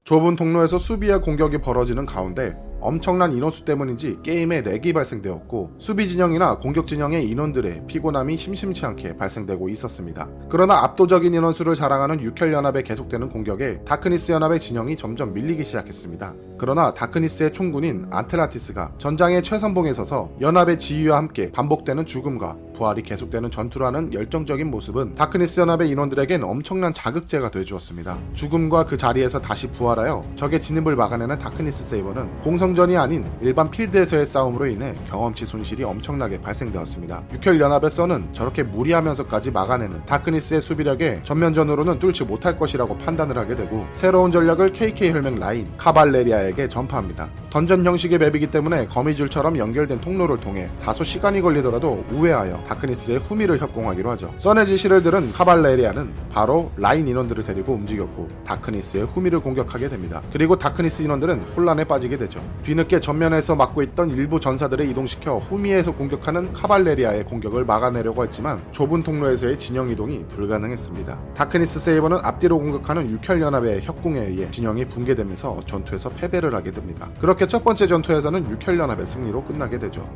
Speaker 1: 좁은 통로에서 수비와 공격이 벌어지는 가운데 엄청난 인원수 때문인지 게임에 렉이 발생되었고 수비 진영이나 공격 진영의 인원들의 피곤함이 심심치 않게 발생되고 있었습니다. 그러나 압도적인 인원수를 자랑하는 육혈 연합의 계속되는 공격에 다크니스 연합의 진영이 점점 밀리기 시작했습니다. 그러나 다크니스의 총군인 아틀란티스가 전장의 최선봉에 서서 연합의 지휘와 함께 반복되는 죽음과 부활이 계속되는 전투라는 열정적인 모습은 다크니스 연합의 인원들에겐 엄청난 자극제가 되주었습니다. 죽음과 그 자리에서 다시 부활하여 적의 진입을 막아내는 다크니스 세이버는 공성전이 아닌 일반 필드에서의 싸움으로 인해 경험치 손실이 엄청나게 발생되었습니다. 육혈 연합의 써는 저렇게 무리하면서까지 막아내는 다크니스의 수비력에 전면전으로는 뚫지 못할 것이라고 판단을 하게 되고 새로운 전략을 KK 혈맹 라인 카발레리아에게 전파합니다. 던전 형식의 맵이기 때문에 거미줄처럼 연결된 통로를 통해 다소 시간이 걸리더라도 우회하여 다크니스의 후미를 협공하기로 하죠. 써의 지시를 들은 카발레리아는 바로 라인 인원들을 데리고 움직였고 다크니스의 후미를 공격하게 됩니다. 그리고 다크니스 인원들은 혼란에 빠지게 되죠. 뒤늦게 전면에서 막고 있던 일부 전사들을 이동시켜 후미에서 공격하는 카발레리아의 공격을 막아내려고 했지만 좁은 통로에서의 진영 이동이 불가능했습니다. 다크니스 세이버는 앞뒤로 공격하는 육혈연합의 협공에 의해 진영이 붕괴되면서 전투에서 패배를 하게 됩니다. 그렇게 첫 번째 전투에서는 육혈연합의 승리로 끝나게 되죠.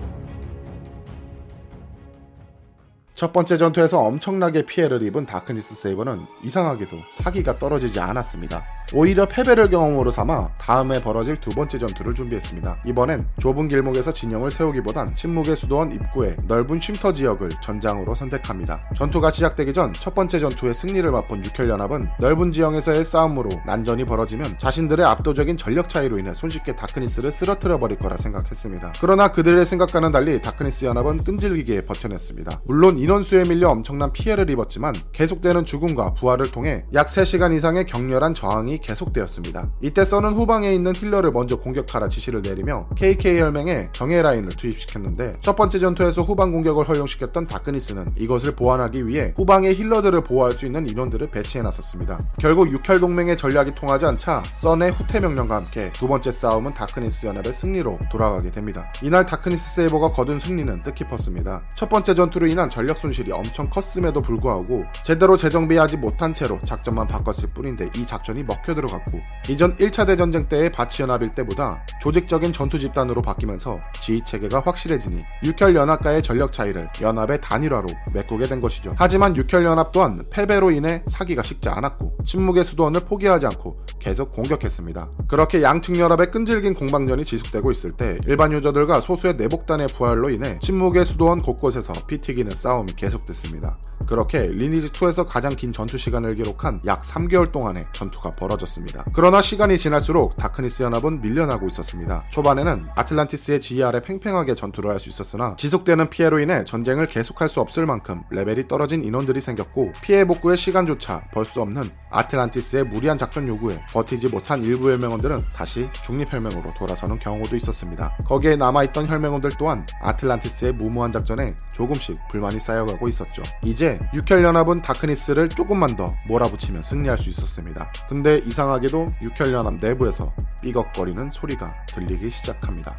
Speaker 1: 첫 번째 전투에서 엄청나게 피해를 입은 다크니스 세이버는 이상하게도 사기가 떨어지지 않았습니다. 오히려 패배를 경험으로 삼아 다음에 벌어질 두 번째 전투를 준비했습니다. 이번엔 좁은 길목에서 진영을 세우기보단 침묵의 수도원 입구에 넓은 쉼터 지역을 전장으로 선택합니다. 전투가 시작되기 전 첫 번째 전투의 승리를 맛본 육혈연합은 넓은 지형에서의 싸움으로 난전이 벌어지면 자신들의 압도적인 전력 차이로 인해 손쉽게 다크니스를 쓰러뜨려 버릴 거라 생각했습니다. 그러나 그들의 생각과는 달리 다크니스 연합은 끈질기게 버텨냈습니다. 물론 인원수에 밀려 엄청난 피해를 입었지만 계속되는 죽음과 부활을 통해 약 3시간 이상의 격렬한 저항이 계속되었습니다. 이때 써는 후방에 있는 힐러를 먼저 공격하라 지시를 내리며 KK 혈맹에 정예 라인을 투입시켰는데 첫 번째 전투에서 후방 공격을 허용시켰던 다크니스는 이것을 보완하기 위해 후방의 힐러들을 보호할 수 있는 인원들을 배치해 놨었습니다. 결국 육혈 동맹의 전략이 통하지 않자 써의 후퇴 명령과 함께 두 번째 싸움은 다크니스 연합의 승리로 돌아가게 됩니다. 이날 다크니스 세이버가 거둔 승리는 뜻깊었습니다. 첫 번째 전투로 인한 전력 손실이 엄청 컸음에도 불구하고 제대로 재정비하지 못한 채로 작전만 바꿨을 뿐인데 이 작전이 먹혀 들어갔고 이전 1차 대전쟁 때의 바츠연합일 때보다 조직적인 전투 집단으로 바뀌면서 지휘 체계가 확실해지니 육혈 연합과의 전력 차이를 연합의 단일화로 메꾸게 된 것이죠. 하지만 육혈 연합 또한 패배로 인해 사기가 식지 않았고 침묵의 수도원을 포기하지 않고 계속 공격했습니다. 그렇게 양측 연합의 끈질긴 공방전이 지속되고 있을 때 일반 유저들과 소수의 내복단의 부활로 인해 침묵의 수도원 곳곳에서 피 튀기는 싸움이 계속됐습니다. 그렇게 리니지2에서 가장 긴 전투 시간을 기록한 약 3개월 동안의 전투가 벌어졌습니다. 그러나 시간이 지날수록 다크니스 연합은 밀려나고 있었습니다. 초반에는 아틀란티스의 지휘 아래 팽팽하게 전투를 할 수 있었으나 지속되는 피해로 인해 전쟁을 계속할 수 없을 만큼 레벨이 떨어진 인원들이 생겼고 피해 복구의 시간조차 벌 수 없는 아틀란티스의 무리한 작전 요구에 버티지 못한 일부 혈맹원들은 다시 중립혈맹으로 돌아서는 경우도 있었습니다. 거기에 남아있던 혈맹원들 또한 아틀란티스의 무모한 작전에 조금씩 불만이 쌓 여가고 있었죠. 이제 육혈연합은 다크니스를 조금만 더 몰아붙이며 승리할 수 있었습니다. 근데 이상하게도 육혈연합 내부에서 삐걱거리는 소리가 들리기 시작합니다.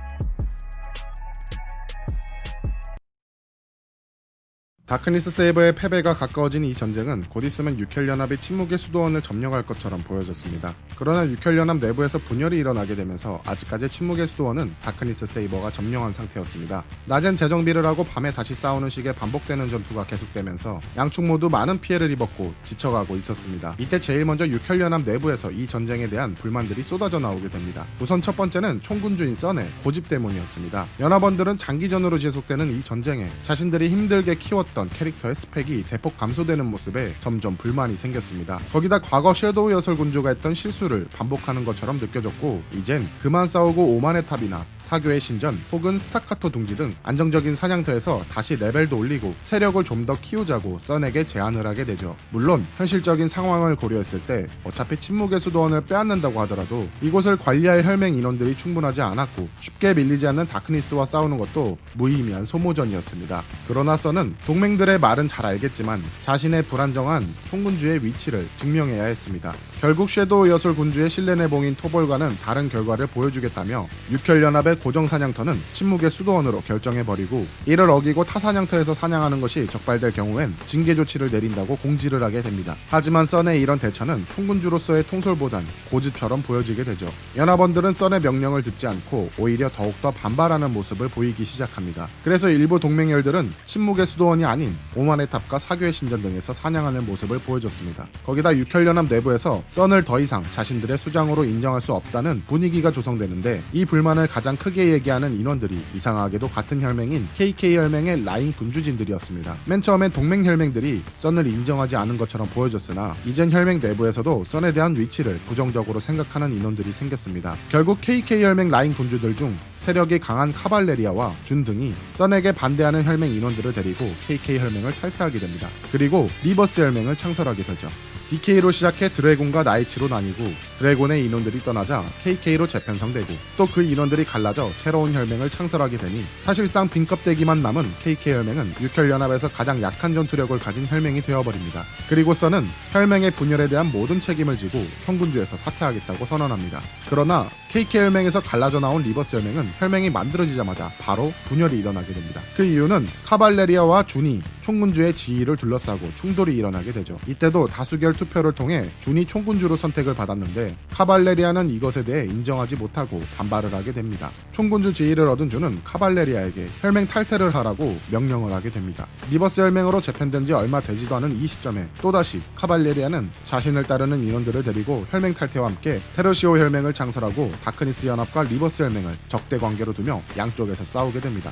Speaker 1: 다크니스 세이버의 패배가 가까워진 이 전쟁은 곧 있으면 육혈연합이 침묵의 수도원을 점령할 것처럼 보여졌습니다. 그러나 육혈연합 내부에서 분열이 일어나게 되면서 아직까지 침묵의 수도원은 다크니스 세이버가 점령한 상태였습니다. 낮엔 재정비를 하고 밤에 다시 싸우는 식의 반복되는 전투가 계속되면서 양측 모두 많은 피해를 입었고 지쳐가고 있었습니다. 이때 제일 먼저 육혈연합 내부에서 이 전쟁에 대한 불만들이 쏟아져 나오게 됩니다. 우선 첫 번째는 총군주인 썬의 고집 때문이었습니다. 연합원들은 장기전으로 지속되는 이 전쟁에 자신들이 힘들게 키웠 던 있던 캐릭터의 스펙이 대폭 감소되는 모습에 점점 불만이 생겼습니다. 거기다 과거 섀도우 여설 군주가 했던 실수를 반복하는 것처럼 느껴졌고 이젠 그만 싸우고 오만의 탑이나 사교의 신전 혹은 스타카토 둥지 등 안정적인 사냥터에서 다시 레벨도 올리고 세력을 좀 더 키우자고 썬에게 제안을 하게 되죠. 물론 현실적인 상황을 고려했을 때 어차피 침묵의 수도원을 빼앗는다고 하더라도 이곳을 관리할 혈맹 인원들이 충분하지 않았고 쉽게 밀리지 않는 다크니스와 싸우는 것도 무의미한 소모전이었습니다. 그러나 썬은 동맹 동맹들의 말은 잘 알겠지만 자신의 불안정한 총군주의 위치를 증명해야 했습니다. 결국 섀도우 여술 군주의 실렌의 봉인 토벌과는 다른 결과를 보여주겠다며 육혈연합의 고정사냥터는 침묵의 수도원으로 결정해버리고 이를 어기고 타사냥터에서 사냥하는 것이 적발될 경우엔 징계 조치를 내린다고 공지를 하게 됩니다. 하지만 썬의 이런 대처는 총군주로서의 통솔보단 고집처럼 보여지게 되죠. 연합원들은 썬의 명령을 듣지 않고 오히려 더욱더 반발하는 모습을 보이기 시작합니다. 그래서 일부 동맹혈들은 침묵의 수도원이 아닌 오만의 탑과 사교의 신전 등에서 사냥하는 모습을 보여줬습니다. 거기다 육혈연합 내부에서 썬을 더 이상 자신들의 수장으로 인정할 수 없다는 분위기가 조성되는데 이 불만을 가장 크게 얘기하는 인원들이 이상하게도 같은 혈맹인 KK 혈맹의 라인 군주진들이었습니다. 맨 처음엔 동맹 혈맹들이 썬을 인정하지 않은 것처럼 보여졌으나 이젠 혈맹 내부에서도 썬에 대한 위치를 부정적으로 생각하는 인원들이 생겼습니다. 결국 KK 혈맹 라인 군주들 중 세력이 강한 카발레리아와 준 등이 썬에게 반대하는 혈맹 인원들을 데리고 KK 혈맹을 탈퇴하게 됩니다. 그리고 리버스 혈맹을 창설하게 되죠. DK로 시작해 드래곤과 나이츠로 나뉘고 드래곤의 인원들이 떠나자 KK로 재편성되고 또 그 인원들이 갈라져 새로운 혈맹을 창설하게 되니 사실상 빈껍데기만 남은 KK 혈맹은 육혈연합에서 가장 약한 전투력을 가진 혈맹이 되어버립니다. 그리고 썬은 혈맹의 분열에 대한 모든 책임을 지고 총군주에서 사퇴하겠다고 선언합니다. 그러나 KK 혈맹에서 갈라져 나온 리버스 혈맹은 혈맹이 만들어지자마자 바로 분열이 일어나게 됩니다. 그 이유는 카발레리아와 준이 총군주의 지위를 둘러싸고 충돌이 일어나게 되죠. 이때도 다수결 투표를 통해 준이 총군주로 선택을 받았는데 카발레리아는 이것에 대해 인정하지 못하고 반발을 하게 됩니다. 총군주 지위를 얻은 준은 카발레리아에게 혈맹 탈퇴를 하라고 명령을 하게 됩니다. 리버스 혈맹으로 재편된 지 얼마 되지도 않은 이 시점에 또다시 카발레리아는 자신을 따르는 인원들을 데리고 혈맹 탈퇴와 함께 테르시오 혈맹을 창설하고 다크니스 연합과 리버스 혈맹을 적대 관계로 두며 양쪽에서 싸우게 됩니다.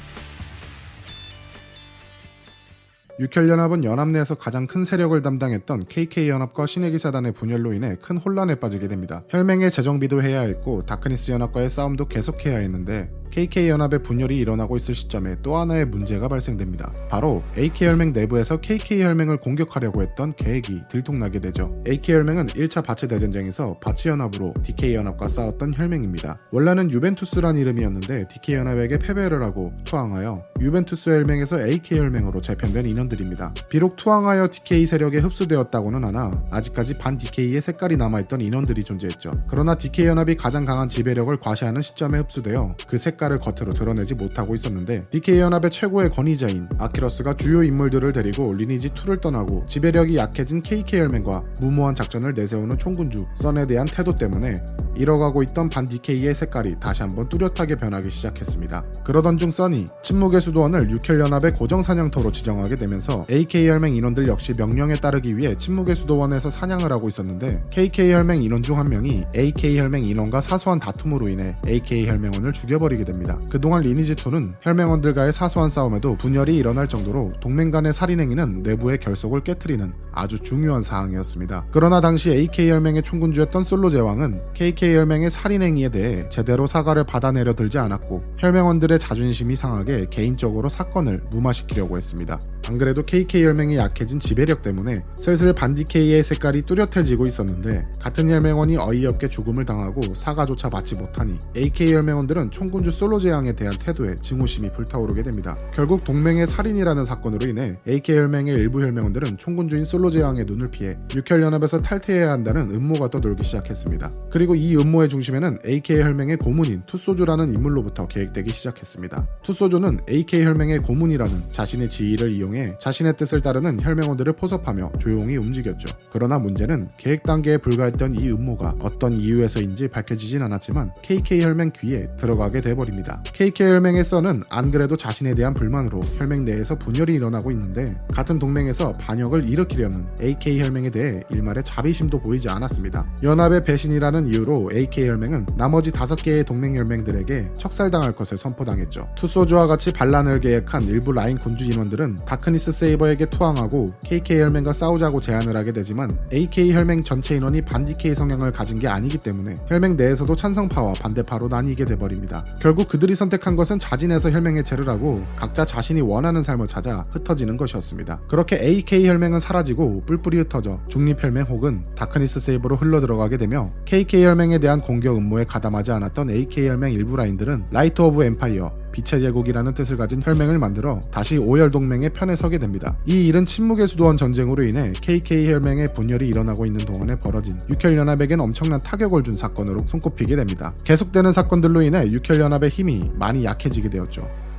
Speaker 1: 육혈연합은 연합 내에서 가장 큰 세력을 담당했던 KK연합과 신의기사단의 분열로 인해 큰 혼란에 빠지게 됩니다. 혈맹의 재정비도 해야 했고 다크니스 연합과의 싸움도 계속해야 했는데 KK연합의 분열이 일어나고 있을 시점에 또 하나의 문제가 발생됩니다. 바로 AK혈맹 내부에서 KK혈맹을 공격하려고 했던 계획이 들통나게 되죠. AK혈맹은 1차 바츠 대전쟁에서 바츠연합으로 DK연합과 싸웠던 혈맹입니다. 원래는 유벤투스란 이름이었는데 DK연합에게 패배를 하고 투항하여 유벤투스 혈맹에서 AK혈맹으로 재편된 인원들입니다. 비록 투항하여 DK 세력에 흡수되었다고는 하나 아직까지 반 DK의 색깔이 남아있던 인원들이 존재했죠. 그러나 DK연합이 가장 강한 지배력을 과시하는 시점에 흡수되어 그 색깔 색깔을 겉으로 드러내지 못하고 있었는데 DK연합의 최고의 권위자인 아키러스가 주요 인물들을 데리고 리니지 2를 떠나고 지배력이 약해진 KK열맹과 무모한 작전을 내세우는 총군주 썬에 대한 태도 때문에 잃어가고 있던 반 DK의 색깔이 다시 한번 뚜렷하게 변하기 시작했습니다. 그러던 중 써니 침묵의 수도원을 육혈연합의 고정 사냥터로 지정하게 되면서 AK혈맹 인원들 역시 명령에 따르기 위해 침묵의 수도원에서 사냥을 하고 있었는데 KK혈맹 인원 중 한 명이 AK혈맹 인원과 사소한 다툼으로 인해 AK혈맹원을 죽여버리게 됩니다. 그동안 리니지2는 혈맹원들과의 사소한 싸움에도 분열이 일어날 정도로 동맹 간의 살인행위는 내부의 결속을 깨뜨리는 아주 중요한 사항이었습니다. 그러나 당시 AK혈맹의 총군주였던 솔로 제왕은 KK 혈맹의 살인행위에 대해 제대로 사과를 받아내려 들지 않았고 혈맹원들의 자존심이 상하게 개인적으로 사건을 무마시키려고 했습니다. 안 그래도 KK혈맹이 약해진 지배력 때문에 슬슬 반디K의 색깔이 뚜렷해지고 있었는데 같은 혈맹원이 어이없게 죽음을 당하고 사과조차 받지 못하니 AK혈맹원들은 총군주 솔로제왕에 대한 태도에 증오심이 불타오르게 됩니다. 결국 동맹의 살인이라는 사건으로 인해 AK혈맹의 일부 혈맹원들은 총군주인 솔로제왕의 눈을 피해 육혈연합에서 탈퇴해야 한다는 음모가 떠돌기 시작했습니다. 그리고 이 음모의 중심에는 AK 혈맹의 고문인 투소조라는 인물로부터 계획되기 시작했습니다. 투소조는 AK 혈맹의 고문이라는 자신의 지위를 이용해 자신의 뜻을 따르는 혈맹원들을 포섭하며 조용히 움직였죠. 그러나 문제는 계획 단계에 불과했던 이 음모가 어떤 이유에서인지 밝혀지진 않았지만 KK 혈맹 귀에 들어가게 돼버립니다. KK 혈맹의 썬은 안 그래도 자신에 대한 불만으로 혈맹 내에서 분열이 일어나고 있는데 같은 동맹에서 반역을 일으키려는 AK 혈맹에 대해 일말의 자비심도 보이지 않았습니다. 연합의 배신이라는 이유로 AK혈맹은 나머지 다섯 개의 동맹혈맹들에게 척살당할 것을 선포당했죠. 투소조와 같이 반란을 계획한 일부 라인 군주 인원들은 다크니스 세이버에게 투항하고 KK혈맹과 싸우자고 제안을 하게 되지만 AK혈맹 전체 인원이 반DK 성향을 가진 게 아니기 때문에 혈맹 내에서도 찬성파와 반대파로 나뉘게 돼버립니다. 결국 그들이 선택한 것은 자진해서 혈맹 해체를 하고 각자 자신이 원하는 삶을 찾아 흩어지는 것이었습니다. 그렇게 AK혈맹은 사라지고 뿔뿔이 흩어져 중립 혈맹 혹은 다크니스 세이버로 흘러들어가게 되며 KK혈맹의 대한 공격 음모에 가담하지 않았던 AK혈맹 일부 라인들은 라이트 오브 엠파이어 빛의 제국이라는 뜻을 가진 혈맹을 만들어 다시 오혈 동맹의 편에 서게 됩니다. 이 일은 침묵의 수도원 전쟁으로 인해 KK 혈맹의 분열이 일어나고 있는 동안에 벌어진 육혈 연합에겐 엄청난 타격을 준 사건으로 손꼽히게 됩니다. 계속되는 사건들로 인해 육혈 연합의 힘이 많이 약해지게 되었죠.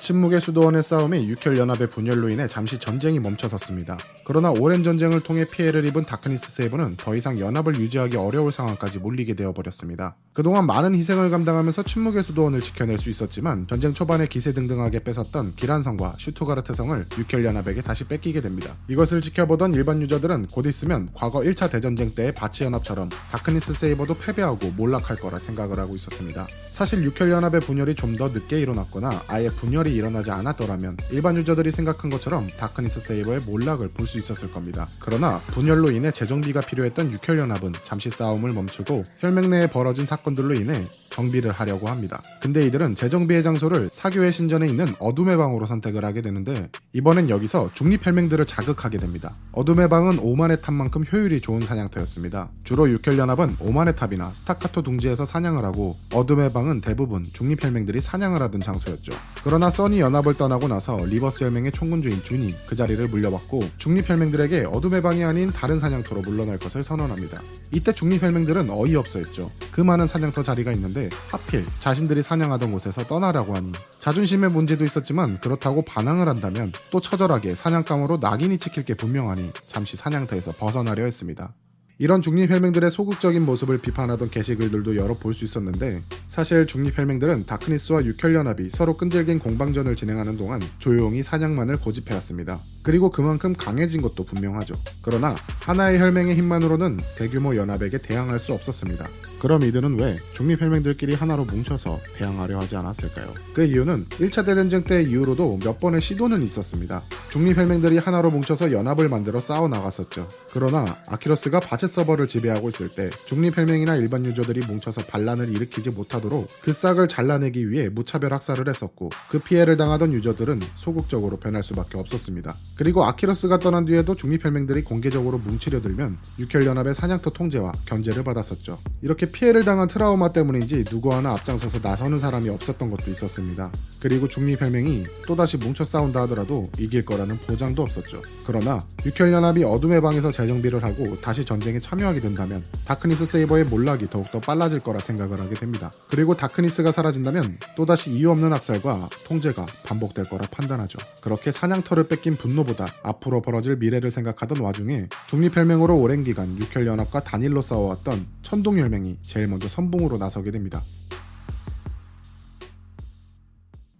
Speaker 1: 침묵의 수도원의 싸움이 육혈연합의 분열로 인해 잠시 전쟁이 멈춰섰습니다. 그러나 오랜 전쟁을 통해 피해를 입은 다크니스 세이버는 더 이상 연합을 유지하기 어려울 상황까지 몰리게 되어버렸습니다. 그동안 많은 희생을 감당하면서 침묵의 수도원을 지켜낼 수 있었지만 전쟁 초반에 기세등등하게 뺏었던 기란성과 슈트가르트 성을 육혈연합에게 다시 뺏기게 됩니다. 이것을 지켜보던 일반 유저들은 곧 있으면 과거 1차 대전쟁 때의 바츠연합처럼 다크니스 세이버도 패배하고 몰락할 거라 생각을 하고 있었습니다. 사실 육혈연합의 분열이 좀 더 늦게 일어났거나 아예 분열이 일어나지 않았더라면 일반 유저들이 생각한 것처럼 다크니스 세이버의 몰락을 볼 수 있었을 겁니다. 그러나 분열로 인해 재정비가 필요했던 육혈연합은 잠시 싸움을 멈추고 혈맹 내에 벌어진 사건들로 인해 정비를 하려고 합니다. 근데 이들은 재정비의 장소를 사교의 신전에 있는 어둠의 방으로 선택을 하게 되는데 이번엔 여기서 중립혈맹들을 자극하게 됩니다. 어둠의 방은 오만의 탑만큼 효율이 좋은 사냥터였습니다. 주로 육혈연합은 오만의 탑이나 스타카토 둥지에서 사냥을 하고 어둠의 방은 대부분 중립혈맹들이 사냥을 하던 장소였죠. 그러나 써 써니 연합을 떠나고 나서 리버스 혈맹의 총군주인 준이 그 자리를 물려받고 중립혈맹들에게 어둠의 방이 아닌 다른 사냥터로 물러날 것을 선언합니다. 이때 중립혈맹들은 어이없어했죠. 그 많은 사냥터 자리가 있는데 하필 자신들이 사냥하던 곳에서 떠나라고 하니 자존심의 문제도 있었지만 그렇다고 반항을 한다면 또 처절하게 사냥감으로 낙인이 찍힐 게 분명하니 잠시 사냥터에서 벗어나려 했습니다. 이런 중립혈맹들의 소극적인 모습을 비판하던 게시글들도 여러 볼 수 있었는데 사실 중립혈맹들은 다크니스와 육혈연합이 서로 끈질긴 공방전을 진행하는 동안 조용히 사냥만을 고집해왔습니다. 그리고 그만큼 강해진 것도 분명하죠. 그러나 하나의 혈맹의 힘만으로는 대규모 연합에게 대항할 수 없었습니다. 그럼 이들은 왜 중립혈맹들끼리 하나로 뭉쳐서 대항하려 하지 않았을까요? 그 이유는 1차 대전쟁 때 이후로도 몇 번의 시도는 있었습니다. 중립혈맹들이 하나로 뭉쳐서 연합을 만들어 싸워 나갔었죠. 그러나 아키러스가 바체 서버를 지배하고 있을 때 중립혈맹이나 일반 유저들이 뭉쳐서 반란을 일으키지 못하도록 그 싹을 잘라내기 위해 무차별 학살을 했었고 그 피해를 당하던 유저들은 소극적으로 변할 수밖에 없었습니다. 그리고 아키러스가 떠난 뒤에도 중립혈맹들이 공개적으로 뭉치려 들면 육혈연합의 사냥터 통제와 견제를 받았었죠. 이렇게 피해를 당한 트라우마 때문인지 누구 하나 앞장서서 나서는 사람이 없었던 것도 있었습니다. 그리고 중립혈맹이 또다시 뭉쳐 싸운다 하더라도 이길 거라는 보장도 없었죠. 그러나 육혈연합이 어둠의 방에서 재정비를 하고 다시 전쟁에 참여하게 된다면 다크니스 세이버의 몰락이 더욱더 빨라질 거라 생각을 하게 됩니다. 그리고 다크니스가 사라진다면 또다시 이유 없는 학살과 통제가 반복될 거라 판단하죠. 그렇게 사냥터를 뺏긴 분노보다 앞으로 벌어질 미래를 생각하던 와중에 중립혈맹으로 오랜 기간 육혈연합과 단일로 싸워왔던 천동혈맹이 제일 먼저 선봉으로 나서게 됩니다.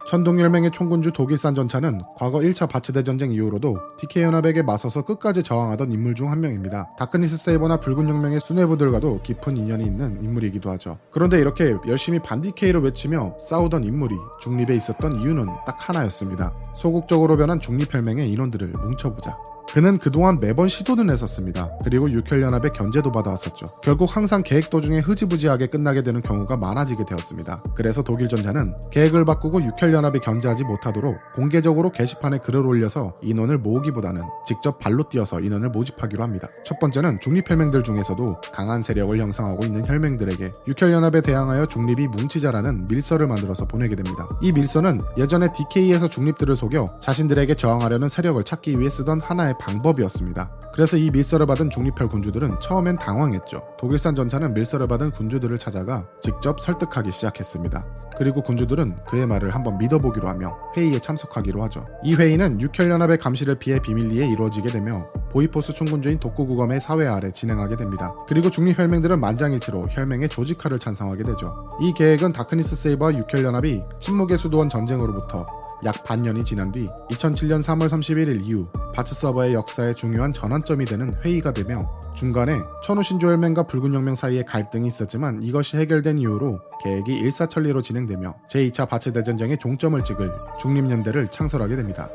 Speaker 1: 천동혈맹의 총군주 독일산 전차는 과거 1차 바츠 대전쟁 이후로도 DK연합에게 맞서서 끝까지 저항하던 인물 중 한 명입니다. 다크니스 세이버나 붉은 혁명의 수뇌부들과도 깊은 인연이 있는 인물이기도 하죠. 그런데 이렇게 열심히 반DK를 외치며 싸우던 인물이 중립에 있었던 이유는 딱 하나였습니다. 소극적으로 변한 중립혈맹의 인원들을 뭉쳐보자. 그는 그동안 매번 시도는 했었습니다. 그리고 육혈연합의 견제도 받아왔었죠. 결국 항상 계획 도중에 흐지부지하게 끝나게 되는 경우가 많아지게 되었습니다. 그래서 독일 전차는 계획을 바꾸고 육혈연합이 견제하지 못하도록 공개적으로 게시판에 글을 올려서 인원을 모으기보다는 직접 발로 뛰어서 인원을 모집하기로 합니다. 첫 번째는 중립혈맹들 중에서도 강한 세력을 형성하고 있는 혈맹들에게 육혈연합에 대항하여 중립이 뭉치자라는 밀서를 만들어서 보내게 됩니다. 이 밀서는 예전에 DK에서 중립들을 속여 자신들에게 저항하려는 세력을 찾기 위해 쓰던 하나의 방법이었습니다. 그래서 이 밀서를 받은 중립혈 군주들은 처음엔 당황했죠. 독일산 전차는 밀서를 받은 군주들을 찾아가 직접 설득하기 시작했습니다. 그리고 군주들은 그의 말을 한번 믿어보기로 하며 회의에 참석하기로 하죠. 이 회의는 육혈연합의 감시를 피해 비밀리에 이루어지게 되며 보이포스 총군주인 독구구검의 사회 아래 진행하게 됩니다. 그리고 중립혈맹들은 만장일치로 혈맹의 조직화를 찬성하게 되죠. 이 계획은 다크니스 세이버와 육혈연합이 침묵의 수도원 전쟁으로부터 약 반년이 지난 뒤 2007년 3월 31일 이후 바츠 서버의 역사에 중요한 전환점이 되는 회의가 되며 중간에 천우 신조 혈맹과 붉은 혁명 사이에 갈등이 있었지만 이것이 해결된 이후로 계획이 일사천리로 진행되며 제2차 바츠 대전쟁의 종점을 찍을 중립연대를 창설하게 됩니다.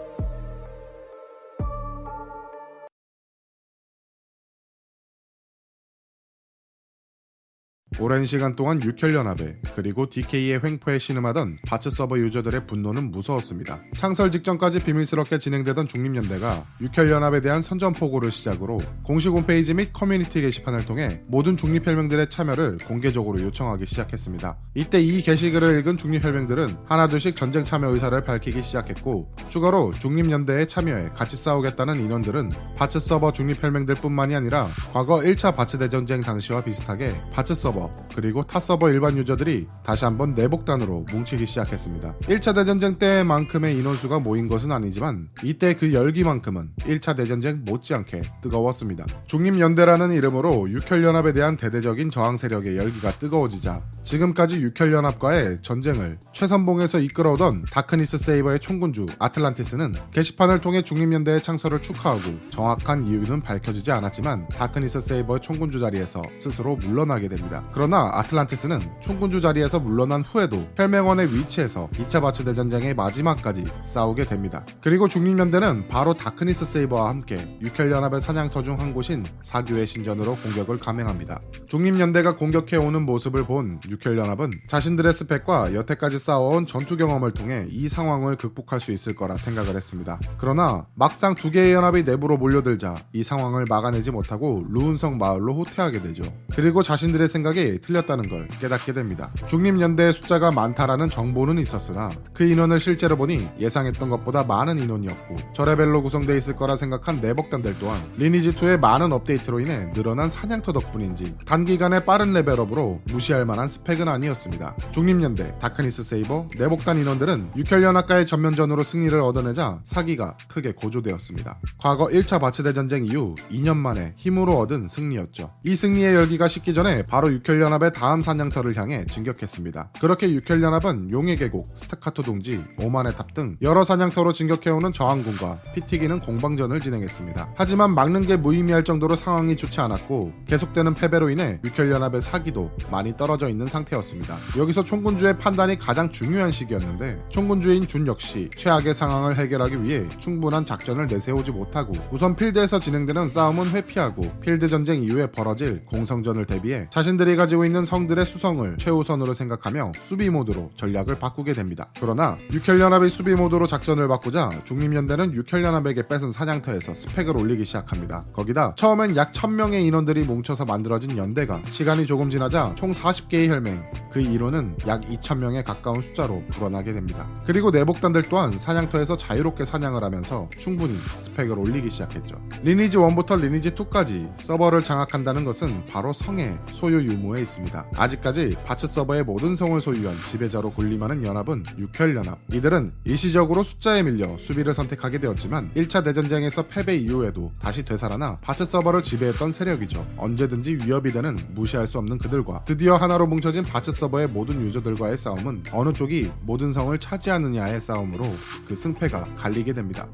Speaker 1: 오랜 시간 동안 육혈연합에 그리고 DK의 횡포에 신음하던 바츠 서버 유저들의 분노는 무서웠습니다. 창설 직전까지 비밀스럽게 진행되던 중립연대가 육혈연합에 대한 선전포고를 시작으로 공식 홈페이지 및 커뮤니티 게시판을 통해 모든 중립혈맹들의 참여를 공개적으로 요청하기 시작했습니다. 이때 이 게시글을 읽은 중립혈맹들은 하나둘씩 전쟁 참여 의사를 밝히기 시작했고 추가로 중립연대에 참여해 같이 싸우겠다는 인원들은 바츠 서버 중립혈맹들 뿐만이 아니라 과거 1차 바츠 대전쟁 당시와 비슷하게 바츠 서버 그리고 타 서버 일반 유저들이 다시 한번 내복단으로 뭉치기 시작했습니다. 1차 대전쟁 때만큼의 인원수가 모인 것은 아니지만 이때 그 열기만큼은 1차 대전쟁 못지않게 뜨거웠습니다. 중립연대라는 이름으로 육혈연합에 대한 대대적인 저항 세력의 열기가 뜨거워지자 지금까지 육혈연합과의 전쟁을 최선봉에서 이끌어오던 다크니스 세이버의 총군주 아틀란티스는 게시판을 통해 중립연대의 창설을 축하하고 정확한 이유는 밝혀지지 않았지만 다크니스 세이버의 총군주 자리에서 스스로 물러나게 됩니다. 그러나 아틀란티스는 총군주 자리에서 물러난 후에도 혈맹원의 위치에서 2차 바츠 대전쟁의 마지막까지 싸우게 됩니다. 그리고 중립연대는 바로 다크니스 세이버와 함께 육혈연합의 사냥터 중 한 곳인 사교의 신전으로 공격을 감행합니다. 중립연대가 공격해오는 모습을 본 육혈연합은 자신들의 스펙과 여태까지 쌓아온 전투 경험을 통해 이 상황을 극복할 수 있을 거라 생각을 했습니다. 그러나 막상 두 개의 연합이 내부로 몰려들자 이 상황을 막아내지 못하고 루운성 마을로 후퇴하게 되죠. 그리고 자신들의 생각이 틀렸다는 걸 깨닫게 됩니다. 중립연대의 숫자가 많다라는 정보는 있었으나 그 인원을 실제로 보니 예상했던 것보다 많은 인원이었고 저레벨로 구성되어 있을 거라 생각한 내복단들 또한 리니지2의 많은 업데이트로 인해 늘어난 사냥터 덕분인지 단기간에 빠른 레벨업으로 무시할 만한 스펙은 아니었습니다. 중립연대, 다크니스 세이버, 내복단 인원들은 육혈연합과의 전면전으로 승리를 얻어내자 사기가 크게 고조되었습니다. 과거 1차 바츠 대전쟁 이후 2년 만에 힘으로 얻은 승리였죠. 이 승리의 열기가 식기 전에 바로 육혈연합의 다음 사냥터를 향해 진격했습니다. 그렇게 육혈연합은 용의 계곡, 스타카토 둥지, 오만의 탑 등 여러 사냥터로 진격해오는 저항군과 피튀기는 공방전을 진행했습니다. 하지만 막는 게 무의미할 정도로 상황이 좋지 않았고 계속되는 패배로 인해 육혈연합의 사기도 많이 떨어져 있는 상태였습니다. 여기서 총군주의 판단이 가장 중요한 시기였는데 총군주인 준 역시 최악의 상황을 해결하기 위해 충분한 작전을 내세우지 못하고 우선 필드에서 진행되는 싸움은 회피하고 필드 전쟁 이후에 벌어질 공성전을 대비해 자신들이 가지고 있는 성들의 수성을 최우선으로 생각하며 수비 모드로 전략을 바꾸게 됩니다. 그러나 육혈연합이 수비 모드로 작전을 바꾸자 중립연대는 육혈연합에게 뺏은 사냥터에서 스펙을 올리기 시작합니다. 거기다 처음엔 약 1000명의 인원들이 뭉쳐서 만들어진 연대가 시간이 조금 지나자 총 40개의 혈맹, 그 인원은 약 2000명에 가까운 숫자로 불어나게 됩니다. 그리고 내복단들 또한 사냥터에서 자유롭게 사냥을 하면서 충분히 스펙을 올리기 시작했죠. 리니지 1부터 리니지 2까지 서버를 장악한다는 것은 바로 성의 소유 유무 에 있습니다. 아직까지 바츠 서버의 모든 성을 소유한 지배자로 군림하는 연합은 육혈연합. 이들은 일시적으로 숫자에 밀려 수비를 선택하게 되었지만 1차 대전쟁에서 패배 이후에도 다시 되살아나 바츠 서버를 지배했던 세력이죠. 언제든지 위협이 되는 무시할 수 없는 그들과 드디어 하나로 뭉쳐진 바츠 서버의 모든 유저들과의 싸움은 어느 쪽이 모든 성을 차지하느냐의 싸움으로 그 승패가 갈리게 됩니다.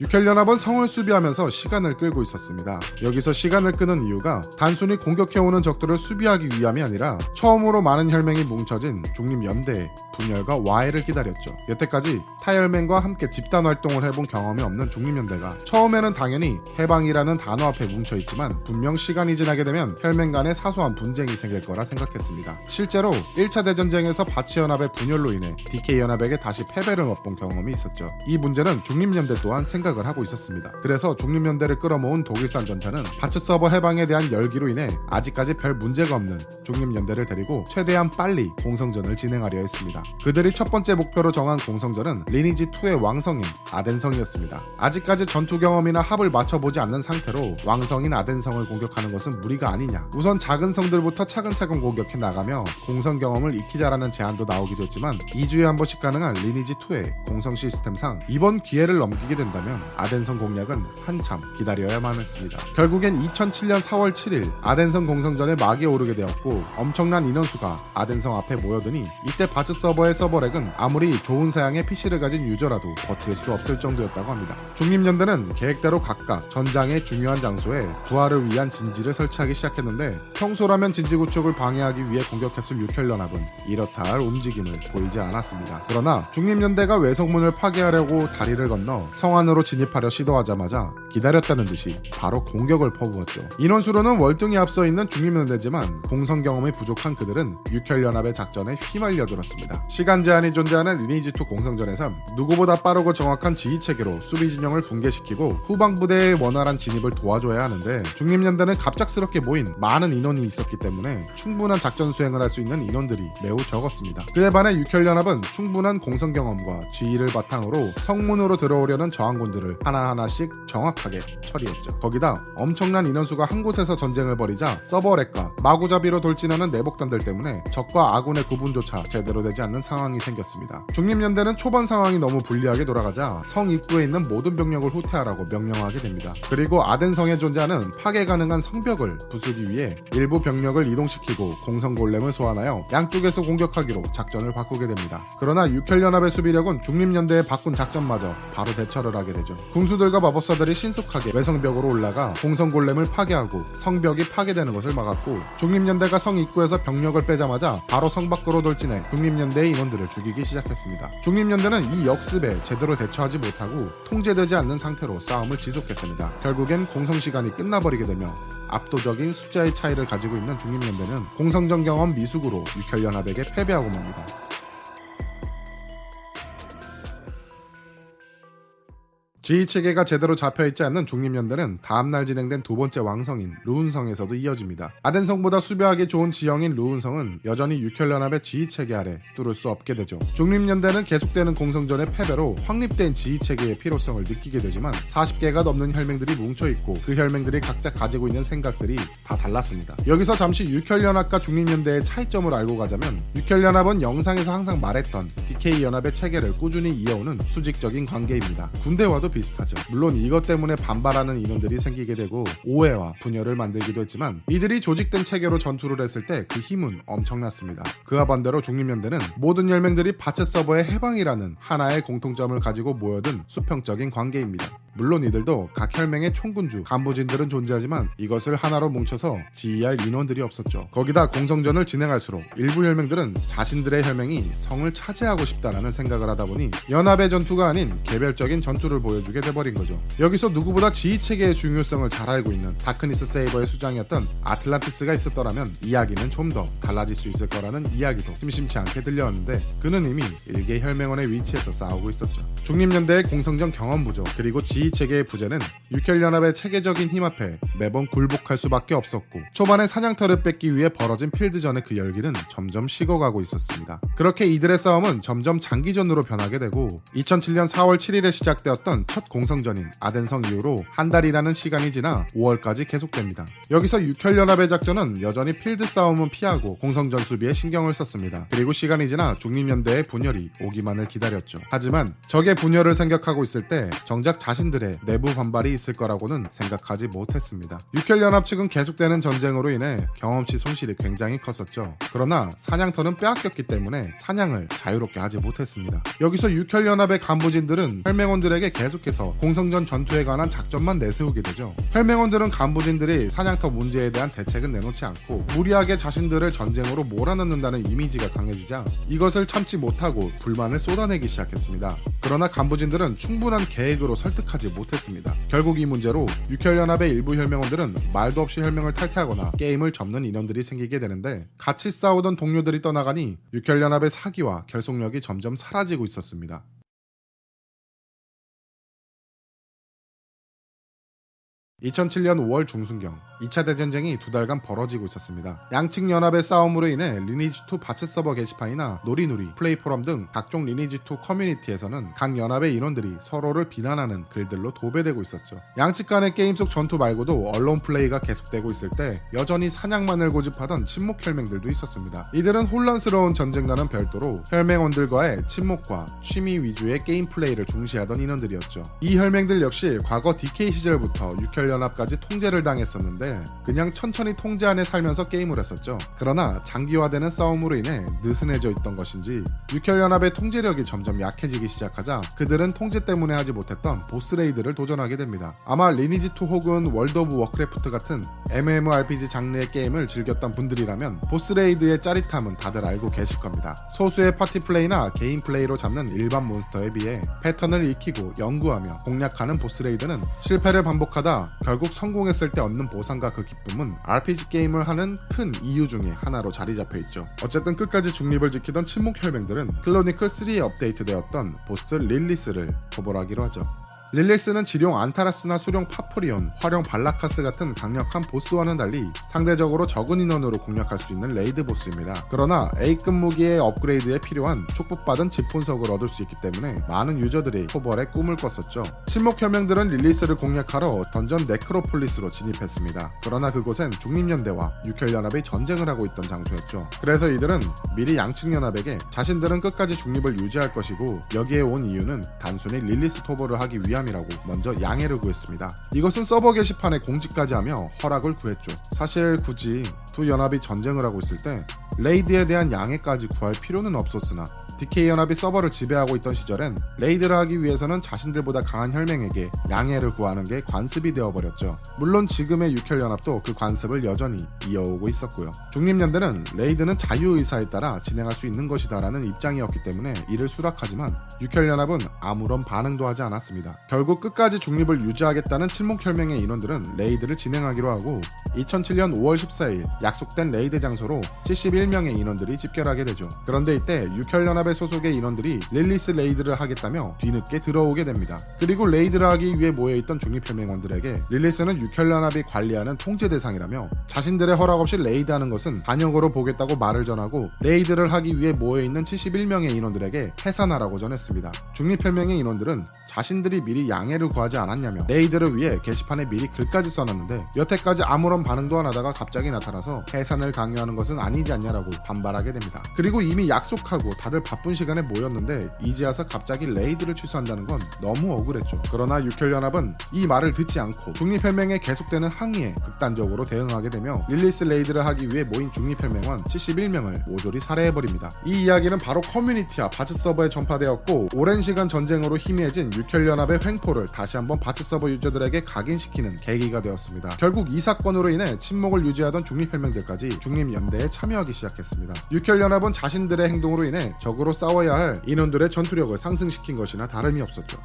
Speaker 1: 육혈연합은 성을 수비하면서 시간을 끌고 있었습니다. 여기서 시간을 끄는 이유가 단순히 공격해오는 적들을 수비하기 위함이 아니라 처음으로 많은 혈맹이 뭉쳐진 중립연대의 분열과 와해를 기다렸죠. 여태까지 타혈맹과 함께 집단 활동을 해본 경험이 없는 중립연대가 처음에는 당연히 해방이라는 단어 앞에 뭉쳐있지만 분명 시간이 지나게 되면 혈맹 간의 사소한 분쟁이 생길 거라 생각했습니다. 실제로 1차 대전쟁에서 바치연합의 분열로 인해 DK연합에게 다시 패배를 맛본 경험이 있었죠. 이 문제는 중립연대 또한 생각 생각을 하고 있었습니다. 그래서 중립연대를 끌어모은 독일산 전차는 바츠 서버 해방에 대한 열기로 인해 아직까지 별 문제가 없는 중립연대를 데리고 최대한 빨리 공성전을 진행하려 했습니다. 그들이 첫 번째 목표로 정한 공성전은 리니지 2의 왕성인 아덴성이었습니다. 아직까지 전투 경험이나 합을 맞춰보지 않는 상태로 왕성인 아덴성을 공격하는 것은 무리가 아니냐. 우선 작은 성들부터 차근차근 공격해 나가며 공성 경험을 익히자라는 제안도 나오기도 했지만 2주에 한 번씩 가능한 리니지 2의 공성 시스템상 이번 기회를 넘기게 된다면 아덴성 공략은 한참 기다려야만 했습니다. 결국엔 2007년 4월 7일 아덴성 공성전에 막이 오르게 되었고 엄청난 인원수가 아덴성 앞에 모여드니 이때 바츠 서버의 서버렉은 아무리 좋은 사양의 PC를 가진 유저라도 버틸 수 없을 정도였다고 합니다. 중립연대는 계획대로 각각 전장의 중요한 장소에 부하를 위한 진지를 설치하기 시작했는데 평소라면 진지 구축을 방해하기 위해 공격했을 육혈연합은 이렇다 할 움직임을 보이지 않았습니다. 그러나 중립연대가 외성문을 파괴하려고 다리를 건너 성 안으로 진입하려 시도하자마자 기다렸다는 듯이 바로 공격을 퍼부었죠. 인원수로는 월등히 앞서 있는 중립연대지만 공성 경험이 부족한 그들은 육혈연합의 작전에 휘말려들었습니다. 시간 제한이 존재하는 리니지2 공성전에선 누구보다 빠르고 정확한 지휘 체계로 수비 진영을 붕괴시키고 후방 부대의 원활한 진입을 도와줘야 하는데 중립연대는 갑작스럽게 모인 많은 인원이 있었기 때문에 충분한 작전 수행을 할 수 있는 인원들이 매우 적었습니다. 그에 반해 육혈연합은 충분한 공성 경험과 지휘를 바탕으로 성문으로 들어오려는 저항군들 부분들을 하나하나씩 정확하게 처리했죠. 거기다 엄청난 인원수가 한 곳에서 전쟁을 벌이자 서버렉과 마구잡이로 돌진하는 내복단들 때문에 적과 아군의 구분조차 제대로 되지 않는 상황이 생겼습니다. 중립연대는 초반 상황이 너무 불리하게 돌아가자 성 입구에 있는 모든 병력을 후퇴하라고 명령하게 됩니다. 그리고 아덴 성에 존재하는 파괴 가능한 성벽을 부수기 위해 일부 병력을 이동시키고 공성 골렘을 소환하여 양쪽에서 공격하기로 작전을 바꾸게 됩니다. 그러나 육혈연합의 수비력은 중립연대의 바꾼 작전마저 바로 대처를 하게 되죠. 되죠. 군수들과 마법사들이 신속하게 외성벽으로 올라가 공성골렘을 파괴하고 성벽이 파괴되는 것을 막았고 중립연대가 성 입구에서 병력을 빼자마자 바로 성 밖으로 돌진해 중립연대의 인원들을 죽이기 시작했습니다. 중립연대는 이 역습에 제대로 대처하지 못하고 통제되지 않는 상태로 싸움을 지속했습니다. 결국엔 공성 시간이 끝나버리게 되며 압도적인 숫자의 차이를 가지고 있는 중립연대는 공성전 경험 미숙으로 육혈연합에게 패배하고 맙니다. 지휘 체계가 제대로 잡혀 있지 않는 중립연대는 다음날 진행된 두 번째 왕성인 루운성에서도 이어집니다. 아덴성보다 수비하기 좋은 지형인 루운성은 여전히 육혈연합의 지휘 체계 아래 뚫을 수 없게 되죠. 중립연대는 계속되는 공성전의 패배로 확립된 지휘 체계의 필요성을 느끼게 되지만 40개가 넘는 혈맹들이 뭉쳐 있고 그 혈맹들이 각자 가지고 있는 생각들이 다 달랐습니다. 여기서 잠시 육혈연합과 중립연대의 차이점을 알고 가자면 육혈연합은 영상에서 항상 말했던 DK연합의 체계를 꾸준히 이어오는 수직적인 관계입니다. 군대와도 비슷하죠. 물론 이것 때문에 반발하는 인원들이 생기게 되고 오해와 분열을 만들기도 했지만 이들이 조직된 체계로 전투를 했을 때 그 힘은 엄청났습니다. 그와 반대로 중립연대는 모든 혈맹들이 바츠 서버의 해방이라는 하나의 공통점을 가지고 모여든 수평적인 관계입니다. 물론 이들도 각 혈맹의 총군주, 간부진들은 존재하지만 이것을 하나로 뭉쳐서 지휘할 인원들이 없었죠. 거기다 공성전을 진행할수록 일부 혈맹들은 자신들의 혈맹이 성을 차지하고 싶다라는 생각을 하다 보니 연합의 전투가 아닌 개별적인 전투를 보여주게 돼버린 거죠. 여기서 누구보다 지휘 체계의 중요성을 잘 알고 있는 다크니스 세이버의 수장이었던 아틀란티스가 있었더라면 이야기는 좀 더 달라질 수 있을 거라는 이야기도 심심치 않게 들려왔는데 그는 이미 일개 혈맹원의 위치에서 싸우고 있었죠. 중립연대의 공성전 경험 부족 그리고 지휘 체계의 부재는 육혈연합의 체계적인 힘 앞에 매번 굴복할 수밖에 없었고 초반에 사냥터를 뺏기 위해 벌어진 필드전의 그 열기는 점점 식어가고 있었습니다. 그렇게 이들의 싸움은 점점 장기전으로 변하게 되고 2007년 4월 7일에 시작되었던 첫 공성전인 아덴성 이후로 한 달이라는 시간이 지나 5월까지 계속됩니다. 여기서 육혈연합의 작전은 여전히 필드 싸움은 피하고 공성전 수비에 신경을 썼습니다. 그리고 시간이 지나 중립연대의 분열이 오기만을 기다렸죠. 하지만 적의 분열을 생각하고 있을 때 정작 자신들 의 내부 반발이 있을 거라고는 생각하지 못했습니다. 육혈연합 측은 계속되는 전쟁으로 인해 경험치 손실이 굉장히 컸었죠. 그러나 사냥터는 빼앗겼기 때문에 사냥을 자유롭게 하지 못했습니다. 여기서 육혈연합의 간부진들은 혈맹원들에게 계속해서 공성전 전투에 관한 작전만 내세우게 되죠. 혈맹원들은 간부진들이 사냥터 문제에 대한 대책은 내놓지 않고 무리하게 자신들을 전쟁으로 몰아넣는다는 이미지가 강해지자 이것을 참지 못하고 불만을 쏟아내기 시작했습니다. 그러나 간부진들은 충분한 계획으로 설득하지 못했습니다. 결국 이 문제로 육혈연합의 일부 혈맹원들은 말도 없이 혈맹을 탈퇴하거나 게임을 접는 인원들이 생기게 되는데 같이 싸우던 동료들이 떠나가니 육혈연합의 사기와 결속력이 점점 사라지고 있었습니다. 2007년 5월 중순경 2차 대전쟁이 두 달간 벌어지고 있었습니다. 양측 연합의 싸움으로 인해 리니지2 바츠 서버 게시판이나 놀이놀이, 플레이포럼 등 각종 리니지2 커뮤니티에서는 각 연합의 인원들이 서로를 비난하는 글들로 도배되고 있었죠. 양측 간의 게임 속 전투 말고도 언론 플레이가 계속되고 있을 때 여전히 사냥만을 고집하던 친목 혈맹들도 있었습니다. 이들은 혼란스러운 전쟁과는 별도로 혈맹원들과의 친목과 취미 위주의 게임 플레이를 중시하던 인원들이었죠. 이 혈맹들 역시 과거 DK 시절부터 육혈 연합까지 통제를 당했었는데 그냥 천천히 통제 안에 살면서 게임을 했었죠. 그러나 장기화되는 싸움으로 인해 느슨해져 있던 것인지 육혈연합의 통제력이 점점 약해지기 시작하자 그들은 통제 때문에 하지 못했던 보스 레이드를 도전하게 됩니다. 아마 리니지2 혹은 월드 오브 워크래프트 같은 MMORPG 장르의 게임을 즐겼던 분들이라면 보스 레이드의 짜릿함은 다들 알고 계실 겁니다. 소수의 파티 플레이나 개인 플레이로 잡는 일반 몬스터에 비해 패턴을 익히고 연구하며 공략하는 보스 레이드는 실패를 반복하다 결국 성공했을 때 얻는 보상 과 그 기쁨은 RPG 게임을 하는 큰 이유 중에 하나로 자리 잡혀 있죠. 어쨌든 끝까지 중립을 지키던 친목 혈맹들은 클로니클 3에 업데이트되었던 보스 릴리스를 토벌하기로 하죠. 릴리스는 지룡 안타라스나 수룡 파푸리온, 화룡 발라카스 같은 강력한 보스와는 달리 상대적으로 적은 인원으로 공략할 수 있는 레이드 보스입니다. 그러나 A급 무기의 업그레이드에 필요한 축복받은 집혼석을 얻을 수 있기 때문에 많은 유저들이 토벌의 꿈을 꿨었죠. 친목 혈맹들은 릴리스를 공략하러 던전 네크로폴리스로 진입했습니다. 그러나 그곳엔 중립연대와 육혈연합이 전쟁을 하고 있던 장소였죠. 그래서 이들은 미리 양측연합에게 자신들은 끝까지 중립을 유지할 것이고 여기에 온 이유는 단순히 릴리스 토벌을 하기 위함 위함이라고 먼저 양해를 구했습니다. 이것은 서버 게시판에 공지까지 하며 허락을 구했죠. 사실 굳이 두 연합이 전쟁을 하고 있을 때 레이드에 대한 양해까지 구할 필요는 없었으나 DK 연합이 서버를 지배하고 있던 시절엔 레이드를 하기 위해서는 자신들보다 강한 혈맹에게 양해를 구하는 게 관습이 되어버렸죠. 물론 지금의 육혈 연합도 그 관습을 여전히 이어오고 있었고요. 중립연대는 레이드는 자유의사에 따라 진행할 수 있는 것이다라는 입장이었기 때문에 이를 수락하지만 육혈 연합은 아무런 반응도 하지 않았습니다. 결국 끝까지 중립을 유지하겠다는 친목혈맹의 인원들은 레이드를 진행하기로 하고 2007년 5월 14일 약속된 레이드 장소로 71명의 인원들이 집결하게 되죠. 그런데 이때 육혈 연합 의 소속의 인원들이 릴리스 레이드를 하겠다며 뒤늦게 들어오게 됩니다. 그리고 레이드를 하기 위해 모여있던 중립혈맹원들에게 릴리스는 육혈연합이 관리하는 통제 대상이라며 자신들의 허락 없이 레이드하는 것은 반역으로 보겠다고 말을 전하고 레이드를 하기 위해 모여있는 71명의 인원들에게 해산하라고 전했습니다. 중립혈맹의 인원들은 자신들이 미리 양해를 구하지 않았냐며 레이드를 위해 게시판에 미리 글까지 써놨는데 여태까지 아무런 반응도 안 하다가 갑자기 나타나서 해산을 강요하는 것은 아니지 않냐라고 반발하게 됩니다. 그리고 이미 약속하고 다들 바쁜 시간에 모였는데 이제 와서 갑자기 레이드를 취소한다는 건 너무 억울했죠. 그러나 육혈연합은 이 말을 듣지 않고 중립혈맹의 계속되는 항의에 극단적으로 대응하게 되며 릴리스 레이드를 하기 위해 모인 중립혈맹원 71명을 모조리 살해해버립니다. 이 이야기는 바로 커뮤니티와 바츠 서버에 전파되었고 오랜 시간 전쟁으로 희미해진 육혈연합의 횡포를 다시 한번 바츠 서버 유저들에게 각인시키는 계기가 되었습니다. 결국 이 사건으로 인해 침묵을 유지하던 중립혈맹들까지 중립연대에 참여하기 시작했습니다. 육혈연합은 자신들의 행동으로 인해 적으로 싸워야 할 인원들의 전투력을 상승시킨 것이나 다름이 없었죠.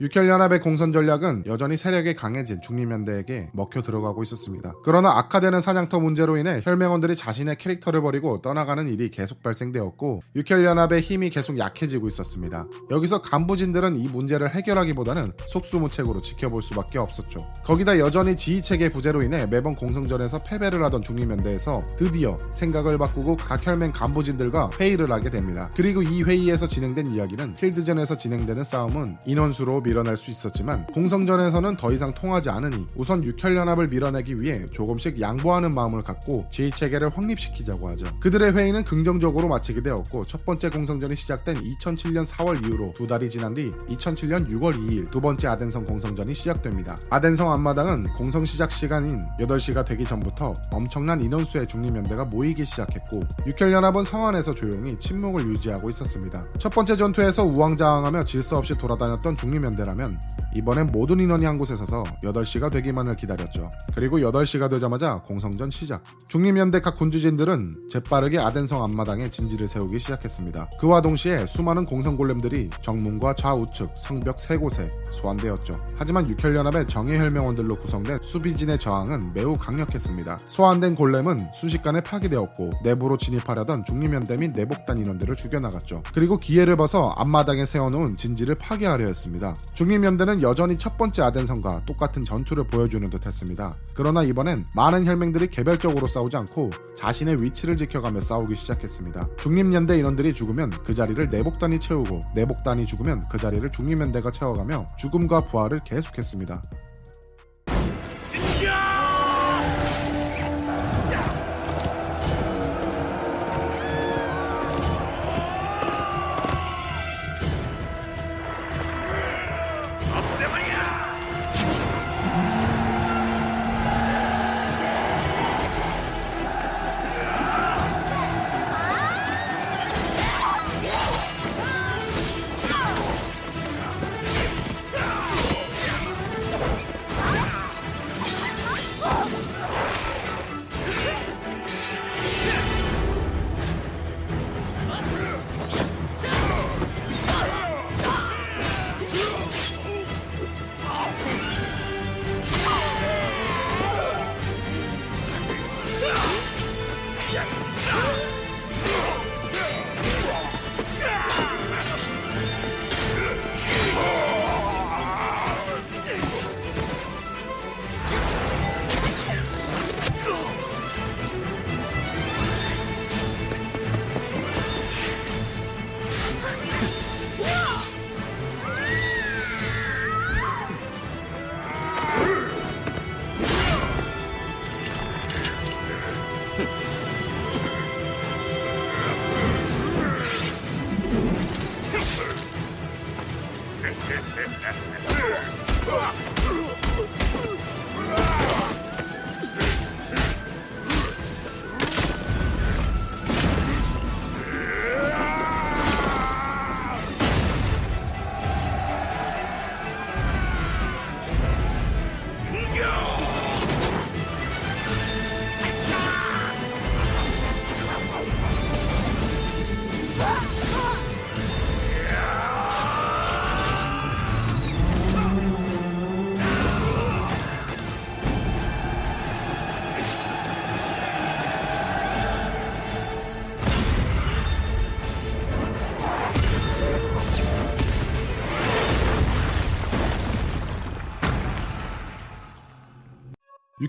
Speaker 1: 육혈연합의 공선 전략은 여전히 세력이 강해진 중립연대에게 먹혀 들어가고 있었습니다. 그러나 악화되는 사냥터 문제로 인해 혈맹원들이 자신의 캐릭터를 버리고 떠나가는 일이 계속 발생되었고 육혈연합의 힘이 계속 약해지고 있었습니다. 여기서 간부진들은 이 문제를 해결하기보다는 속수무책으로 지켜볼 수밖에 없었죠. 거기다 여전히 지휘체계 부재로 인해 매번 공성전에서 패배를 하던 중립연대에서 드디어 생각을 바꾸고 각 혈맹 간부진들과 회의를 하게 됩니다. 그리고 이 회의에서 진행된 이야기는 필드전에서 진행되는 싸움은 인원수로 밀어낼 수 있었지만 공성전에서는 더 이상 통하지 않으니 우선 육혈연합을 밀어내기 위해 조금씩 양보하는 마음을 갖고 제2체계를 확립시키자고 하죠. 그들의 회의는 긍정적으로 마치게 되었고 첫 번째 공성전이 시작된 2007년 4월 이후로 두 달이 지난 뒤 2007년 6월 2일 두 번째 아덴성 공성전이 시작됩니다. 아덴성 앞마당은 공성 시작 시간인 8시가 되기 전부터 엄청난 인원수의 중립연대가 모이기 시작했고 육혈연합은 성안에서 조용히 침묵을 유지하고 있었습니다. 첫 번째 전투에서 우왕좌왕하며 질서 없이 돌아다녔던 중립연대 연대라면 이번엔 모든 인원이 한 곳에 서서 8시가 되기만을 기다렸죠. 그리고 8시가 되자마자 공성전 시작. 중립연대 각 군주진들은 재빠르게 아덴성 앞마당에 진지를 세우기 시작했습니다. 그와 동시에 수많은 공성골렘들이 정문과 좌우측 성벽 세 곳에 소환되었죠. 하지만 육혈연합의 정예혈명원들로 구성된 수비진의 저항은 매우 강력했습니다. 소환된 골렘은 순식간에 파괴되었고 내부로 진입하려던 중립연대 및 내복단 인원들을 죽여나갔죠. 그리고 기회를 봐서 앞마당에 세워놓은 진지를 파괴하려 했습니다. 중립연대는 여전히 첫 번째 아덴성과 똑같은 전투를 보여주는 듯 했습니다. 그러나 이번엔 많은 혈맹들이 개별적으로 싸우지 않고 자신의 위치를 지켜가며 싸우기 시작했습니다. 중립연대 인원들이 죽으면 그 자리를 내복단이 채우고 내복단이 죽으면 그 자리를 중립연대가 채워가며 죽음과 부활을 계속했습니다.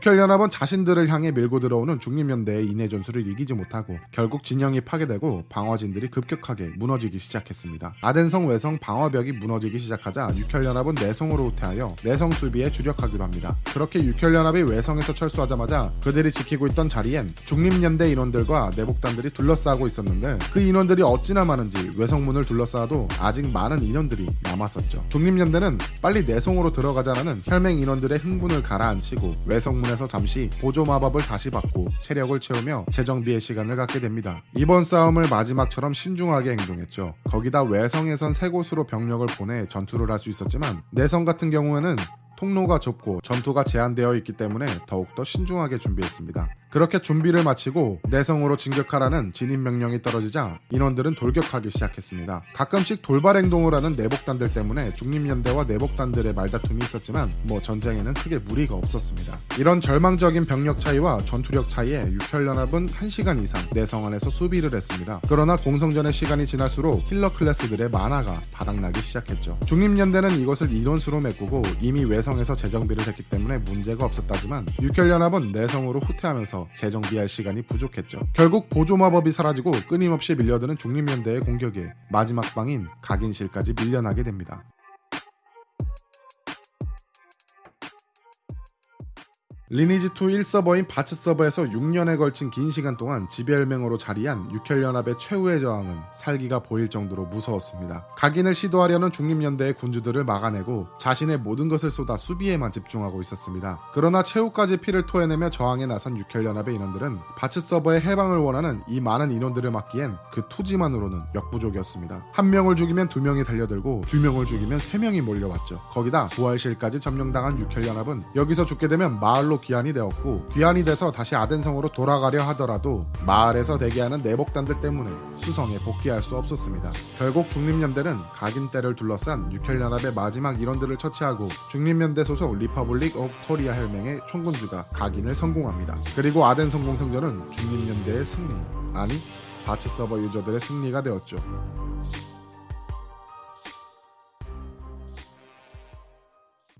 Speaker 1: 육혈연합은 자신들을 향해 밀고 들어오는 중립연대의 인해 전술을 이기지 못하고 결국 진영이 파괴되고 방어진들이 급격하게 무너지기 시작했습니다. 아덴성 외성 방어벽이 무너지기 시작하자 육혈연합은 내성으로 후퇴하여 내성 수비에 주력하기로 합니다. 그렇게 육혈연합이 외성에서 철수하자마자 그들이 지키고 있던 자리엔 중립연대 인원들과 내복단들이 둘러싸고 있었는데 그 인원들이 어찌나 많은지 외성문을 둘러싸도 아직 많은 인원들이 남았었죠. 중립연대는 빨리 내성으로 들어가자라는 혈맹 인원들의 흥분을 가라앉히고 외성문에 서 잠시 보조 마법을 다시 받고 체력을 채우며 재정비의 시간을 갖게 됩니다. 이번 싸움을 마지막처럼 신중하게 행동했죠. 거기다 외성에선 세 곳으로 병력을 보내 전투를 할 수 있었지만 내성 같은 경우에는 통로가 좁고 전투가 제한되어 있기 때문에 더욱더 신중하게 준비했습니다. 그렇게 준비를 마치고 내성으로 진격하라는 진입 명령이 떨어지자 인원들은 돌격하기 시작했습니다. 가끔씩 돌발 행동을 하는 내복단들 때문에 중립연대와 내복단들의 말다툼이 있었지만 뭐 전쟁에는 크게 무리가 없었습니다. 이런 절망적인 병력 차이와 전투력 차이에 육혈연합은 1시간 이상 내성 안에서 수비를 했습니다. 그러나 공성전의 시간이 지날수록 힐러 클래스들의 만화가 바닥나기 시작했죠. 중립연대는 이것을 이론수로 메꾸고 이미 외성에서 재정비를 했기 때문에 문제가 없었다지만 육혈연합은 내성으로 후퇴하면서 재정비할 시간이 부족했죠. 결국 보조 마법이 사라지고 끊임없이 밀려드는 중립연대의 공격에 마지막 방인 각인실까지 밀려나게 됩니다. 리니지2 1서버인 바츠 서버에서 6년에 걸친 긴 시간 동안 지배혈맹으로 자리한 육혈연합의 최후의 저항은 살기가 보일 정도로 무서웠습니다. 각인을 시도하려는 중립연대의 군주들을 막아내고 자신의 모든 것을 쏟아 수비에만 집중하고 있었습니다. 그러나 최후까지 피를 토해내며 저항에 나선 육혈연합의 인원들은 바츠 서버의 해방을 원하는 이 많은 인원들을 막기엔 그 투지만으로는 역부족이었습니다. 한 명을 죽이면 두 명이 달려들고 두 명을 죽이면 세 명이 몰려왔죠. 거기다 부활실까지 점령당한 육혈연합은 여기서 죽게 되면 마을로 귀환이 되었고 귀환이 돼서 다시 아덴성으로 돌아가려 하더라도 마을에서 대기하는 내복단들 때문에 수성에 복귀할 수 없었습니다. 결국 중립연대는 각인대를 둘러싼 육혈연합의 마지막 일원들을 처치하고 중립연대 소속 리퍼블릭 오브 코리아 혈맹의 총군주가 각인을 성공합니다. 그리고 아덴성 공성전은 중립연대의 승리 아니 바츠 서버 유저들의 승리가 되었죠.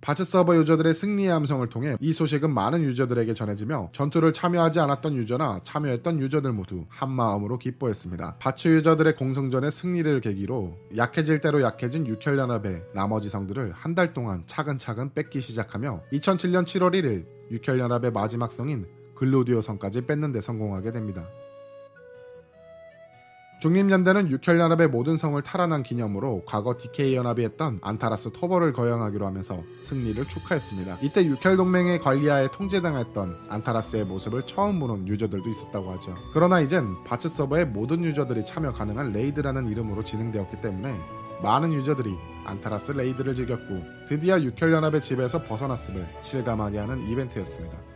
Speaker 1: 바츠 서버 유저들의 승리의 함성을 통해 이 소식은 많은 유저들에게 전해지며 전투를 참여하지 않았던 유저나 참여했던 유저들 모두 한 마음으로 기뻐했습니다. 바츠 유저들의 공성전의 승리를 계기로 약해질 대로 약해진 육혈연합의 나머지 성들을 한 달 동안 차근차근 뺏기 시작하며 2007년 7월 1일 육혈연합의 마지막 성인 글루디오 성까지 뺏는 데 성공하게 됩니다. 중립연대는 육혈연합의 모든 성을 탈환한 기념으로 과거 DK연합이 했던 안타라스 토벌을 거행하기로 하면서 승리를 축하했습니다. 이때 육혈동맹의 관리하에 통제당했던 안타라스의 모습을 처음 보는 유저들도 있었다고 하죠. 그러나 이젠 바츠 서버의 모든 유저들이 참여 가능한 레이드라는 이름으로 진행되었기 때문에 많은 유저들이 안타라스 raid를 즐겼고 드디어 육혈연합의 지배에서 벗어났음을 실감하게 하는 이벤트였습니다.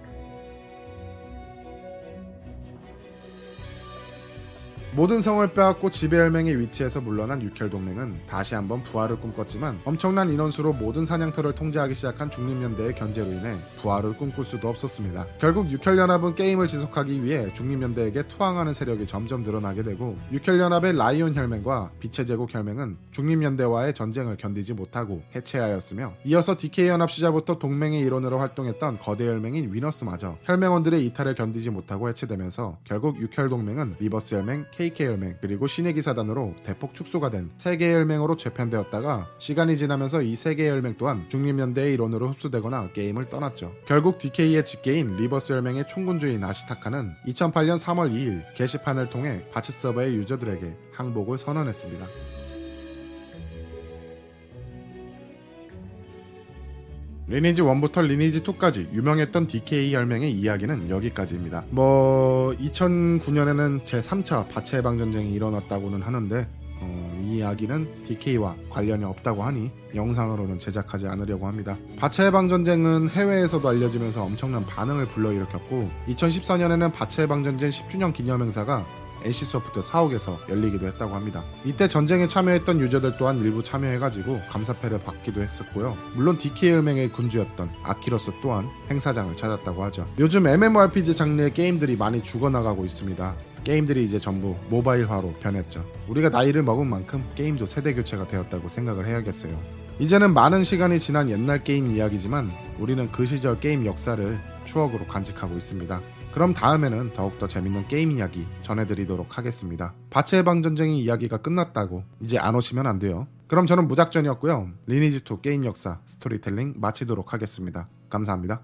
Speaker 1: 모든 성을 빼앗고 지배 혈맹의 위치에서 물러난 육혈 동맹은 다시 한번 부활을 꿈꿨지만 엄청난 인원수로 모든 사냥터를 통제하기 시작한 중립연대의 견제로 인해 부활을 꿈꿀 수도 없었습니다. 결국 육혈연합은 게임을 지속하기 위해 중립연대에게 투항하는 세력이 점점 늘어나게 되고 육혈연합의 라이온 혈맹과 빛의 제국 혈맹은 중립연대와의 전쟁을 견디지 못하고 해체하였으며 이어서 DK연합 시절부터 동맹의 일원으로 활동했던 거대 혈맹인 위너스마저 혈맹원들의 이탈을 견디지 못하고 해체되면서 결국 육혈동맹은 리버스 혈맹, KK혈맹 그리고 신의기사단으로 대폭 축소가 된 세 개 혈맹으로 재편되었다가 시간이 지나면서 이 세 개 혈맹 또한 중립연대의 일원으로 흡수되거나 게임을 떠났죠. 결국 DK의 직계인 리버스혈맹의 총군주인 아시타카는 2008년 3월 2일 게시판을 통해 바츠 서버의 유저들에게 항복을 선언했습니다. 리니지 1부터 리니지 2까지 유명했던 DK 혈맹의 이야기는 여기까지입니다. 뭐 2009년에는 제3차 바츠 해방 전쟁이 일어났다고는 하는데 어, 이 이야기는 DK와 관련이 없다고 하니 영상으로는 제작하지 않으려고 합니다. 바체 해방 전쟁은 해외에서도 알려지면서 엄청난 반응을 불러일으켰고 2014년에는 바체 해방 전쟁 10주년 기념 행사가 NC소프트 사옥에서 열리기도 했다고 합니다. 이때 전쟁에 참여했던 유저들 또한 일부 참여해가지고 감사패를 받기도 했었고요. 물론 DK혈맹의 군주였던 아키로스 또한 행사장을 찾았다고 하죠. 요즘 MMORPG 장르의 게임들이 많이 죽어나가고 있습니다. 게임들이 이제 전부 모바일화로 변했죠. 우리가 나이를 먹은 만큼 게임도 세대 교체가 되었다고 생각을 해야겠어요. 이제는 많은 시간이 지난 옛날 게임 이야기지만 우리는 그 시절 게임 역사를 추억으로 간직하고 있습니다. 그럼 다음에는 더욱더 재밌는 게임 이야기 전해드리도록 하겠습니다. 바츠 해방전쟁의 이야기가 끝났다고 이제 안 오시면 안 돼요. 그럼 저는 무작전이었고요. 리니지2 게임 역사 스토리텔링 마치도록 하겠습니다. 감사합니다.